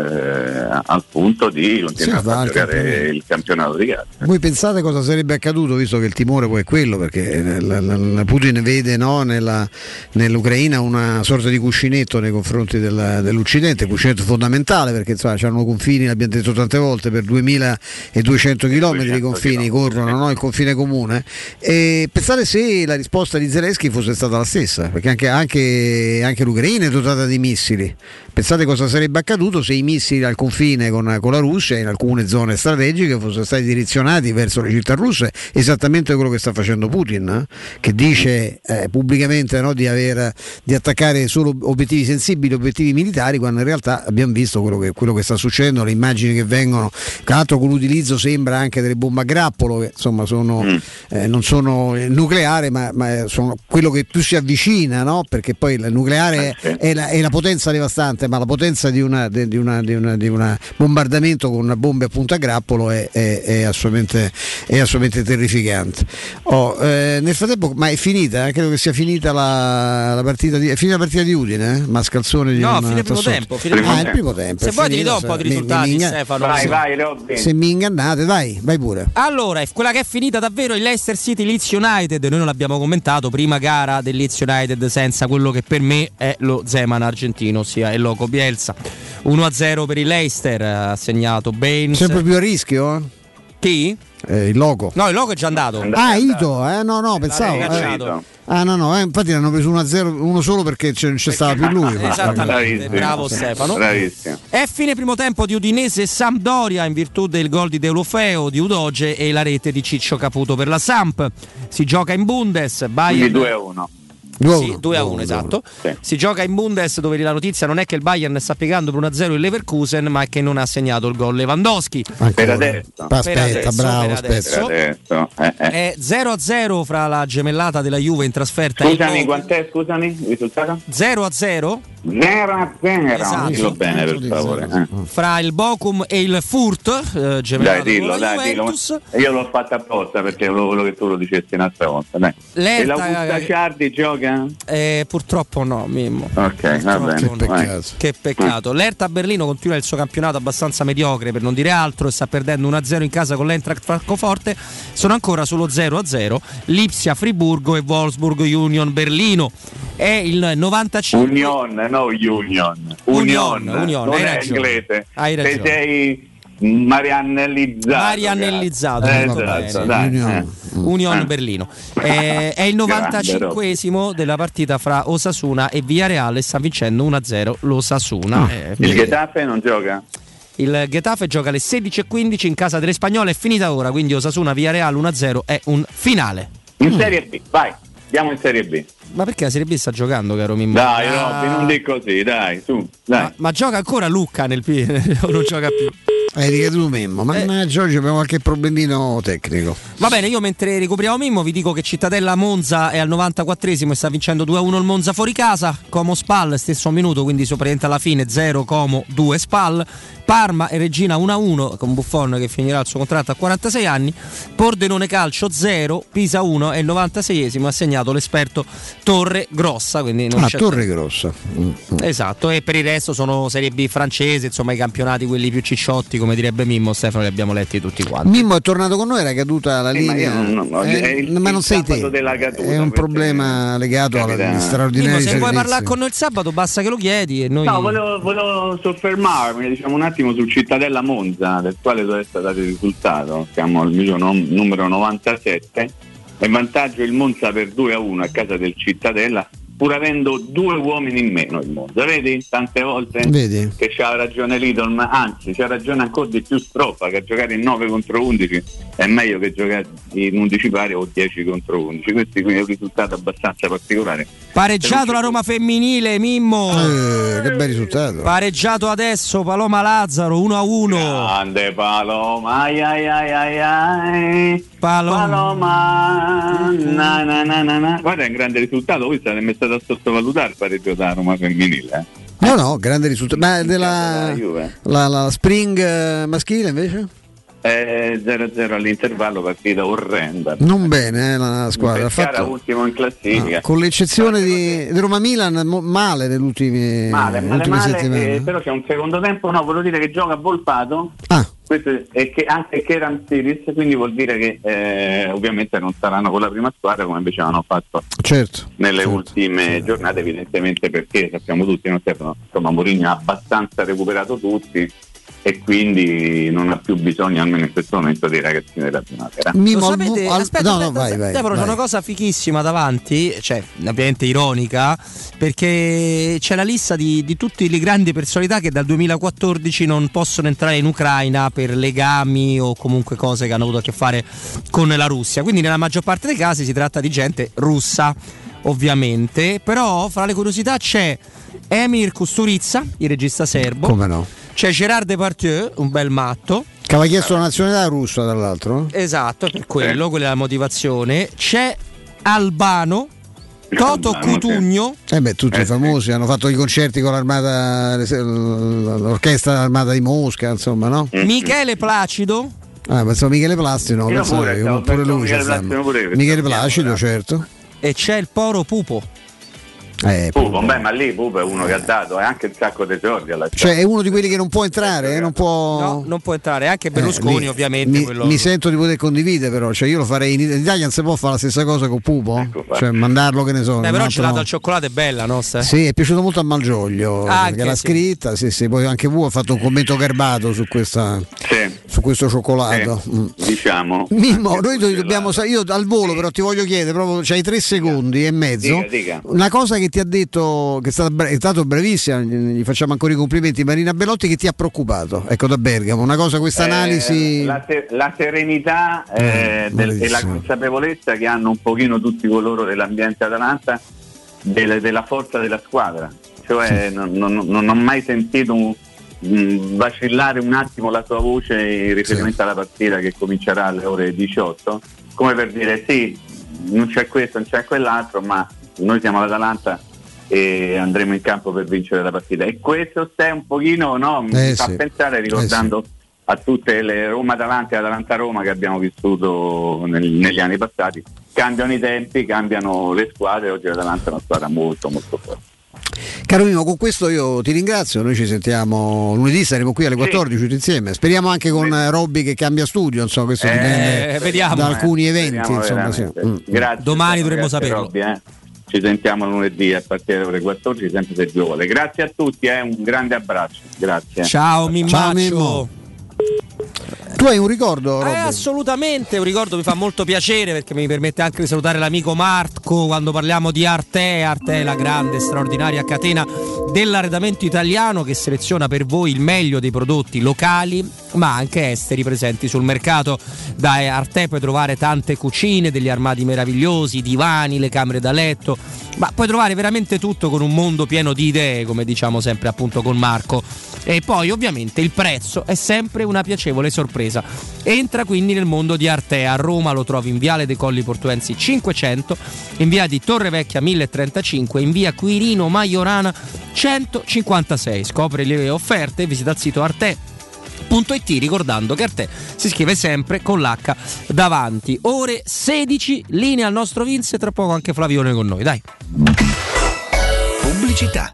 al punto di continuare Sì, a giocare il campionato di gara. Voi pensate cosa sarebbe accaduto, visto che il timore poi è quello, perché eh, la- la- la Putin vede no, nella- nell'Ucraina una sorta di cuscinetto nei confronti della- dell'Occidente, cuscinetto fondamentale perché insomma, hanno confini, l'abbiamo detto tante volte, per 2200 km i confini corrono, no, il confine comune. E pensate se la risposta di Zelensky fosse stata la stessa, perché anche, anche- anche l'Ucraina è dotata di missili. Pensate cosa sarebbe accaduto se i missili al confine con, con la Russia in alcune zone strategiche fossero stati direzionati verso le città russe, esattamente quello che sta facendo Putin, eh, che dice eh, pubblicamente no, di, aver, di attaccare solo obiettivi sensibili, obiettivi militari, quando in realtà abbiamo visto quello che, quello che sta succedendo, le immagini che vengono, tra l'altro con l'utilizzo sembra anche delle bombe a grappolo, che insomma sono, eh, non sono eh, nucleari, ma, ma sono quello che più si avvicina, no? perché poi il nucleare è, è la, è la potenza devastante, ma la potenza di una, di, di una, di una- di una bombardamento con una bomba appunto a grappolo è, è- è assolutamente, è assolutamente terrificante. Oh, eh, nel frattempo, ma è finita? eh? Credo che sia finita la, la partita di, è finita la partita di Udine, eh? Mascalzone di No, fine primo tempo, fine ah, primo il tempo. primo tempo. Se è vuoi ti ridò un po' di mi- mi- risultati, mi inga- Stefano. Vai, Sì. vai, Robby. Se mi ingannate, vai, vai pure. Allora, è quella che è finita davvero il Leicester City Leeds United, noi non l'abbiamo commentato, prima gara del Leeds United senza quello che per me è lo Zeman argentino, ossia il loco Bielsa. 1-0 per il Leicester, ha segnato Baines. Sempre più a rischio? Chi? Eh, il logo. No, il loco è già andato. Ah, Ito, eh? no, no, pensavo. eh. Ah, no, no, eh, infatti l'hanno preso 1-0, uno solo perché c'è- non c'è stava più lui. Esattamente, bravo Stefano. Bravissimo. È fine primo tempo di Udinese Sampdoria in virtù del gol di Deulofeo, di Udoge e la rete di Ciccio Caputo per la Samp. Si gioca in Bundes, Bayern Quindi 2 a 1. Sì, 2 a 1, esatto. Si gioca in Bundes dove la notizia non è che il Bayern sta piegando per 1-0 il Leverkusen, ma è che non ha segnato il gol Lewandowski. Per adesso. Aspetta, adesso, bravo, per adesso. Per adesso. Eh, eh. È 0-0 fra la gemellata della Juve in trasferta Scusami, Novi. quant'è? Scusami, il risultato? 0-0 0 a 0. Esatto. Dillo bene per favore. eh. fra il Bochum e il Furt, eh, Dai, gemellato con dillo, la dai, dillo. Io l'ho fatta apposta perché volevo quello che tu lo dicessi un'altra volta. Dai. L'Erta- E l'Augusta Ciardi gioca? Eh, purtroppo no, Mimmo. Ok, va bene. Che vai. Che peccato. L'Erta Berlino continua il suo campionato abbastanza mediocre per non dire altro e sta perdendo 1-0 in casa con l'Eintracht Francoforte. Sono ancora sullo 0-0. Lipsia Friburgo e Wolfsburg Union Berlino. È il 95 Union, no Union. Union, Union, non hai è inglese. Hai Se ragione. sei mariannellizzato. Mariannellizzato, molto esatto, dai, Union, eh. Union Eh. Berlino. Eh, è il Grande 95esimo della partita fra Osasuna e Villarreal e sta vincendo 1-0 l'Osasuna. Eh, Il Getafe non gioca? il Getafe gioca alle 16.15 in casa delle Spagnole, è finita ora, quindi Osasuna Villarreal 1-0 è un finale. In Serie B, vai, andiamo in Serie B. Ma perché la Serie B sta giocando, caro Mimmo? Dai, Ah, Robby, non di così, dai, su, dai. ma, ma gioca ancora Lucca nel P o non gioca più? Hai ricaduto Memmo, mannaggia oggi abbiamo qualche problemino tecnico. Va bene, io mentre ricopriamo Mimmo vi dico che Cittadella Monza è al 94esimo e sta vincendo 2-1 il Monza fuori casa. Como Spal, stesso minuto, quindi sopravviene alla fine 0 Como 2 Spal. Parma e Regina 1-1 con Buffon che finirà il suo contratto a 46 anni. Pordenone Calcio 0, Pisa 1 e il 96esimo ha segnato l'esperto Torre Grossa. Quindi non Ah, c'è Torre Grossa. Mm. Esatto, e per il resto sono Serie B francese, insomma i campionati quelli più cicciotti, come direbbe Mimmo, Stefano li abbiamo letti tutti quanti. Mimmo è tornato con noi, era caduta la ma linea. non- Eh, è il- ma non sei te. caduta, è un problema legato alla straordinaria Mimmo, se vuoi parlare con noi il sabato basta che lo chiedi e noi... No, volevo, volevo soffermarmi diciamo, un attimo sul Cittadella Monza, del quale doveva essere dato il risultato. Siamo al minuto nom- numero 97. È in vantaggio il Monza per 2 a 1 a casa del Cittadella, pur avendo due uomini in meno il Monza. Vedi tante volte Vedi? che c'ha ragione Lidl, ma anzi c'ha ragione ancora di più Stroffa, che giocare in 9 contro 11 è meglio che giocare in 11 pari o 10 contro 11. Questo quindi è un risultato abbastanza particolare. Pareggiato la Roma femminile, Mimmo! Eh, che bel risultato. Pareggiato adesso Paloma Lazzaro 1 a 1. Grande Paloma, ai ai ai ai ai. Paloma, na, na, na, na, na. Guarda, è un grande risultato. Voi state messi a sottovalutare il pareggio da Roma femminile. eh. No, no, grande risultato. Ma della La la, Spring eh, maschile invece? Eh, 0-0 all'intervallo, partita orrenda. Non bene eh, la squadra. Ha fatto, ultimo in classifica. con l'eccezione di, di Roma Milan, mo- male nelle ultime, Male, ultime male, settimane. eh, però c'è un secondo tempo, no, volevo dire che gioca Volpato, Ah. Questo è, che anche Keran Siris, quindi vuol dire che eh, ovviamente non saranno con la prima squadra come invece hanno fatto Certo. nelle ultime giornate, evidentemente perché sappiamo tutti, non Stefano, insomma Mourinho ha abbastanza recuperato tutti e quindi non ha più bisogno, almeno in questo momento, dei ragazzini della primavera. Lo sapete? aspetta, no, no, aspetta, vai, vai, Stefano, c'è vai. una cosa fichissima davanti, cioè ovviamente ironica, perché c'è la lista di, di tutte le grandi personalità che dal 2014 non possono entrare in Ucraina per legami o comunque cose che hanno avuto a che fare con la Russia. Quindi nella maggior parte dei casi si tratta di gente russa, ovviamente. Però fra le curiosità c'è Emir Kusturica, il regista serbo. Come no? C'è Gérard Depardieu, un bel matto. Che aveva chiesto la nazionalità russa, tra l'altro. Esatto, per quello, quella è la motivazione. C'è Albano, Toto Cutugno. Eh beh, tutti famosi, hanno fatto i concerti con l'armata, l'orchestra dell'armata di Mosca, insomma, no? Michele Placido. Ah, pensavo Michele Placido, no, pensavo pure, pure lui Michele Placido, certo. E c'è il Poro Pupo. Eh, Pupo, beh, ma lì Pupo è uno che ha dato, è anche un sacco di soldi alla Cioè è uno di quelli che non può entrare, eh, non può... No, non può entrare, anche Berlusconi Eh, mi- ovviamente. Mi, quello- mi sento di poter condividere però, cioè io lo farei in, Italia non si può fare la stessa cosa con Pupo? cioè mandarlo che ne so. Beh, però il altro- gelato al cioccolato è bella, no? Sì, è piaciuto molto a Malgioglio Anche, che l'ha sì. scritta, sì, sì, poi anche voi ha fatto un commento garbato su, questa, su questo cioccolato. Mm. Diciamo. Mimmo, noi do- dobbiamo io al volo però ti voglio chiedere, proprio c'hai tre secondi e mezzo. Dica, dica. Una cosa che ti ha detto, che è stata, è stato bravissima, gli facciamo ancora i complimenti, Marina Bellotti, che ti ha preoccupato, ecco da Bergamo, una cosa, questa Eh, analisi... la, se- la serenità eh, Mm, del- e la consapevolezza che hanno un pochino tutti coloro dell'ambiente Atalanta del- della forza della squadra. Cioè non, non- non ho mai sentito un- vacillare un attimo la sua voce in riferimento alla partita che comincerà alle ore 18, come per dire sì, non c'è questo, non c'è quell'altro, ma noi siamo l'Atalanta e andremo in campo per vincere la partita. E questo è un pochino no, mi Eh, fa sì. pensare ricordando a tutte le Roma davanti e Atalanta-Roma che abbiamo vissuto nel- negli anni passati. Cambiano i tempi, cambiano le squadre, oggi l'Atalanta è una squadra molto molto forte. Caro Mimo, con questo io ti ringrazio. Noi ci sentiamo lunedì, saremo qui alle 14 tutti insieme. Speriamo anche con eh, Robby che cambia studio. Insomma, questo Eh, dipende vediamo, da eh. alcuni eventi. Speriamo Insomma, sì. Mm. Grazie, Domani dovremmo saperlo. Robby, eh. Ci sentiamo lunedì a partire dalle ore 14, sempre se Dio vuole. Grazie a tutti, eh, un grande abbraccio. Grazie. Ciao. Mimmo. Tu hai un ricordo, Eh, Robby? assolutamente, un ricordo mi fa molto piacere perché mi permette anche di salutare l'amico Marco quando parliamo di Arte. Arte è la grande, straordinaria catena dell'arredamento italiano che seleziona per voi il meglio dei prodotti locali ma anche esteri presenti sul mercato. Da Arte puoi trovare tante cucine, degli armadi meravigliosi, divani, le camere da letto, ma puoi trovare veramente tutto con un mondo pieno di idee, come diciamo sempre appunto con Marco. E poi ovviamente il prezzo è sempre una piacevole sorpresa. Entra quindi nel mondo di Arte. A Roma lo trovi in Viale dei Colli Portuensi 500, in via di Torre Vecchia 1035, in via Quirino Maiorana 156. Scopri le offerte e visita il sito arte.it ricordando che Arte si scrive sempre con l'H davanti. Ore 16, linea al nostro Vince, tra poco anche Flavione con noi, dai. Pubblicità.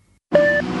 you.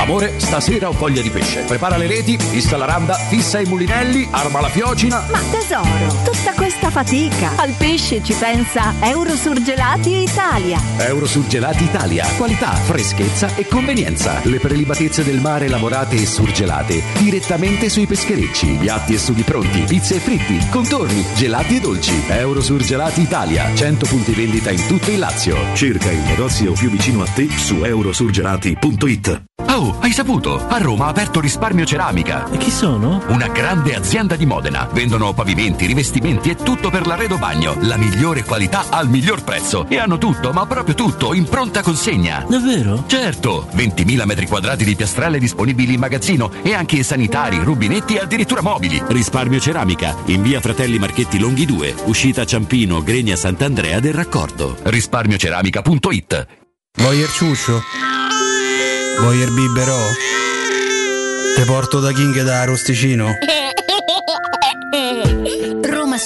Amore, stasera ho voglia di pesce. Prepara le reti, fissa la randa, fissa i mulinelli, arma la fiocina. Ma tesoro, tutta fatica. Al pesce ci pensa Eurosurgelati Italia. Eurosurgelati Italia. Qualità, freschezza e convenienza. Le prelibatezze del mare lavorate e surgelate direttamente sui pescherecci. Piatti e sughi pronti, pizze e fritti, contorni, gelati e dolci. Eurosurgelati Italia. 100 punti vendita in tutto il Lazio. Cerca il negozio più vicino a te su eurosurgelati.it. Oh, hai saputo? A Roma ha aperto Risparmio Ceramica. E chi sono? Una grande azienda di Modena. Vendono pavimenti, rivestimenti e tutto per l'arredo bagno. La migliore qualità al miglior prezzo. E hanno tutto, ma proprio tutto, in pronta consegna. Davvero? Certo. 20.000 metri quadrati di piastrelle disponibili in magazzino e anche sanitari, rubinetti e addirittura mobili. Risparmio Ceramica, in via Fratelli Marchetti Longhi 2, uscita Ciampino, Gregna Sant'Andrea del Raccordo. Risparmioceramica.it Voyer ciuccio? Voyer biberò? Te porto da King da Rosticino?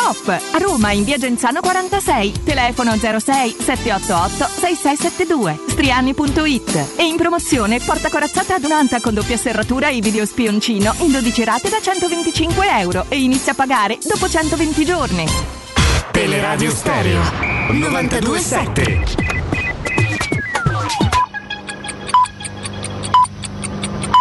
top! A Roma in via Genzano 46, telefono 06 788 6672, striani.it e in promozione porta corazzata adunanta con doppia serratura e video spioncino in 12 rate da 125 euro e inizia a pagare dopo 120 giorni. Teleradio Stereo 927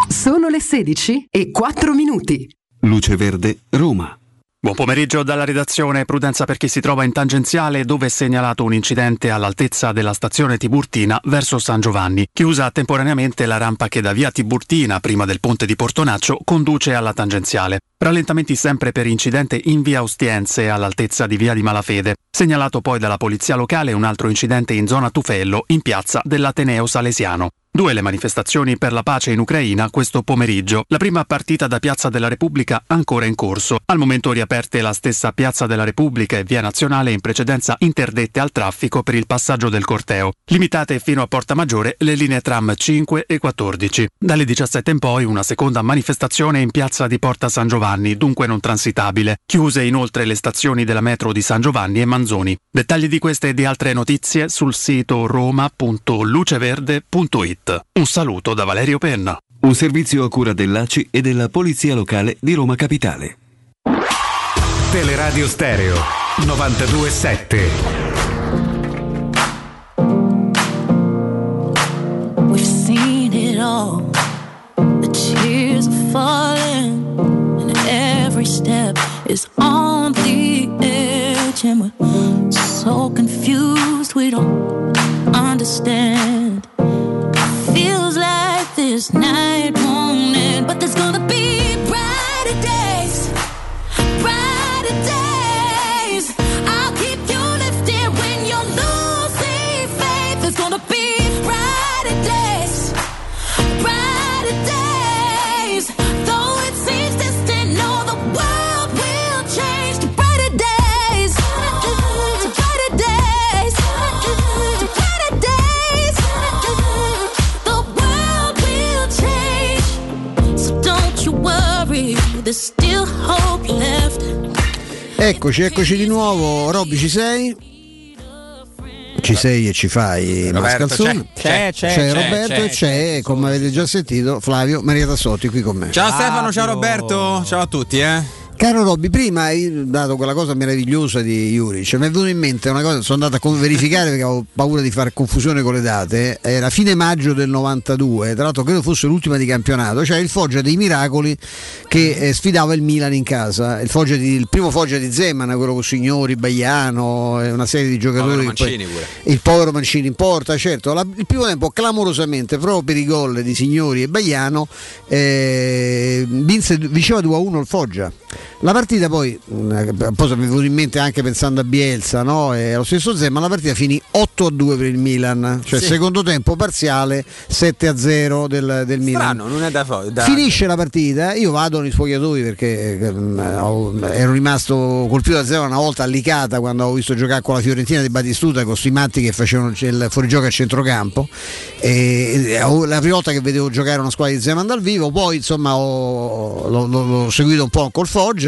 Sono le 16 e 4 minuti. Luce Verde, Roma. Buon pomeriggio dalla redazione. Prudenza per chi si trova in tangenziale dove è segnalato un incidente all'altezza della stazione Tiburtina verso San Giovanni. Chiusa temporaneamente la rampa che da via Tiburtina, prima del ponte di Portonaccio, conduce alla tangenziale. Rallentamenti sempre per incidente in via Ostiense all'altezza di via di Malafede. Segnalato poi dalla polizia locale un altro incidente in zona Tufello in piazza dell'Ateneo Salesiano. Due le manifestazioni per la pace in Ucraina questo pomeriggio. La prima partita da Piazza della Repubblica ancora in corso. Al momento riaperte la stessa Piazza della Repubblica e Via Nazionale in precedenza interdette al traffico per il passaggio del corteo. Limitate fino a Porta Maggiore le linee tram 5 e 14. Dalle 17 in poi una seconda manifestazione in Piazza di Porta San Giovanni, dunque non transitabile. Chiuse inoltre le stazioni della metro di San Giovanni e Manzoni. Dettagli di queste e di altre notizie sul sito roma.luceverde.it. Un saluto da Valerio Penna. Un servizio a cura dell'ACI e della Polizia Locale di Roma Capitale. Teleradio Stereo 927 We've seen it all. The tears are falling, and every step is on the edge, and we're so confused we don't understand. This night won't end, but there's gonna be Eccoci, eccoci di nuovo. Robby, ci sei? Ci sei e ci fai Roberto, Mascalzone. c'è, c'è, c'è, c'è c'è, Roberto c'è, e c'è, come avete già sentito, Flavio Maria Tassotti qui con me. Ciao Stefano, ciao Roberto, ciao a tutti eh. Caro Robby, prima hai dato quella cosa meravigliosa di Juric, mi è venuto in mente una cosa, sono andato a verificare perché avevo paura di fare confusione con le date, era fine maggio del 92, tra l'altro credo fosse l'ultima di campionato, cioè il Foggia dei Miracoli che eh, sfidava il Milan in casa, il, Foggia di- il primo Foggia di Zeman, quello con Signori, Baiano una serie di giocatori. Povero che poi- Mancini pure. il povero Mancini in porta, certo, la- il primo tempo clamorosamente proprio per i gol di Signori e Baiano eh, vinse, vinceva 2-1 il Foggia. La partita poi, mh, poi mi è venuto in mente anche pensando a Bielsa, no? E allo stesso Zema, la partita finì 8-2 per il Milan, cioè Sì. secondo tempo parziale 7-0 del, del Milan. Strano, non è da, fo- da Finisce la partita, io vado nei sfogliatoi perché ehm, ero rimasto colpito da zero una volta allicata quando ho visto giocare con la Fiorentina di Battistuta con questi matti che facevano il fuorigioco a centrocampo. E, la prima volta che vedevo giocare una squadra di Zeman dal vivo, poi insomma ho, l'ho, l'ho- l'ho seguito un po' col Foggia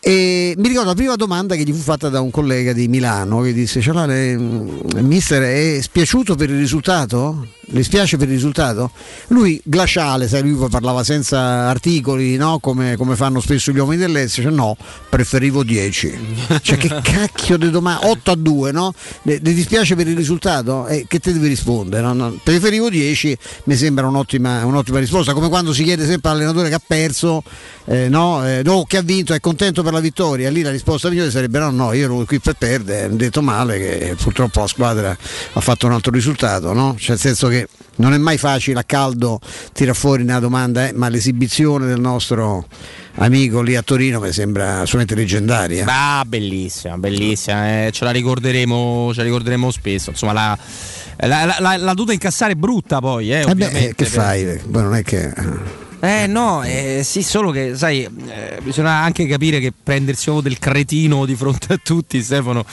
e mi ricordo la prima domanda che gli fu fatta da un collega di Milano che disse: Cialale, mm, mister, è spiaciuto per il risultato? Le spiace per il risultato? Lui glaciale, sai, lui parlava senza articoli, no? come, come fanno spesso gli uomini dell'Est, cioè no, preferivo 10. Cioè che cacchio di domanda, 8 a 2, no? Le, le dispiace per il risultato? Eh, che te devi rispondere? no? No, preferivo 10, mi sembra un'ottima, un'ottima risposta, come quando si chiede sempre all'allenatore che ha perso, eh, no? Eh, no, che ha vinto, è contento per la vittoria, lì la risposta migliore sarebbe no, no, io ero qui per perdere, ho detto male che purtroppo la squadra ha fatto un altro risultato, no? Cioè nel senso che non è mai facile a caldo tirar fuori una domanda, eh, ma l'esibizione del nostro amico lì a Torino mi sembra assolutamente leggendaria. Ah, bellissima, bellissima, eh, ce la ricorderemo, ce la ricorderemo spesso. Insomma, la, la, la, la, dovuta incassare è brutta poi, eh, Eh beh, eh, che fai? Poi non è che. Eh no, eh, sì, solo che sai, eh, bisogna anche capire che prendersi proprio del cretino di fronte a tutti, Stefano,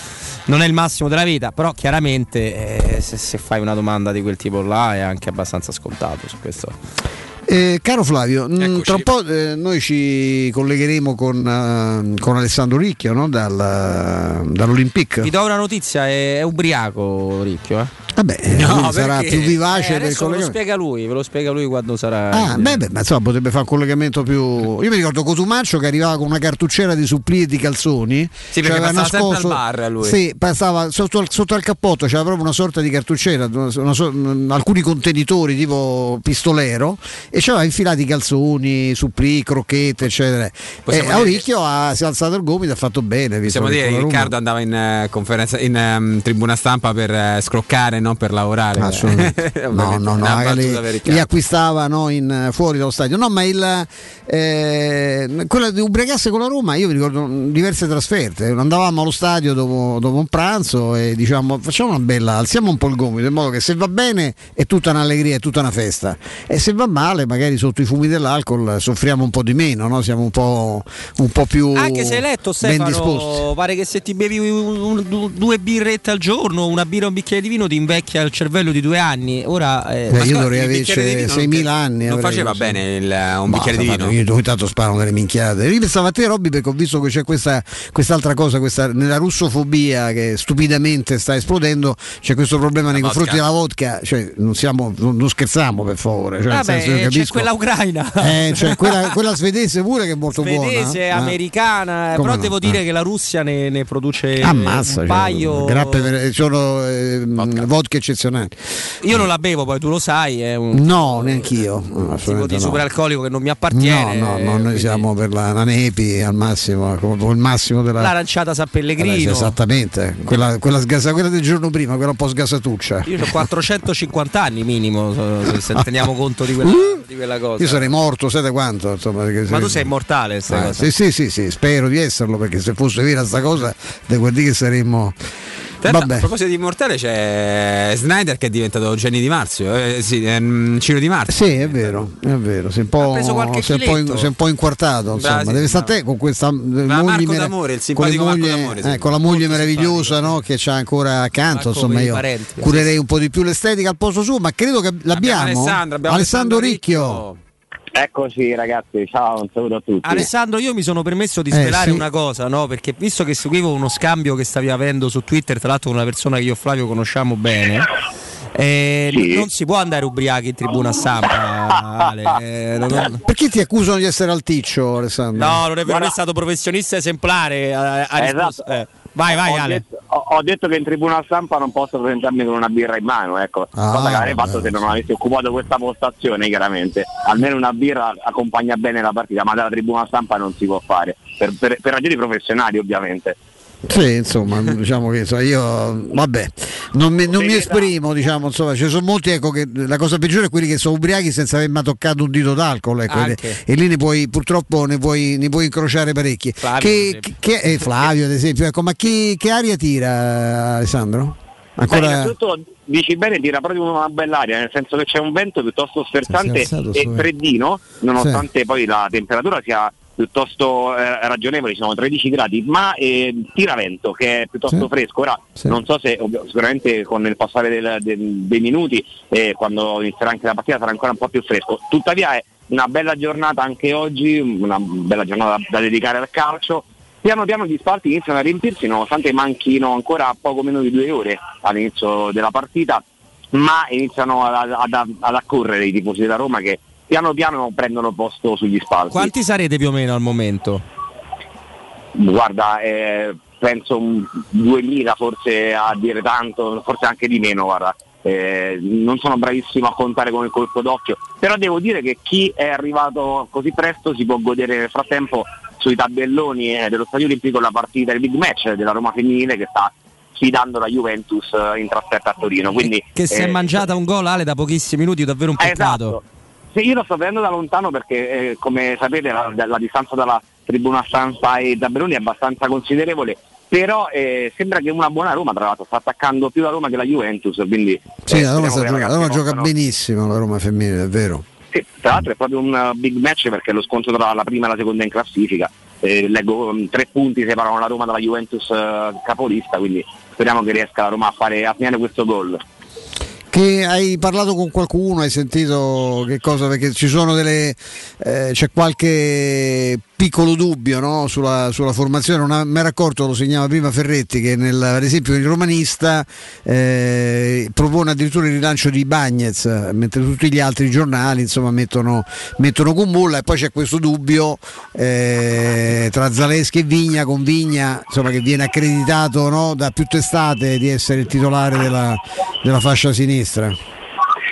non è il massimo della vita, però chiaramente eh, se, se fai una domanda di quel tipo là è anche abbastanza scontato su questo. Eh, caro Flavio, mh, tra un po' eh, noi ci collegheremo con, eh, con Alessandro Ricchio no? Dal, dall'Olympic. Vi do una notizia, è, è ubriaco Ricchio, eh? Vabbè, quindi sarà più vivace eh, il adesso ve lo collegamento. spiega lui, ve lo spiega lui quando sarà. Ah, beh, beh, ma insomma potrebbe fare un collegamento più. Io mi ricordo Cotumaccio che arrivava con una cartucciera di supplì e di calzoni. Sì, perché Cioè, nascosto- al bar, lui. Sì, passava sotto, al- sotto al cappotto, c'era proprio una sorta di cartucciera, una so- mh, alcuni contenitori tipo pistolero, e c'aveva infilati calzoni, supplì, crocchette, eccetera. E Possiamo dire- Auricchio ha, si è alzato il gomito, ha fatto bene. Possiamo dire che Riccardo andava in eh, conferenza in ehm, tribuna stampa per eh, scroccare, non per lavorare. Assolutamente. No, no, no, per li, Riccardo. acquistava no, in, fuori dallo stadio. No, ma il, eh, quella di ubriacarsi con la Roma, io mi ricordo mm, diverse trasferte. Andavamo allo stadio dopo, dopo un pranzo e diciamo facciamo una bella, alziamo un po' il gomito in modo che se va bene è tutta un'allegria, è tutta una festa. E se va male, magari sotto i fumi dell'alcol soffriamo un po' di meno, no? siamo un po', un po' più Anche se hai letto. Stefano, pare che se ti bevi un- un- du- due birrette al giorno, una birra e un bicchiere di vino ti invecchia il cervello di due anni. Ora eh, Beh, io dovrei di non 6.000 anni. non faceva così. bene il- un bicchiere di sta vino. Io ogni tanto sparano delle minchiate. Io pensavo a te, Robby, perché ho visto che c'è questa, quest'altra cosa, questa, nella russofobia che stupidamente sta esplodendo, c'è questo problema nei confronti vodka. della vodka. Cioè, non, siamo, non, non scherziamo per favore. Cioè, Vabbè, c'è quella ucraina. Eh, cioè, quella, quella svedese pure che è molto Svedese, buona. eh. americana, Come però no? devo dire Eh. che la Russia ne, ne produce Ammazza, un cioè, paio. grappe per- sono eh, vodka. eccezionali. Io non la bevo, poi tu lo sai, è un No, neanch'io. No, tipo di no. superalcolico che non mi appartiene. No, no, no, noi siamo per la, la Nepi al massimo, il massimo della. L'aranciata San Pellegrino. Eh, esattamente, quella, quella, sgasa- quella del giorno prima, quella un po' sgasatuccia. Io ho 450 anni minimo, se- se teniamo conto di quella, di quella cosa. Io sarei morto, sai da quanto? Insomma, Ma se- tu sei immortale, stai Ah, cosa. sì, sì, sì, sì, spero di esserlo perché se fosse vera sta cosa, devo dire che saremmo. L'altro, A proposito di immortale c'è Snyder che è diventato Gianni Di Marzio, eh, sì, ehm, Ciro Di Marzio. Sì, è vero, è vero, sei un po', qualche sei un po', in- po' inquartato, insomma, Brasi, deve stare no. te con questa eh, Ma moglie Marco D'Amore, il con, simpatico Marco moglie- D'Amore, eh, con la moglie meravigliosa no, che c'ha ancora accanto, Marco insomma io parenti, curerei un po' di più l'estetica al posto suo, ma credo che l'abbiamo. Alessandro, abbiamo Alessandro Alessandro Ricchio. Eccoci ragazzi, ciao, un saluto a tutti. Alessandro, io mi sono permesso di Eh, svelare sì. una cosa, no? Perché visto che seguivo uno scambio che stavi avendo su Twitter, tra l'altro con una persona che io e Flavio conosciamo bene. eh, Sì. Non si può andare ubriachi in tribuna stampa, Ale. eh, non- non- Perché ti accusano di essere alticcio, Alessandro? No, non è vero, lui è stato professionista esemplare. Ha, ha risposto- Esatto. eh. Vai, vai, ho Ale. Detto, ho, ho detto che in tribuna stampa non posso presentarmi con una birra in mano, ecco. Ah, cosa che avrei vabbè. fatto se non avessi occupato questa postazione, chiaramente. Almeno una birra accompagna bene la partita, ma dalla tribuna stampa non si può fare. Per, per- per ragioni professionali, ovviamente. Sì, insomma, diciamo che insomma, io vabbè, non mi, non mi esprimo, diciamo, insomma, ci sono molti, ecco, che la cosa peggiore è quelli che sono ubriachi senza aver mai toccato un dito d'alcol, ecco, e, e lì ne puoi, purtroppo ne puoi, ne puoi incrociare parecchi. Flavio, che, che- eh, Flavio, ad esempio, ecco, ma che, che aria tira Alessandro? Beh, Ancora... innanzitutto dici bene, tira proprio una bella aria, nel senso che c'è un vento piuttosto sferzante e sto- freddino, nonostante poi la temperatura sia piuttosto eh, ragionevole, ci sono 13 gradi, ma eh, tira vento che è piuttosto Sì. fresco. Ora Sì. non so se ovvio, sicuramente con il passare del- del- dei minuti e quando inizierà anche la partita sarà ancora un po' più fresco. Tuttavia è una bella giornata anche oggi, una bella giornata da dedicare al calcio. Piano piano gli spalti iniziano a riempirsi nonostante manchino ancora poco meno di due ore all'inizio della partita ma iniziano ad, ad- ad accorrere i tifosi della Roma che piano piano prendono posto sugli spalti. Quanti sarete più o meno al momento? Guarda, eh, penso un 2000 forse a dire tanto, forse anche di meno, guarda. Eh, non sono bravissimo a contare con il colpo d'occhio, però devo dire che chi è arrivato così presto si può godere nel frattempo sui tabelloni eh, dello Stadio Olimpico la partita, il big match della Roma femminile che sta sfidando la Juventus eh, in trasferta a Torino. Quindi, Che si è eh, mangiata un gol Ale da pochissimi minuti, davvero un eh, peccato. esatto. Sì, io lo sto vedendo da lontano perché eh, come sapete la, la distanza dalla tribuna stampa ai tabelloni è abbastanza considerevole, però eh, sembra che una buona Roma tra l'altro sta attaccando più la Roma che la Juventus, quindi Sì, eh, la Roma, i giocando- la Roma gioca benissimo, la Roma femminile, è vero. sì, tra l'altro è proprio un uh, big match perché è lo scontro tra la prima e la seconda in classifica. Eh, leggo um, tre punti separano la Roma dalla Juventus uh, capolista, quindi speriamo che riesca la Roma a fare a finire questo gol. Che hai parlato con qualcuno, hai sentito che cosa? Perché ci sono delle. eh, c'è qualche piccolo dubbio no? sulla, sulla formazione. Non mi ero accorto, lo segnava prima Ferretti, che nel, ad esempio il romanista eh, propone addirittura il rilancio di Bagnez, mentre tutti gli altri giornali insomma, mettono, mettono Kumbulla e poi c'è questo dubbio eh, tra Zaleschi e Vigna, con Vigna insomma, che viene accreditato no, da più testate di essere il titolare della, della fascia sinistra.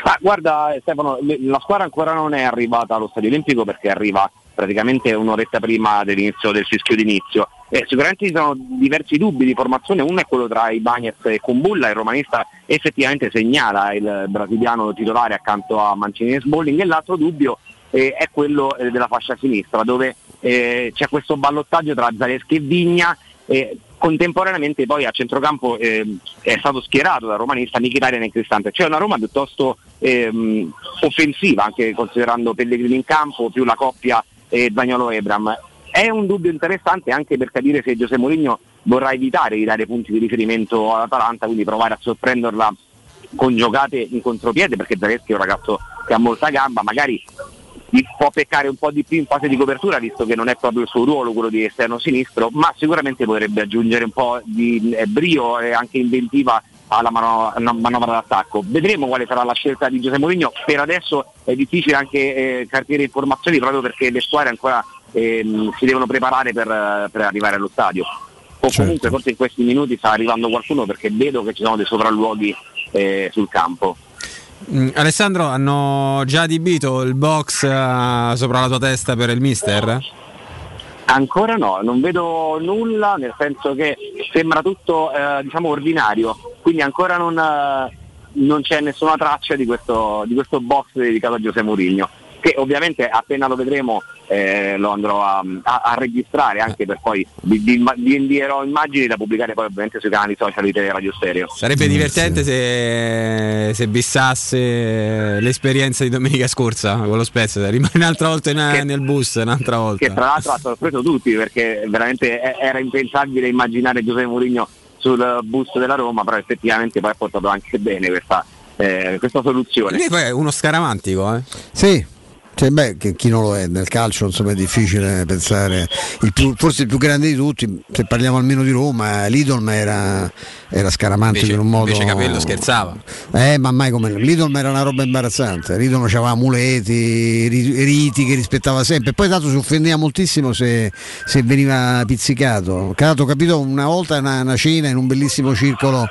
Ah, guarda Stefano, la squadra ancora non è arrivata allo Stadio Olimpico perché arriva praticamente un'oretta prima dell'inizio del fischio d'inizio. Eh, sicuramente ci sono diversi dubbi di formazione, uno è quello tra Ibanez e Kumbulla, il romanista effettivamente segnala il brasiliano titolare accanto a Mancini e Sbolling e l'altro dubbio eh, è quello eh, della fascia sinistra dove eh, c'è questo ballottaggio tra Zaleschi e Vigna e contemporaneamente poi a centrocampo eh, è stato schierato dal romanista Mkhitaryan e Cristante. C'è una Roma piuttosto ehm, offensiva anche considerando Pellegrini in campo più la coppia eh, Zagnolo-Ebram. È un dubbio interessante anche per capire se Giuseppe Mourinho vorrà evitare di dare punti di riferimento all'Atalanta, quindi provare a sorprenderla con giocate in contropiede perché Zaleschi è un ragazzo che ha molta gamba, magari può peccare un po' di più in fase di copertura visto che non è proprio il suo ruolo quello di esterno sinistro, ma sicuramente potrebbe aggiungere un po' di brio e anche inventiva alla mano- alla manovra d'attacco. Vedremo quale sarà la scelta di Giuseppe Mourinho, per adesso è difficile anche eh, cartiere informazioni proprio perché le squadre ancora ehm, si devono preparare per, per arrivare allo stadio. O comunque forse in questi minuti sta arrivando qualcuno perché vedo che ci sono dei sopralluoghi eh, sul campo. Mm, Alessandro, hanno già adibito il box eh, sopra la tua testa per il mister? Ancora no, non vedo nulla, nel senso che sembra tutto eh, diciamo ordinario, quindi ancora non, eh, non c'è nessuna traccia di questo, di questo box dedicato a Giuseppe Mourinho, che ovviamente appena lo vedremo eh, lo andrò a, a- a registrare anche per poi vi, vi- vi invierò immagini da pubblicare poi ovviamente sui canali social di Tele Radio Stereo. Sarebbe divertente se, se bissasse l'esperienza di domenica scorsa con lo Spezia, rimane un'altra volta in- nel bus, un'altra volta. che tra l'altro ha sorpreso tutti perché veramente e- era impensabile immaginare Giuseppe Mourinho sul bus della Roma, però effettivamente poi ha portato anche bene questa, eh, questa soluzione. Lui poi è uno scaramantico, eh? Sì. Cioè, beh, che chi non lo è nel calcio insomma è difficile pensare il più- forse il più grande di tutti se parliamo almeno di Roma Lidl era, era scaramantico in un modo Invece Capello scherzava. eh ma mai come Lidl era una roba imbarazzante. Lidl aveva amuleti ri- riti che rispettava sempre. Poi tanto si offendeva moltissimo se, se veniva pizzicato. Cato capito una volta una, una cena in un bellissimo circolo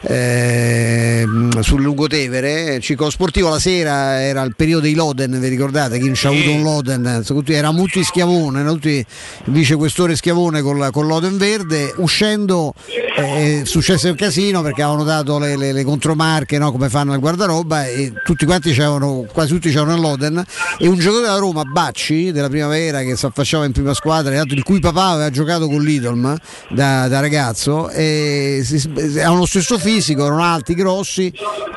eh, sul Lungotevere circolo sportivo la sera era il periodo dei Loden vi ricordate chi non c'ha avuto un Loden tutti- eravamo tutti schiavone erano tutti vicequestore schiavone con, con Loden verde uscendo eh, è successo un casino perché avevano dato le, le- le contromarche no, come fanno al guardaroba e tutti quanti c'erano quasi tutti c'erano il Loden e un giocatore della Roma Bacci della primavera che si affacciava in prima squadra il cui papà aveva giocato con l'Idolm da, da ragazzo e avevano lo stesso fisico erano alti grossi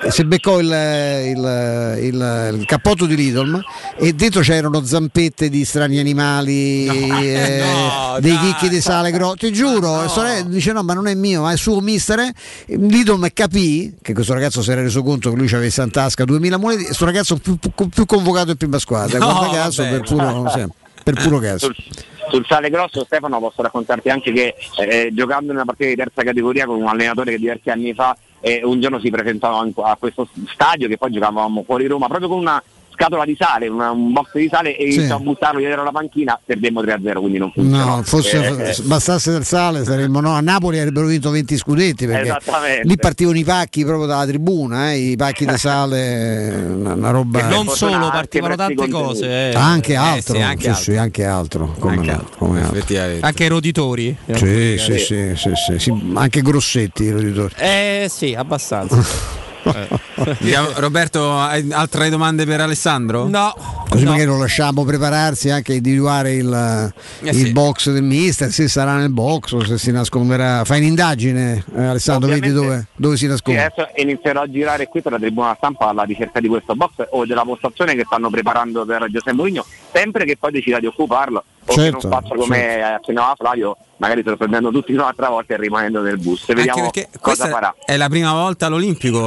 si beccò il, il- il- il cappotto di Lidl e dentro c'erano zampette di strani animali eh, dei chicchi di sale grosso ti giuro e sorella dice no ma non è mio ma è suo mister eh. Lidl capì che questo ragazzo si era reso conto che lui aveva in tasca 2000 monete e questo ragazzo più, più- più convocato in prima squadra No, caso per puro, sì, per puro caso. Sul sale grosso Stefano posso raccontarti anche che eh, giocando in una partita di terza categoria con un allenatore che diversi anni fa e un giorno si presentavano in- a questo stadio che poi giocavamo fuori Roma proprio con una scatola di sale, una- un box di sale e Sì. a buttarlo dietro la panchina, perdemmo 3-0 quindi non funzionò. No, fosse, Eh, eh, bastasse del sale saremmo no, a Napoli avrebbero vinto 20 scudetti perché Esattamente. lì partivano i pacchi proprio dalla tribuna, eh, i pacchi di sale, una, una roba. E non solo, partivano tante cose. eh. anche Eh, altro, sì, anche sì, altro. anche altro, come no, come altro. Anche i roditori. Sì, sì, sì, sì, sì, sì, anche grossetti i roditori. Eh sì, abbastanza. Diciamo, Roberto, hai altre domande per Alessandro? No. Così magari lo lasciamo prepararsi anche a individuare il, Eh il sì. box del mister, se sarà nel box o se si nasconderà. Fai un'indagine, eh, Alessandro, vedi Ovviamente- dove, dove si Sì, nasconde. adesso inizierò a girare qui per la tribuna stampa alla ricerca di questo box o della postazione che stanno preparando per Giuseppe Mourinho, sempre che poi decida di occuparlo o Certo, che non faccia come accennava Flavio, magari sorprendendo tutti un'altra volta e rimanendo nel bus. Anche Vediamo perché cosa questa farà. è la prima volta all'Olimpico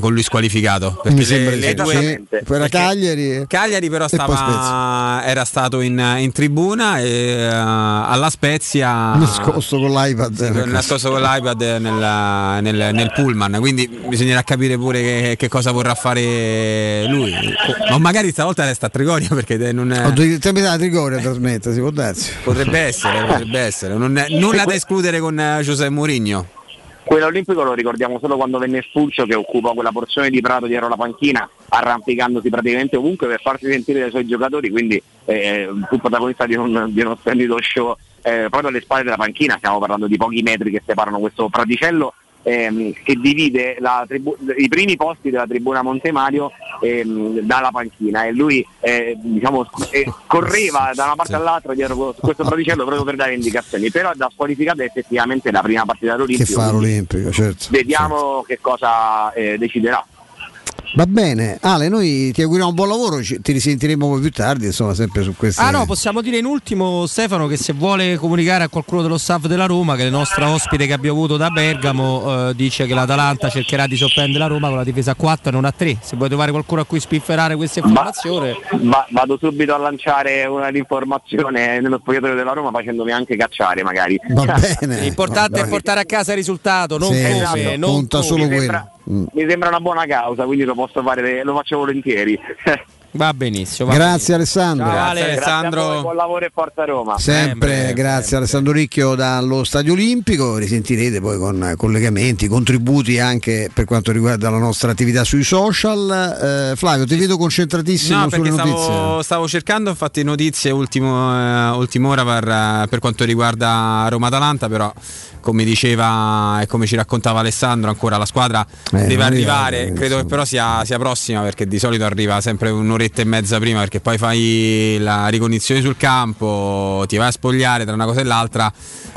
con lui squalificato. Perché Mi sembra le, di le sì. due, era Cagliari. Cagliari però e stava, era stato in, in tribuna e eh, alla Spezia Nascosto con l'iPad. Nascosto con l'iPad nel, nel- nel pullman, quindi bisognerà capire pure che, che cosa vorrà fare lui. Ma magari stavolta resta a Trigoria perché non Ho due tempi da Trigoria a trasmettere, si può darsi. potrebbe essere, potrebbe essere. Non è- nulla da escludere con eh, Giuseppe Mourinho. Quello olimpico lo ricordiamo solo quando venne espulso che occupò quella porzione di prato dietro la panchina, arrampicandosi praticamente ovunque per farsi sentire dai suoi giocatori, quindi eh, fu protagonista di un, di uno splendido show eh, proprio alle spalle della panchina, stiamo parlando di pochi metri che separano questo praticello ehm, che divide tribu- i primi posti della tribuna Montemario ehm, dalla panchina e lui eh, diciamo, eh, correva da una parte all'altra dietro questo praticello proprio per dare indicazioni, però da squalificata è effettivamente la prima partita Che dell'Olimpico. fa quindi l'Olimpico, certo. Vediamo che cosa eh, deciderà. Va bene, Ale, noi ti auguriamo un buon lavoro, ci- ti risentiremo poi più tardi, insomma, sempre su queste. Ah no, possiamo dire in ultimo Stefano che se vuole comunicare a qualcuno dello staff della Roma che il nostro ospite che abbiamo avuto da Bergamo eh, dice che l'Atalanta cercherà di sorprendere la Roma con la difesa a 4 e non a 3. Se vuoi trovare qualcuno a cui spifferare questa informazione. Va- vado subito a lanciare una informazione nello spogliatoio della Roma facendomi anche cacciare magari. Va bene. L'importante è portare a casa il risultato, non Sì, come, sì, non conta come. solo quello. Mi sembra una buona causa, quindi lo posso fare, lo faccio volentieri. Va benissimo. va Grazie Alessandro. Ciao. Grazie a Alessandro. voi, buon lavoro e forza Roma. Sempre, grazie Alessandro Ricchio dallo Stadio Olimpico, risentirete poi con collegamenti, contributi anche per quanto riguarda la nostra attività sui social. Eh, Flavio, ti vedo concentratissimo No, sulle perché notizie. stavo, stavo cercando infatti notizie ultimo, eh, ultima ora per, eh, per quanto riguarda Roma-Atalanta, però come diceva e come ci raccontava Alessandro, ancora la squadra Eh, deve arrivare. arriva, Credo che però sia, sia prossima perché di solito arriva sempre un'oretta e mezza prima perché poi fai la ricognizione sul campo, ti vai a spogliare tra una cosa e l'altra.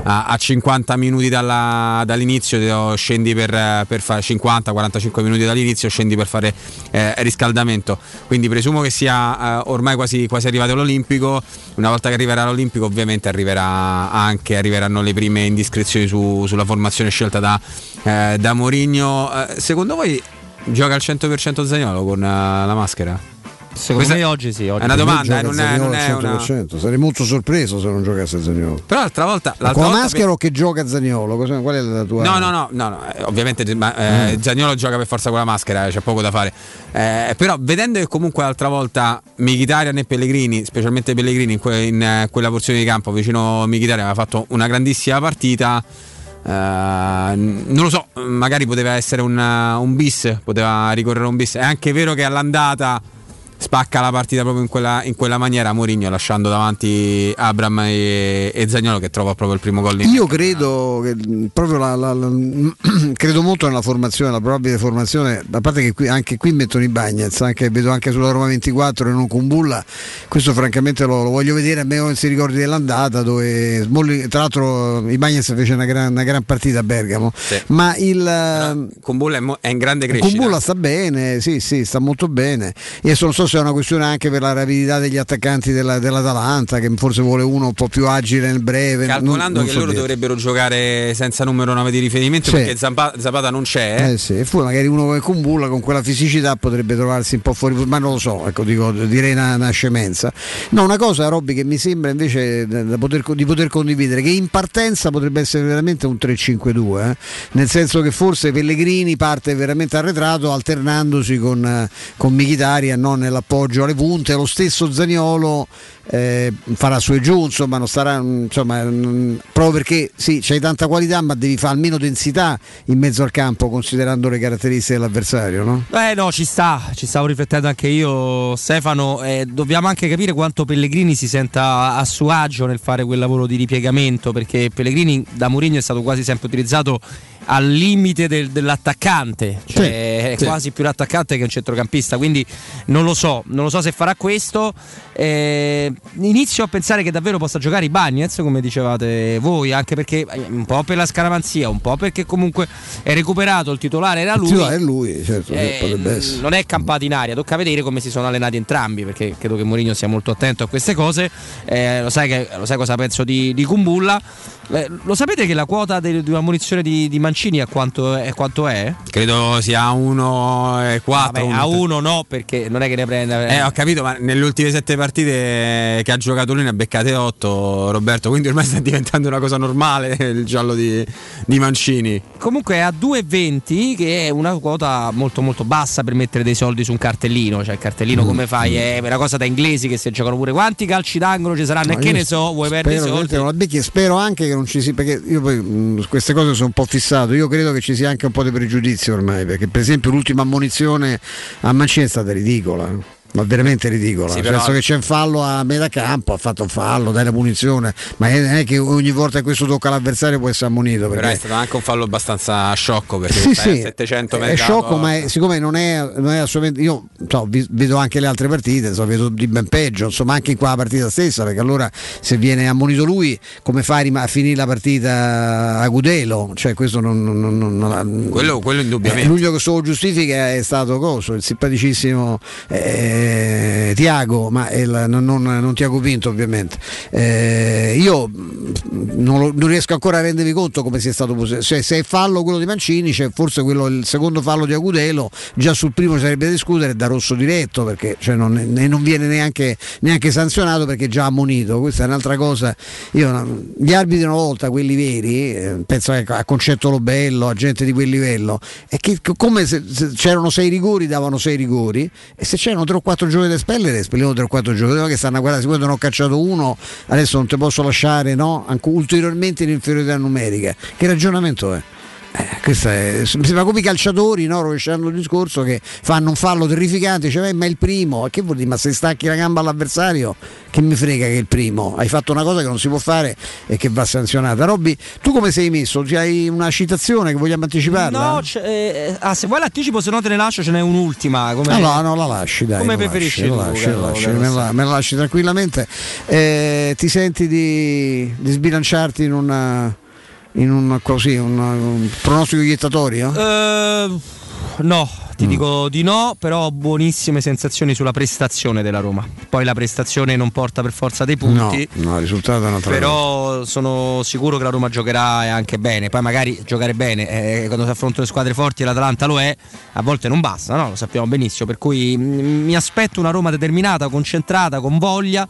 A, a 50 minuti dalla- dall'inizio scendi per, per fare 50-45 minuti dall'inizio scendi per fare eh, riscaldamento quindi presumo che sia eh, ormai quasi, quasi arrivato all'Olimpico una volta che arriverà all'Olimpico ovviamente arriverà anche arriveranno le prime indiscrezioni su- sulla formazione scelta da, eh, da Mourinho Eh, secondo voi gioca al 100% Zagnolo con eh, la maschera? Secondo Questa me oggi sì. Oggi è una domanda, eh, non è, non è una... 100%. Sarei molto sorpreso se non giocasse Zagnolo. Però l'altra volta... L'altra con la volta maschera o che gioca Zagnolo? Qual è la tua? No, no, no, no, no, eh, ovviamente ma, eh, Zaniolo gioca per forza con la maschera, eh, c'è poco da fare. Eh, però vedendo che comunque l'altra volta Mkhitaryan e Pellegrini, specialmente Pellegrini in, que- in, eh, quella porzione di campo vicino a Mkhitaryan aveva fatto una grandissima partita. eh, non lo so, magari poteva essere un, un bis, poteva ricorrere un bis. È anche vero che all'andata spacca la partita proprio in quella, in quella maniera Mourinho lasciando davanti Abram e, e Zagnolo che trova proprio il primo gol in Io credo che proprio la, la- la- credo molto nella formazione, la probabile formazione, a parte che qui, anche qui mettono i Bagnets, anche, vedo anche sulla Roma 24 e non con Bulla, questo francamente lo, lo voglio vedere, a me non si ricordi dell'andata dove tra l'altro i Bagnets fece una gran, una gran partita a Bergamo, ma il... Kumbulla è, mo- è in grande crescita. Kumbulla sta bene, sì, sì, sta molto bene. Adesso non so forse è una questione anche per la rapidità degli attaccanti della- dell'Atalanta, che forse vuole uno un po' più agile nel breve. non- Calcolando non che so loro dire. dovrebbero giocare senza numero 9 di riferimento Sì. perché Zapata non c'è. Eh sì, e poi magari uno come Kumbulla con quella fisicità potrebbe trovarsi un po' fuori, ma non lo so, ecco, dico, direi una, una scemenza. No, una cosa, Robby, che mi sembra invece poter- di poter condividere, che in partenza potrebbe essere veramente un 3-5-2, eh? nel senso che forse Pellegrini parte veramente arretrato alternandosi con, eh, con Michitarian non nell'appoggio alle punte, lo stesso Zaniolo eh, farà su e giù, insomma, non starà, mm, insomma, mm, proprio perché sì, c'hai tanta qualità, ma devi fare almeno densità in mezzo al campo, considerando le caratteristiche dell'avversario, no? Eh no, ci sta, ci stavo riflettendo anche io, Stefano. eh, dobbiamo anche capire quanto Pellegrini si senta a suo agio nel fare quel lavoro di ripiegamento, perché Pellegrini da Mourinho è stato quasi sempre utilizzato al limite del- dell'attaccante, cioè è sì. quasi più l'attaccante che un centrocampista, quindi non lo so, non lo so se farà questo. Eh, inizio a pensare che davvero possa giocare i Bagnets, come dicevate voi, anche perché eh, un po' per la scaramanzia, un po' perché comunque è recuperato, il titolare era lui. No, è lui, certo, Eh, non è campato in aria, tocca vedere come si sono allenati entrambi, perché credo che Mourinho sia molto attento a queste cose. Eh, lo, sai che- lo sai cosa penso di, di Kumbulla? Eh, lo sapete che la quota di una munizione di, di Mancini a quanto è? Quanto è? Credo sia 1 e 4. Vabbè, a uno no, perché non è che ne prenda. Eh, ho capito, ma nelle ultime sette partite che ha giocato lui ne ha beccate 8, Roberto. Quindi ormai sta diventando una cosa normale il giallo di, di Mancini. Comunque è a 2,20 che è una quota molto molto bassa per mettere dei soldi su un cartellino. Cioè il cartellino Mm. come fai? È una cosa da inglesi che si giocano pure quanti calci d'angolo ci saranno No, e che ne so, vuoi perdere soldi? non la becchi spero anche che non ci sia perché io poi mh, queste cose sono un po' fissato io credo che ci sia anche un po' di pregiudizio ormai perché per esempio l'ultima ammonizione a Mancini è stata ridicola ma veramente ridicola Sì, però- senso che c'è un fallo a metà campo ha fatto un fallo dai la punizione ma non è che ogni volta che questo tocca l'avversario può essere ammonito Però è perché stato anche un fallo abbastanza sciocco perché sì, sì, 700 è metri. sciocco, ma è- siccome non è, non è assolutamente. Io so, vedo anche le altre partite, so, vedo di ben peggio, insomma, anche in qua la partita stessa, perché allora se viene ammonito lui, come fai a finire la partita a Gudelo? Cioè, questo non. non- non- non- Quello, quello indubbiamente. eh, l'unico che solo giustifica è stato Coso, il simpaticissimo eh, Tiago, ma il- non, non- non Tiago Pinto ovviamente. Eh, io mh, non, non riesco ancora a rendermi conto come sia stato possibile. Cioè, se è fallo quello di Mancini, c'è forse quello, il secondo fallo di Agudelo, già sul primo sarebbe da discutere da rosso diretto perché cioè, non, e non viene neanche, neanche sanzionato perché è già ammonito. Questa è un'altra cosa. Io, gli arbitri una volta, quelli veri, eh, penso ecco, a Concetto Lobello, a gente di quel livello, è che co- come se, se c'erano sei rigori, davano sei rigori, e se c'erano tre o quattro giochi da espellere, espellevano tre o quattro giochi, non è che stanno a guardare, siccome non ho cacciato uno, adesso non ti posso lasciare no? Anche ulteriormente in inferiorità numerica. Che ragionamento è? Eh, è, sembra come i calciatori, no? rovesciando il discorso, che fanno un fallo terrificante, cioè, "Eh, ma è il primo, che vuol dire? Ma se stacchi la gamba all'avversario, che mi frega che è il primo? Hai fatto una cosa che non si può fare e che va sanzionata. Robby, tu come sei messo? Ti hai una citazione che vogliamo anticiparla? No, eh, ah, se vuoi l'anticipo, se no te ne lascio, ce n'è un'ultima. Come, Ah, no, no, la lasci, dai. come la preferisci lasci, la lasci, me, la, me la lasci tranquillamente. Eh, ti senti di, di sbilanciarti in una. In un, così, un, un pronostico iettatorio? Eh, no, ti dico di no, però ho buonissime sensazioni sulla prestazione della Roma. Poi la prestazione non porta per forza dei punti. No, no, il risultato è cosa. Però sono sicuro che la Roma giocherà anche bene. Poi magari giocare bene eh, quando si affrontano squadre forti e l'Atalanta lo è, a volte non basta, no? lo sappiamo benissimo. Per cui mm, mi aspetto una Roma determinata, concentrata, con voglia.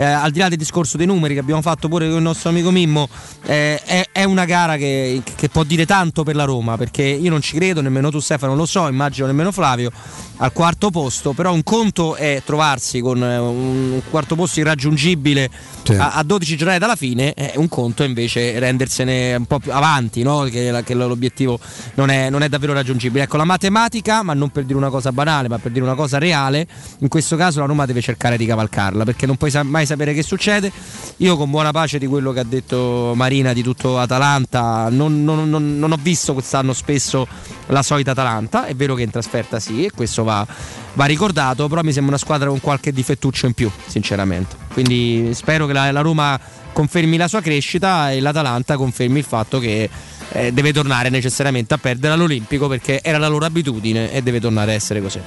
Eh, al di là del discorso dei numeri che abbiamo fatto pure con il nostro amico Mimmo, eh, è, è una gara che, che può dire tanto per la Roma, perché io non ci credo, nemmeno tu Stefano lo so, immagino nemmeno Flavio, al quarto posto, però un conto è trovarsi con eh, un quarto posto irraggiungibile a, a 12 giornate dalla fine, eh, un conto è invece rendersene un po' più avanti, no? che, che l'obiettivo non è, non è davvero raggiungibile. Ecco, la matematica, ma non per dire una cosa banale, ma per dire una cosa reale, in questo caso la Roma deve cercare di cavalcarla, perché non puoi mai sapere che succede. Io con buona pace di quello che ha detto Marina di tutto Atalanta, non, non- non- non ho visto quest'anno spesso la solita Atalanta, è vero che in trasferta sì, e questo va, va ricordato, però mi sembra una squadra con qualche difettuccio in più, sinceramente. Quindi spero che la, la Roma confermi la sua crescita e l'Atalanta confermi il fatto che eh, deve tornare necessariamente a perdere all'Olimpico perché era la loro abitudine e deve tornare a essere così.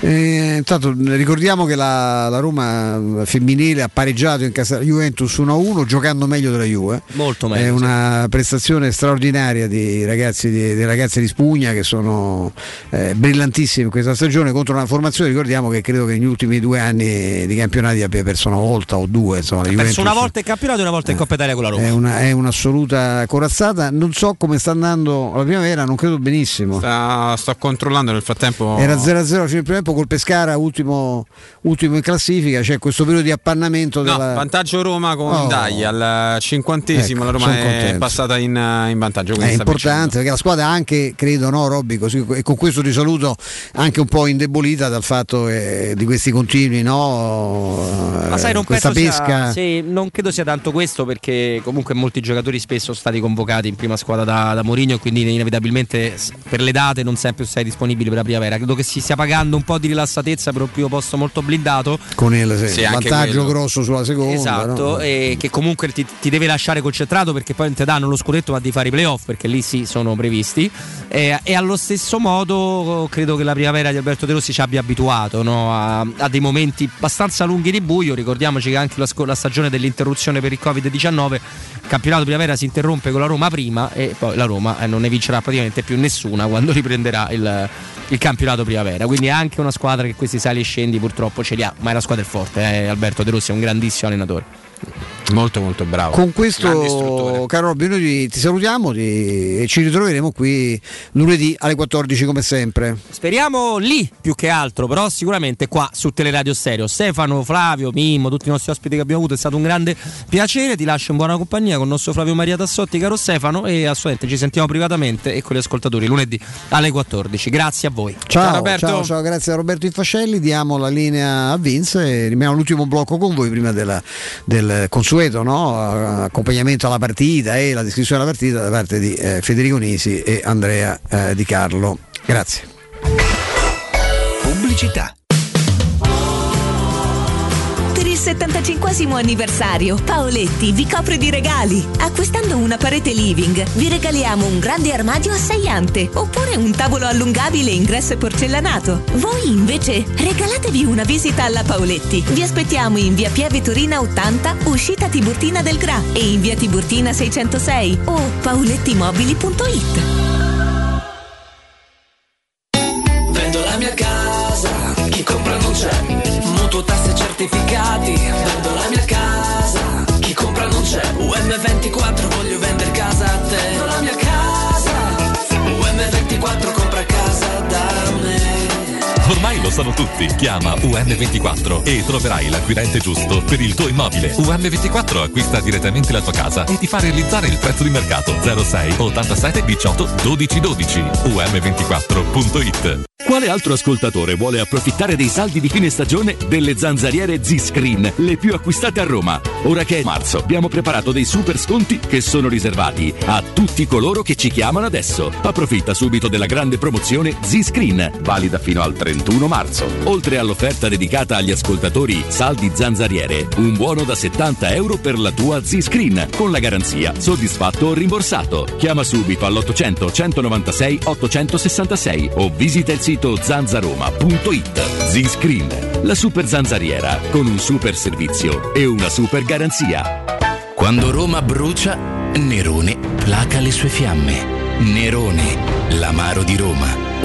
Eh, intanto ricordiamo che la, la Roma femminile ha pareggiato in casa Juventus 1-1 giocando meglio della Juve. Molto È meglio. sì. una prestazione straordinaria di ragazzi di, dei ragazzi di Spugna che sono eh, brillantissimi in questa stagione contro una formazione, ricordiamo che credo che negli ultimi due anni di campionati abbia perso una volta o due. Insomma, Ha perso una volta in campionato e una volta in Coppa Italia con la Roma. è, una- è un'assoluta corazzata. Non so come sta andando la primavera, non credo benissimo. Sta- sto controllando nel frattempo. Era 0-0 alla fine del primo tempo col Pescara, ultimo, ultimo in classifica. C'è questo periodo di appannamento No, della. vantaggio Roma con Oh. Dai al cinquantesimo. Ecco, la Roma è contento. passata in, in vantaggio. È importante perché la squadra anche, credo, no, Robby, così, e con questo ti saluto, anche un po' indebolita dal fatto eh, di questi continui, no? Ma sai, eh, non questa penso pesca. sia, sì, non credo sia tanto questo perché comunque molti giocatori spesso sono stati convocati in prima squadra da, da Mourinho e quindi inevitabilmente per le date non sempre sei disponibile per la primavera. Credo che si stia pagando un po' di rilassatezza per un primo posto molto blindato. Con il sì, Sì, vantaggio grosso sulla seconda. Esatto, no? e che comunque ti, ti deve lasciare concentrato perché poi non ti danno lo scudetto ma di fare i playoff perché lì sì sono previsti. E, e allo stesso modo credo che la primavera di Alberto De Rossi ci abbia abituato no, a, a dei momenti abbastanza lunghi di buio. Ricordiamoci che anche la, la stagione dell'interruzione per il Covid-19, il campionato primavera si interrompe con la Roma prima e poi la Roma eh, non ne vincerà praticamente più nessuna quando riprenderà il, il campionato primavera. Quindi è anche una squadra che questi sali e scendi purtroppo ce li ha, ma è la squadra forte. eh, Alberto De Rossi è un grandissimo allenatore. Molto molto bravo. Con questo, caro Robby, noi ti, ti salutiamo ti- e ci ritroveremo qui lunedì alle 14 come sempre. Speriamo lì più che altro, però sicuramente qua su Teleradio Stereo. Stefano, Flavio, Mimmo, tutti i nostri ospiti che abbiamo avuto, è stato un grande piacere. Ti lascio in buona compagnia con il nostro Flavio Maria Tassotti, caro Stefano, e assolutamente ci sentiamo privatamente e con gli ascoltatori lunedì alle 14. Grazie a voi. Ciao, ciao, ciao, grazie a Roberto Infascelli. Diamo la linea a Vince e rimaniamo all'ultimo blocco con voi prima della- del consueto no? accompagnamento alla partita e la descrizione della partita da parte di eh, Federico Nisi e Andrea eh, Di Carlo. Grazie. Pubblicità. 75 anniversario, Paoletti vi copre di regali. Acquistando una parete living, vi regaliamo un grande armadio a sei ante oppure un tavolo allungabile ingresso e porcellanato. Voi invece regalatevi una visita alla Paoletti. Vi aspettiamo in via Pieve Torina 80, uscita Tiburtina del Gra e in via Tiburtina 606 o paolettimobili.it. Vendo la mia casa, chi compra non c'è. Mutuo tasse certificati, vendo la mia Ormai lo sanno tutti. Chiama UM24 e troverai l'acquirente giusto per il tuo immobile. UM24 acquista direttamente la tua casa e ti fa realizzare il prezzo di mercato 06 87 18 12 12. UM24.it Quale altro ascoltatore vuole approfittare dei saldi di fine stagione delle zanzariere Z-Screen, le più acquistate a Roma? Ora che è marzo, abbiamo preparato dei super sconti che sono riservati a tutti coloro che ci chiamano adesso. Approfitta subito della grande promozione Z-Screen, valida fino al 31 marzo. Oltre all'offerta dedicata agli ascoltatori saldi zanzariere, un buono da 70 euro per la tua Z-Screen, con la garanzia soddisfatto o rimborsato. Chiama subito all'800 196 866 o visita il sito zanzaroma.it. Z-Screen, la super zanzariera con un super servizio e una super garanzia. Quando Roma brucia, Nerone placa le sue fiamme. Nerone, l'amaro di Roma.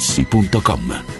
artigianamaterassi.com.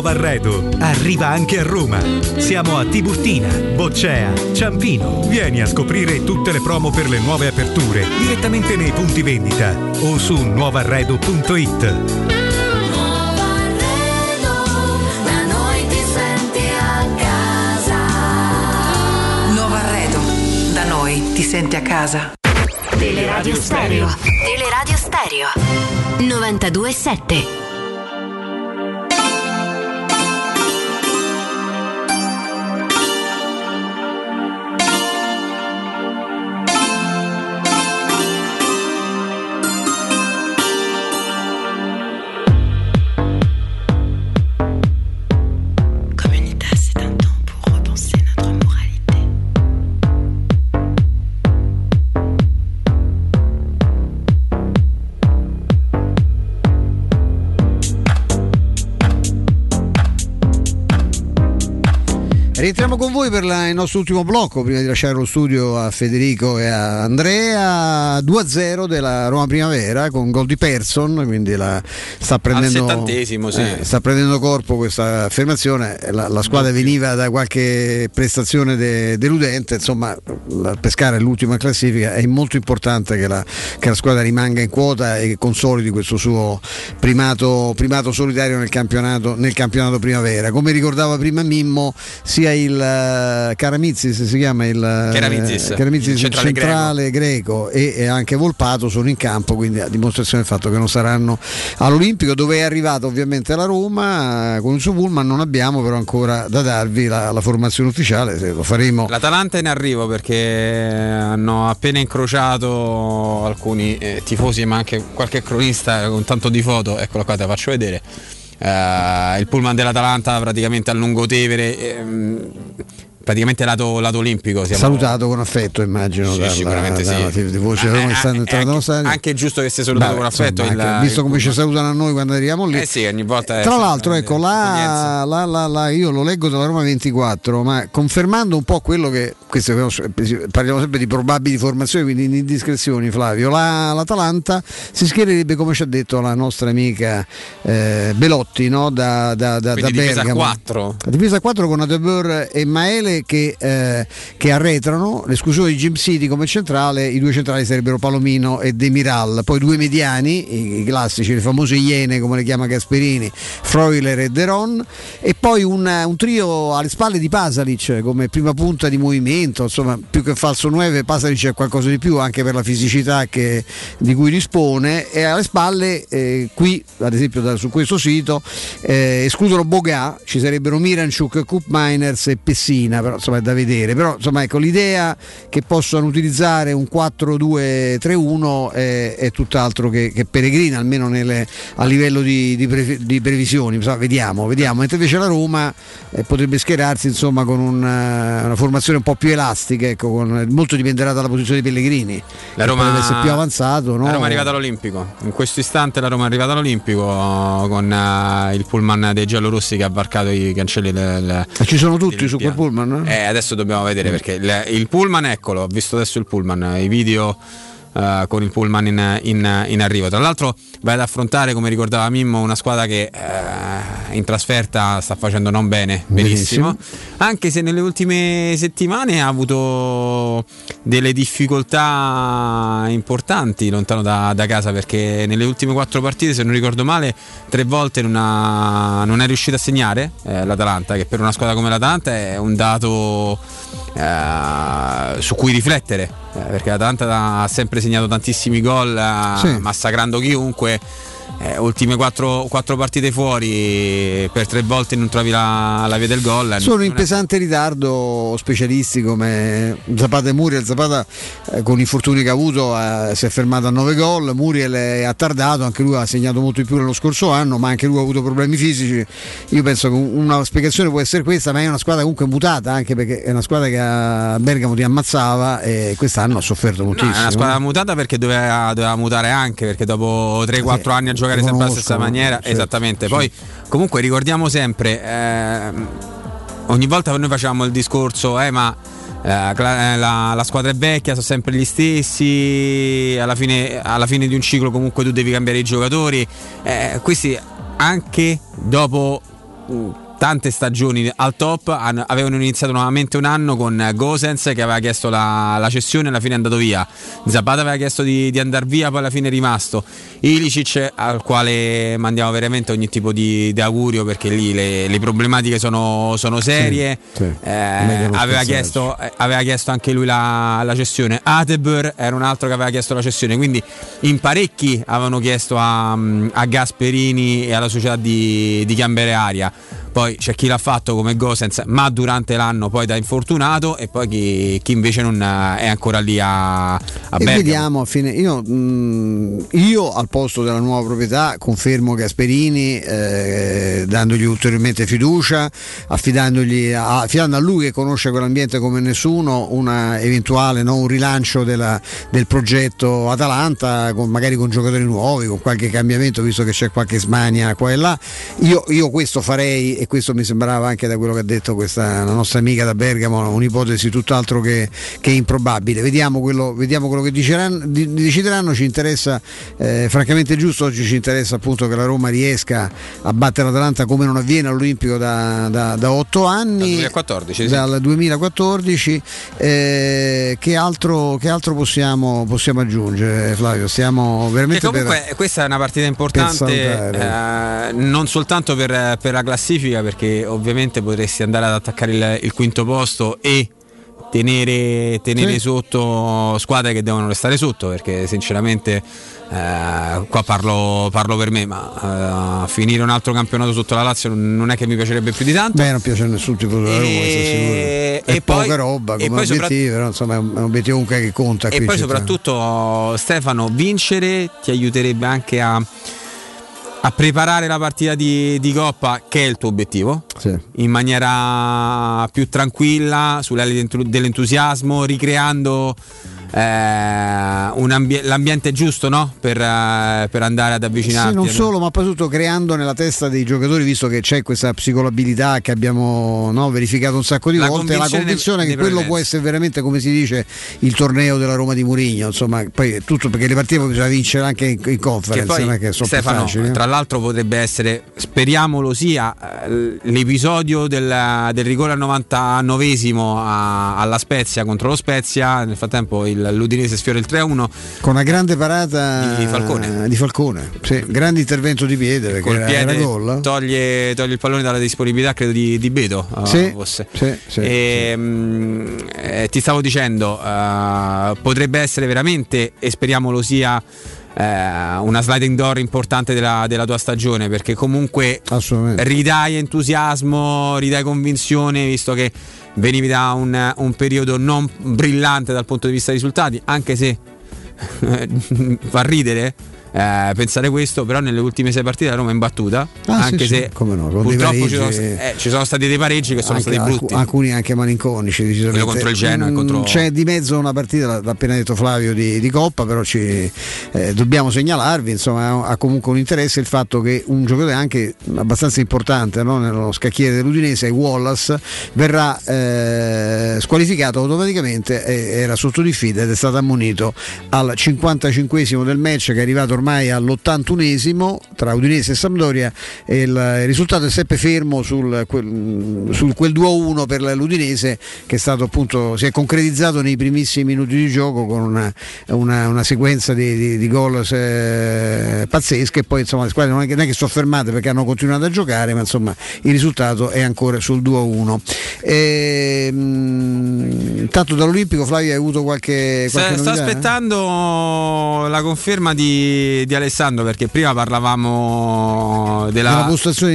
Nuovo arredo arriva anche a Roma. Siamo a Tiburtina, Boccea, Ciampino. Vieni a scoprire tutte le promo per le nuove aperture direttamente nei punti vendita o su nuovarredo.it. Da noi ti senti a casa. Nuovo arredo. Da noi ti senti a casa. Teleradio Stereo. Teleradio Stereo. 92.7. Rientriamo con voi per la- il nostro ultimo blocco prima di lasciare lo studio a Federico e a Andrea. 2-0 della Roma Primavera con gol di Persson quindi la, sta, prendendo, sì. eh, sta prendendo corpo questa affermazione. La, la squadra veniva da qualche prestazione de- deludente insomma la- pescare l'ultima classifica è molto importante che la, che la squadra rimanga in quota e che consolidi questo suo primato, primato solitario nel campionato, nel campionato primavera. Come ricordava prima Mimmo sia il eh, Karamizis si chiama il eh, Karamizis, Karamizis, il il centrale centrale greco, e, e anche Volpato sono in campo quindi a dimostrazione del fatto che non saranno all'Olimpico dove è arrivata ovviamente la Roma eh, con il suo pullman non abbiamo però ancora da darvi la, la formazione ufficiale se lo faremo. L'Atalanta è in arrivo perché hanno appena incrociato alcuni eh, tifosi ma anche qualche cronista con tanto di foto, eccola qua te la faccio vedere. Eh, il pullman dell'Atalanta praticamente a Lungotevere, ehm, praticamente lato, lato olimpico. Siamo... salutato con affetto immagino Sì, dalla, sicuramente sì. tifosi della Roma stadio Anche giusto che sia salutato Vabbè, con affetto. insomma, il- anche visto il come ci salutano a noi quando arriviamo lì Eh sì, ogni volta Tra l'altro, ecco, la, la- la- la- io lo leggo dalla Roma 24, ma confermando un po' quello che questo parliamo sempre di probabili formazioni, quindi di indiscrezioni, Flavio. La- L'Atalanta si schiererebbe, come ci ha detto la nostra amica eh, Belotti, no? da, da, da, da Bergamo. 4. La difesa a 4 con Adebur e Maele che, eh, che arretrano, l'esclusione di Jim City come centrale, i due centrali sarebbero Palomino e Demiral, poi due mediani, i, classici, le famose iene come le chiama Gasperini, Freuler e Deron, e poi un, un trio alle spalle di Pasalic come prima punta di movimento, insomma più che falso 9 Pasalic è qualcosa di più anche per la fisicità che- di cui dispone. E alle spalle eh, qui ad esempio da- su questo sito eh, escludono Boga, ci sarebbero Miranchuk, Cup Miners e Pessina però insomma è da vedere. Però insomma ecco l'idea che possano utilizzare un 4-2-3-1 è, è tutt'altro che, che peregrina, almeno nelle- a livello di, di pre- di previsioni. Insomma, vediamo, vediamo. Mentre invece la Roma eh, potrebbe schierarsi insomma con un, eh, una formazione un po' più elastica, ecco, con- molto dipenderà dalla posizione di Pellegrini. La Roma, potrebbe essere più avanzato. no? la Roma è arrivata all'Olimpico. In questo istante la Roma è arrivata all'Olimpico con eh, il pullman dei giallorossi che ha varcato i cancelli del, Ci sono tutti su quel piano. Pullman? Eh, adesso dobbiamo vedere perché il, il pullman, eccolo, ho visto adesso il pullman, i video eh, con il pullman in, in- in arrivo. Tra l'altro vai ad affrontare, come ricordava Mimmo, una squadra che eh, in trasferta sta facendo non bene, benissimo. Anche se nelle ultime settimane ha avuto delle difficoltà importanti lontano da, da casa perché nelle ultime quattro partite, se non ricordo male, tre volte non, ha- non è riuscito a segnare eh, l'Atalanta, che per una squadra come l'Atalanta è un dato eh, su cui riflettere, eh, perché l'Atalanta ha sempre segnato tantissimi gol, eh, Sì. massacrando chiunque. Eh, ultime quattro, quattro partite fuori per tre volte non trovi la, la via del gol Sono Non in è- pesante ritardo specialisti come Zapata e Muriel. Zapata eh, con gli infortuni che ha avuto eh, si è fermato a 9 gol, Muriel è attardato, anche lui ha segnato molto di più nello scorso anno, ma anche lui ha avuto problemi fisici. Io penso che una spiegazione può essere questa, ma è una squadra comunque mutata, anche perché è una squadra che a Bergamo ti ammazzava e quest'anno ha sofferto No, moltissimo. è una squadra mutata perché doveva, doveva mutare anche perché dopo 3-4 anni a giocare sempre alla stessa maniera, certo, esattamente. Poi comunque ricordiamo sempre, ehm, ogni volta noi facciamo il discorso, eh, ma eh, eh, la, la squadra è vecchia, sono sempre gli stessi, alla fine, alla fine di un ciclo comunque tu devi cambiare i giocatori. Eh, questi anche dopo mm, tante stagioni al top. Hanno- avevano iniziato nuovamente un anno con Gosens che aveva chiesto la, la cessione e alla fine è andato via. Zapata aveva chiesto di, di andare via poi alla fine è rimasto. Ilicic al quale mandiamo veramente ogni tipo di, di augurio perché lì le, le problematiche sono, sono serie. Sì, sì. Eh, aveva, chiesto, eh, aveva chiesto anche lui la, la cessione. Atebur era un altro che aveva chiesto la cessione. Quindi in parecchi avevano chiesto a, a Gasperini e alla società di, di cambiare aria poi c'è chi l'ha fatto come Gosens ma durante l'anno poi da infortunato e poi chi, chi invece non eh, è ancora lì a, a Bergamo vediamo a fine. Io, mh, io al posto della nuova proprietà confermo Gasperini, eh, dandogli ulteriormente fiducia, affidandogli a, affidando a lui che conosce quell'ambiente come nessuno, una eventuale no, un rilancio della- del progetto Atalanta, con- magari con giocatori nuovi, con qualche cambiamento, visto che c'è qualche smania qua e là. Io, io questo farei e questo mi sembrava anche da quello che ha detto questa la nostra amica da Bergamo, un'ipotesi tutt'altro che, che improbabile. Vediamo quello, vediamo quello che diceranno- di- decideranno, ci interessa, eh, francamente giusto, oggi ci interessa appunto che la Roma riesca a battere l'Atalanta come non avviene all'Olimpico da, da, da 8 anni. 2014 sì. Dal 2014, eh, che altro, che altro possiamo, possiamo aggiungere Flavio? Stiamo veramente comunque per- questa è una partita importante eh, non soltanto per, per la classifica perché ovviamente potresti andare ad attaccare il, il quinto posto e tenere, tenere Sì. sotto squadre che devono restare sotto perché sinceramente eh, qua parlo, parlo per me ma eh, finire un altro campionato sotto la Lazio non è che mi piacerebbe più di tanto Beh, non piace a nessun tipo di Roma, questo è e poi- poca roba e come poi sopra- obiettivo, però insomma è un, è un obiettivo comunque che conta. E qui, poi cioè, soprattutto Stefano, vincere ti aiuterebbe anche a, a preparare la partita di, di Coppa, che è il tuo obiettivo, Sì. in maniera più tranquilla, sull'ali dell'entu- dell'entusiasmo, ricreando eh, un ambie- l'ambiente giusto no? per, eh, per andare ad avvicinarti. Sì, non solo, ma poi tutto creando nella testa dei giocatori, visto che c'è questa psicolabilità che abbiamo no, verificato un sacco di La volte, la convinzione che dei quello può essere veramente, come si dice, il torneo della Roma di Mourinho. Insomma, poi tutto perché le partite poi bisogna vincere anche in, in Che conference, poi, non è che più Stefano, facili. eh. tra l'altro potrebbe essere, speriamolo sia, eh, l'episodio del, del rigore al 99esimo a- alla Spezia contro lo Spezia, nel frattempo il, l'Udinese sfiora il 3-1, Con una grande parata Di Falcone. di Falcone. Sì, grande intervento di piede col piede toglie, toglie il pallone dalla disponibilità credo di, di Beto eh, Sì, fosse. sì, sì, E, mm, eh, ti stavo dicendo eh, potrebbe essere veramente e speriamo lo sia eh, una sliding door importante della, della tua stagione perché comunque Assolutamente. ridai entusiasmo ridai convinzione visto che venivi da un, un periodo non brillante dal punto di vista risultati, anche se fa ridere eh, pensare questo, però nelle ultime sei partite la Roma è imbattuta, Ah, anche sì, se sì, no, purtroppo ci sono, eh, ci sono stati dei pareggi che sono Anche stati brutti. alcu- alcuni anche malinconici. Quello contro il Genoa Mm, contro- c'è di mezzo una partita l'ha appena detto Flavio di, di Coppa però ci, eh, dobbiamo segnalarvi insomma ha comunque un interesse il fatto che un giocatore anche abbastanza importante no, nello scacchiere dell'Udinese Wallace verrà eh, squalificato automaticamente era sotto diffida ed è stato ammonito al 55 del match che è arrivato ormai all'81esimo tra Udinese e Sampdoria e il, risultato è sempre fermo sul quel, sul quel 2-1 per l'Udinese che è stato appunto si è concretizzato nei primissimi minuti di gioco con una, una- una sequenza di, di- di gol eh, pazzesche e poi insomma le squadre non è, che, non è che sono fermate perché hanno continuato a giocare ma insomma il risultato è ancora sul 2-1 Ehm, intanto dall'Olimpico Flavio hai avuto qualche, qualche Sta, novità? aspettando la conferma di, di Alessandro perché prima parlavamo della, Della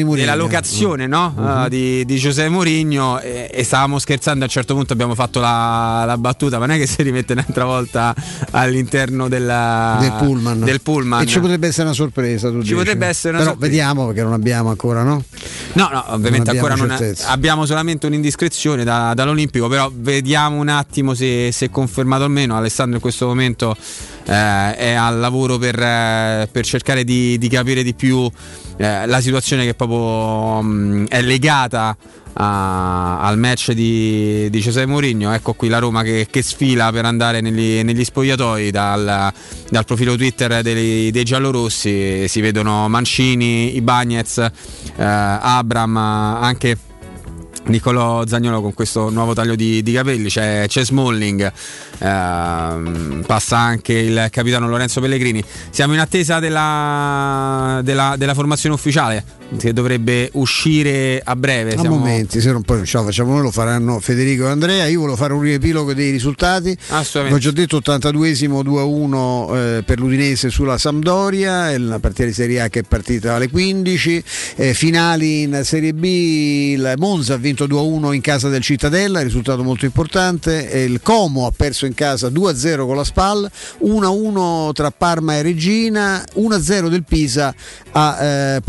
Mourinho. della locazione no? Mhm. Uh, di, di Giuseppe Mourinho e, e stavamo scherzando a un certo punto abbiamo fatto la, la battuta ma non è che si rimette un'altra volta all'interno della- del pullman. del pullman. E ci potrebbe essere una sorpresa. Ci dici. potrebbe essere una Però sorpresa. vediamo perché non abbiamo ancora, no? No, no, ovviamente Non abbiamo ancora non è- certezza. abbiamo solamente un'indiscrezione da- dall'Olimpico, però vediamo un attimo se, se è confermato o meno. Alessandro in questo momento eh, è al lavoro per, eh, per cercare di, di capire di più eh, la situazione che proprio mh, è legata a- al match di, di Giuseppe Mourinho. Ecco qui la Roma che, che sfila per andare negli, negli spogliatoi dal, dal profilo Twitter dei, dei giallorossi. Si vedono Mancini, Ibagnez, eh, Abram, anche. Niccolò Zagnolo con questo nuovo taglio di, di capelli, c'è, c'è Smalling, ehm, passa anche il capitano Lorenzo Pellegrini. Siamo in attesa della, della- della formazione ufficiale che dovrebbe uscire a breve. A Siamo- momenti, se non poi ce la facciamo noi, lo faranno Federico e Andrea. Io volevo fare un riepilogo dei risultati. Assolutamente. Ho già detto 82esimo 2-1 eh, per l'Udinese sulla Sampdoria, la partita di Serie A che è partita alle 15. Eh, finali in Serie B, il Monza ha vinto 2-1 in casa del Cittadella, risultato molto importante. E il Como ha perso in casa 2-0 con la SPAL, 1-1 tra Parma e Regina, 1-0 del Pisa a eh,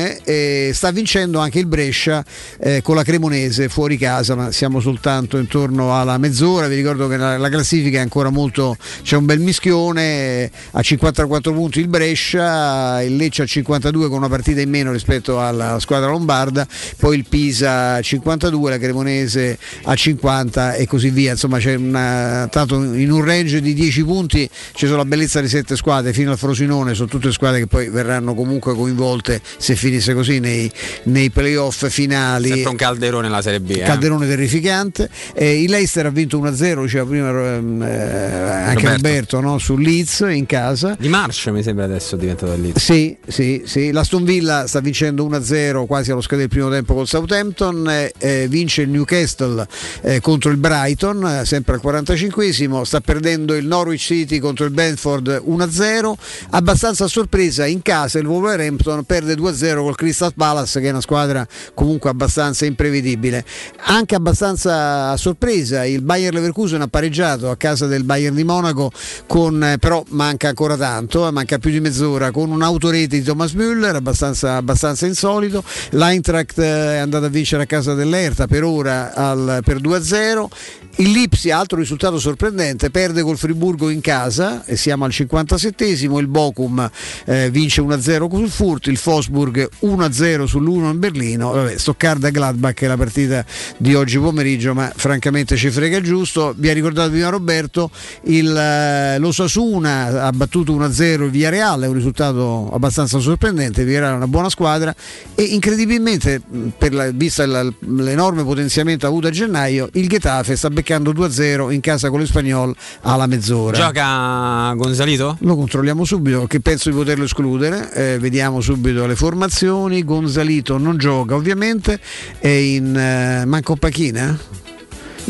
Pordenone e sta vincendo anche il Brescia eh, con la Cremonese fuori casa, ma siamo soltanto intorno alla mezz'ora. Vi ricordo che la, la classifica è ancora molto. c'è un bel mischione, eh, a 54 punti il Brescia, il Lecce a 52 con una partita in meno rispetto alla squadra lombarda, poi il Pisa a 52, la Cremonese a 50 e così via. Insomma, c'è una, tanto in un range di 10 punti ci sono la bellezza di 7 squadre fino al Frosinone, sono tutte squadre che poi verranno comunque coinvolte se finisse così nei, nei playoff finali. Sempre un calderone nella Serie B. eh. Calderone terrificante. Eh, il Leicester ha vinto 1-0, diceva prima ehm, eh, anche Roberto. No? su Leeds in casa. Di March mi sembra adesso è diventato lì. Sì, sì, sì. L'Aston Villa sta vincendo 1-0 quasi allo scadere del primo tempo col Southampton, vince il Newcastle eh, contro il Brighton, eh, sempre al 45esimo, sta perdendo il Norwich City contro il Benford 1-0, abbastanza a sorpresa in casa il Wolverhampton perde 2-0 col Crystal Palace che è una squadra comunque abbastanza imprevedibile. Anche abbastanza a sorpresa il Bayer Leverkusen ha pareggiato a casa del Bayern di Monaco con eh, però manca ancora tanto, eh, manca più di mezz'ora con un'autorete di Thomas Müller abbastanza, abbastanza insolito. L'Eintracht eh, è andata a vincere a casa dell'Erta per ora al- per 2-0. Il Lipsia, altro risultato sorprendente, perde col Friburgo in casa e siamo al 57esimo. Il Bochum eh, vince 1-0 sul Furt, il Fosburg 1-0 sull'1 in Berlino. Vabbè, Stoccarda Gladbach è la partita di oggi pomeriggio, ma francamente ci frega giusto. Vi ha ricordato prima Roberto, il, eh, l'Osasuna ha battuto 1-0 il Villarreal, è un risultato abbastanza sorprendente. Il Villarreal è una buona squadra e incredibilmente, la, vista la- l'enorme potenziamento avuto a gennaio, il Getafe sta beccando 2-0 in casa con l'Espagnol alla mezz'ora. Gioca Gonzalito? Lo controlliamo subito, che penso di poterlo escludere. Eh, vediamo subito le formazioni. Gonzalito non gioca ovviamente, è in eh, manco Pachina.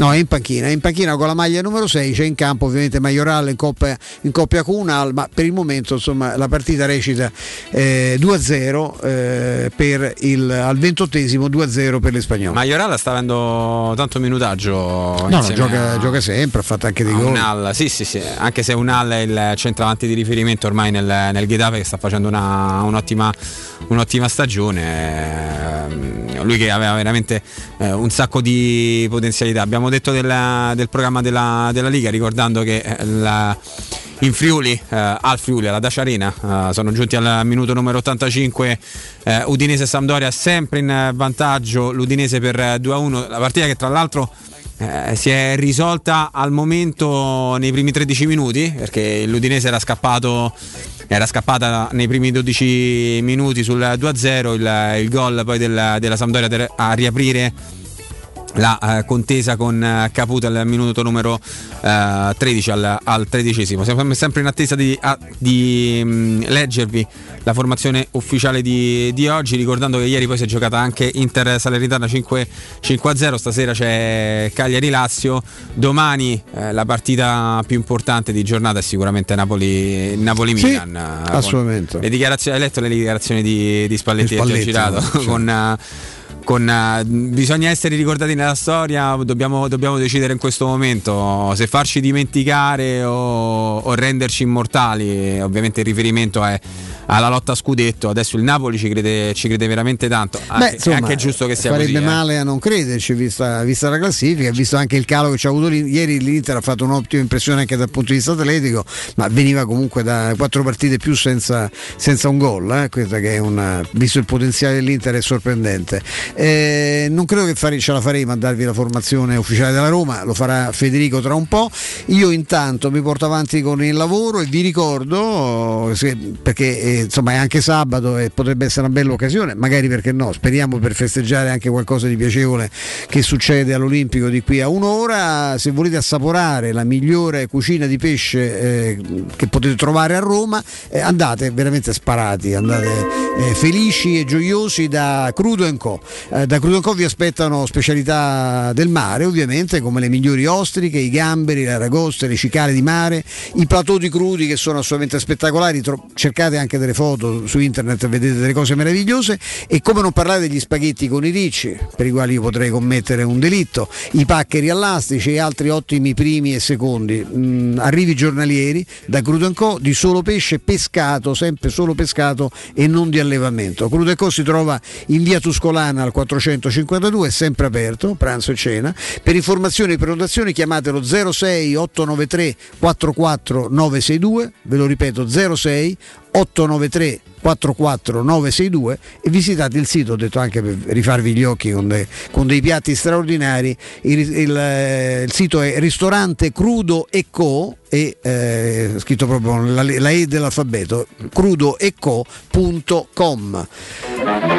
No, è in panchina, è in panchina con la maglia numero 6, c'è in campo ovviamente Majoral in coppia, in coppia con Unal, ma per il momento insomma, la partita recita eh, 2-0 eh, per il, al ventottesimo 2-0 per le spagnole. Majoral sta avendo tanto minutaggio. No, no, gioca, a- gioca sempre, ha fatto anche dei gol. Unal, sì, sì, sì, anche se Unal è il centravanti di riferimento ormai nel, nel Getafe che sta facendo una- un'ottima, un'ottima stagione. ehm, Lui che aveva veramente eh, un sacco di potenzialità. Abbiamo detto della- del programma della, della Liga, ricordando che eh, la- in Friuli, eh, al Friuli, alla Dacia Arena, eh, sono giunti al minuto numero 85 eh, Udinese e Sampdoria sempre in vantaggio, l'Udinese per eh, 2-1, la partita che tra l'altro eh, si è risolta al momento nei primi 13 minuti perché l'Udinese era scappato era scappata nei primi 12 minuti sul 2-0 il, il gol poi del- della Sampdoria a riaprire la eh, contesa con eh, Caputo al minuto numero eh, 13 al, al tredicesimo siamo sempre in attesa di, a- di, mh, leggervi la formazione ufficiale di, di oggi ricordando che ieri poi si è giocata anche Inter Salernitana 5, 5-0 stasera c'è Cagliari-Lazio domani eh, la partita più importante di giornata è sicuramente Napoli- Napoli-Milan eh, con assolutamente. le dichiarazioni, hai letto le dichiarazioni di, di Spalletti, Di che Spalletti, ci ha girato sì. con, eh, con, eh, bisogna essere ricordati nella storia, dobbiamo, dobbiamo decidere in questo momento se farci dimenticare o, o renderci immortali. Ovviamente il riferimento è alla lotta a scudetto. Adesso il Napoli ci crede, ci crede veramente tanto. Anche, Beh, insomma, è anche giusto che sia farebbe così. eh. male a non crederci vista, vista la classifica, visto anche il calo che ci ha avuto ieri l'Inter ha fatto un'ottima impressione anche dal punto di vista atletico, ma veniva comunque da quattro partite più senza, senza un gol, eh, questa che è una, visto il potenziale dell'Inter è sorprendente. Eh, non credo che fare- ce la faremo a darvi la formazione ufficiale della Roma, lo farà Federico tra un po'. Io intanto mi porto avanti con il lavoro e vi ricordo, se- perché eh, insomma è anche sabato e potrebbe essere una bella occasione, magari perché no, speriamo per festeggiare anche qualcosa di piacevole che succede all'Olimpico di qui a un'ora. Se volete assaporare la migliore cucina di pesce eh, che potete trovare a Roma, eh, andate veramente sparati, andate eh, felici e gioiosi da Crudo Co. Eh, da Crudo Co vi aspettano specialità del mare, ovviamente, come le migliori ostriche, i gamberi, le aragoste, le cicale di mare, i plateau di crudi che sono assolutamente spettacolari. Cercate anche delle foto su internet vedete delle cose meravigliose. E come non parlare degli spaghetti con i ricci, per i quali io potrei commettere un delitto, i paccheri elastici e altri ottimi primi e secondi. Mm, arrivi giornalieri da Crudo Co di solo pesce pescato, sempre solo pescato e non di allevamento. Crudo Co si trova in via Tuscolana al 452, è sempre aperto, pranzo e cena. Per informazioni e prenotazioni chiamatelo 06 893 44 962, ve lo ripeto 06 893 44 962 e visitate il sito, ho detto anche per rifarvi gli occhi con, de- con dei piatti straordinari, il, il, eh, il sito è ristorante crudo e co e eh, scritto proprio la, la E dell'alfabeto crudoeco.com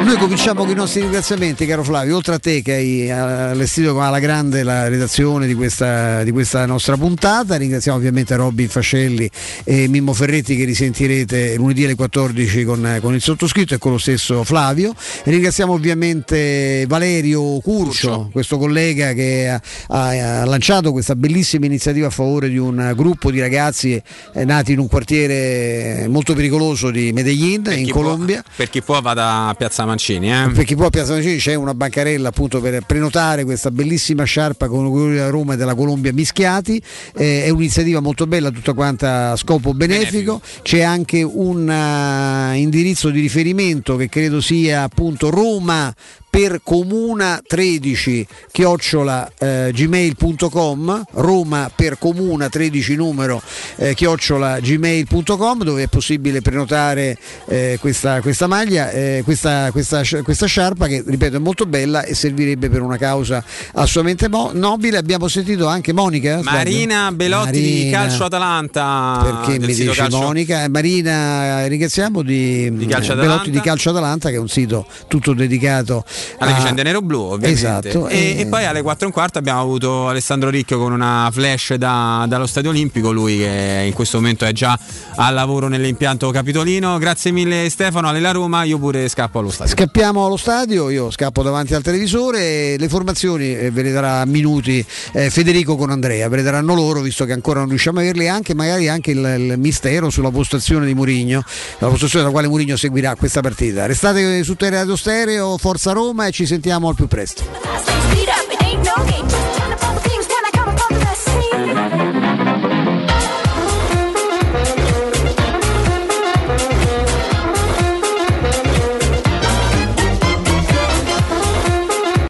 noi cominciamo con i nostri ringraziamenti caro Flavio oltre a te che hai eh, allestito alla grande la redazione di questa, di questa nostra puntata. Ringraziamo ovviamente Robin Fascelli e Mimmo Ferretti che risentirete lunedì alle 14 con, con il sottoscritto e con lo stesso Flavio ringraziamo ovviamente Valerio Curcio, questo collega che ha, ha- lanciato questa bellissima iniziativa a favore di un gruppo di ragazzi eh, nati in un quartiere molto pericoloso di Medellin in chi può- Colombia per chi può vada a Piazza Mancini. Eh? per chi può a Piazza Mancini c'è una bancarella appunto per prenotare questa bellissima sciarpa con i colori della Roma e della Colombia mischiati. Eh, è un'iniziativa molto bella, tutta quanta a scopo benefico. C'è anche un eh, indirizzo di riferimento che credo sia appunto Roma per comuna 13 chiocciola eh, gmail.com Roma per comuna 13 numero eh, chiocciola gmail.com dove è possibile prenotare eh, questa, questa maglia eh, questa, questa, questa sciarpa che ripeto è molto bella e servirebbe per una causa assolutamente mo- nobile abbiamo sentito anche Monica Flavio? Marina Belotti di Marina. Calcio Atalanta. perché mi dice calcio- Monica Eh, Marina ringraziamo di, Di eh, Belotti di Calcio Atalanta che è un sito tutto dedicato alle a- vicende nero-blu ovviamente. Esatto. E, e poi alle 4 e un quarto abbiamo avuto Alessandro Ricchio con una flash da- dallo Stadio Olimpico, lui che in questo momento è già al lavoro nell'impianto capitolino. Grazie mille Stefano, alle la Roma, io pure scappo allo stadio. Scappiamo allo stadio, io scappo davanti al televisore, le formazioni eh, ve le darà a minuti eh, Federico con Andrea, ve le daranno loro visto che ancora non riusciamo a averle anche magari anche il, il mistero sulla postazione di Murigno, la postazione dalla quale Murigno seguirà questa partita. Restate su Teleradio Stereo, Forza Roma e ci sentiamo al più presto.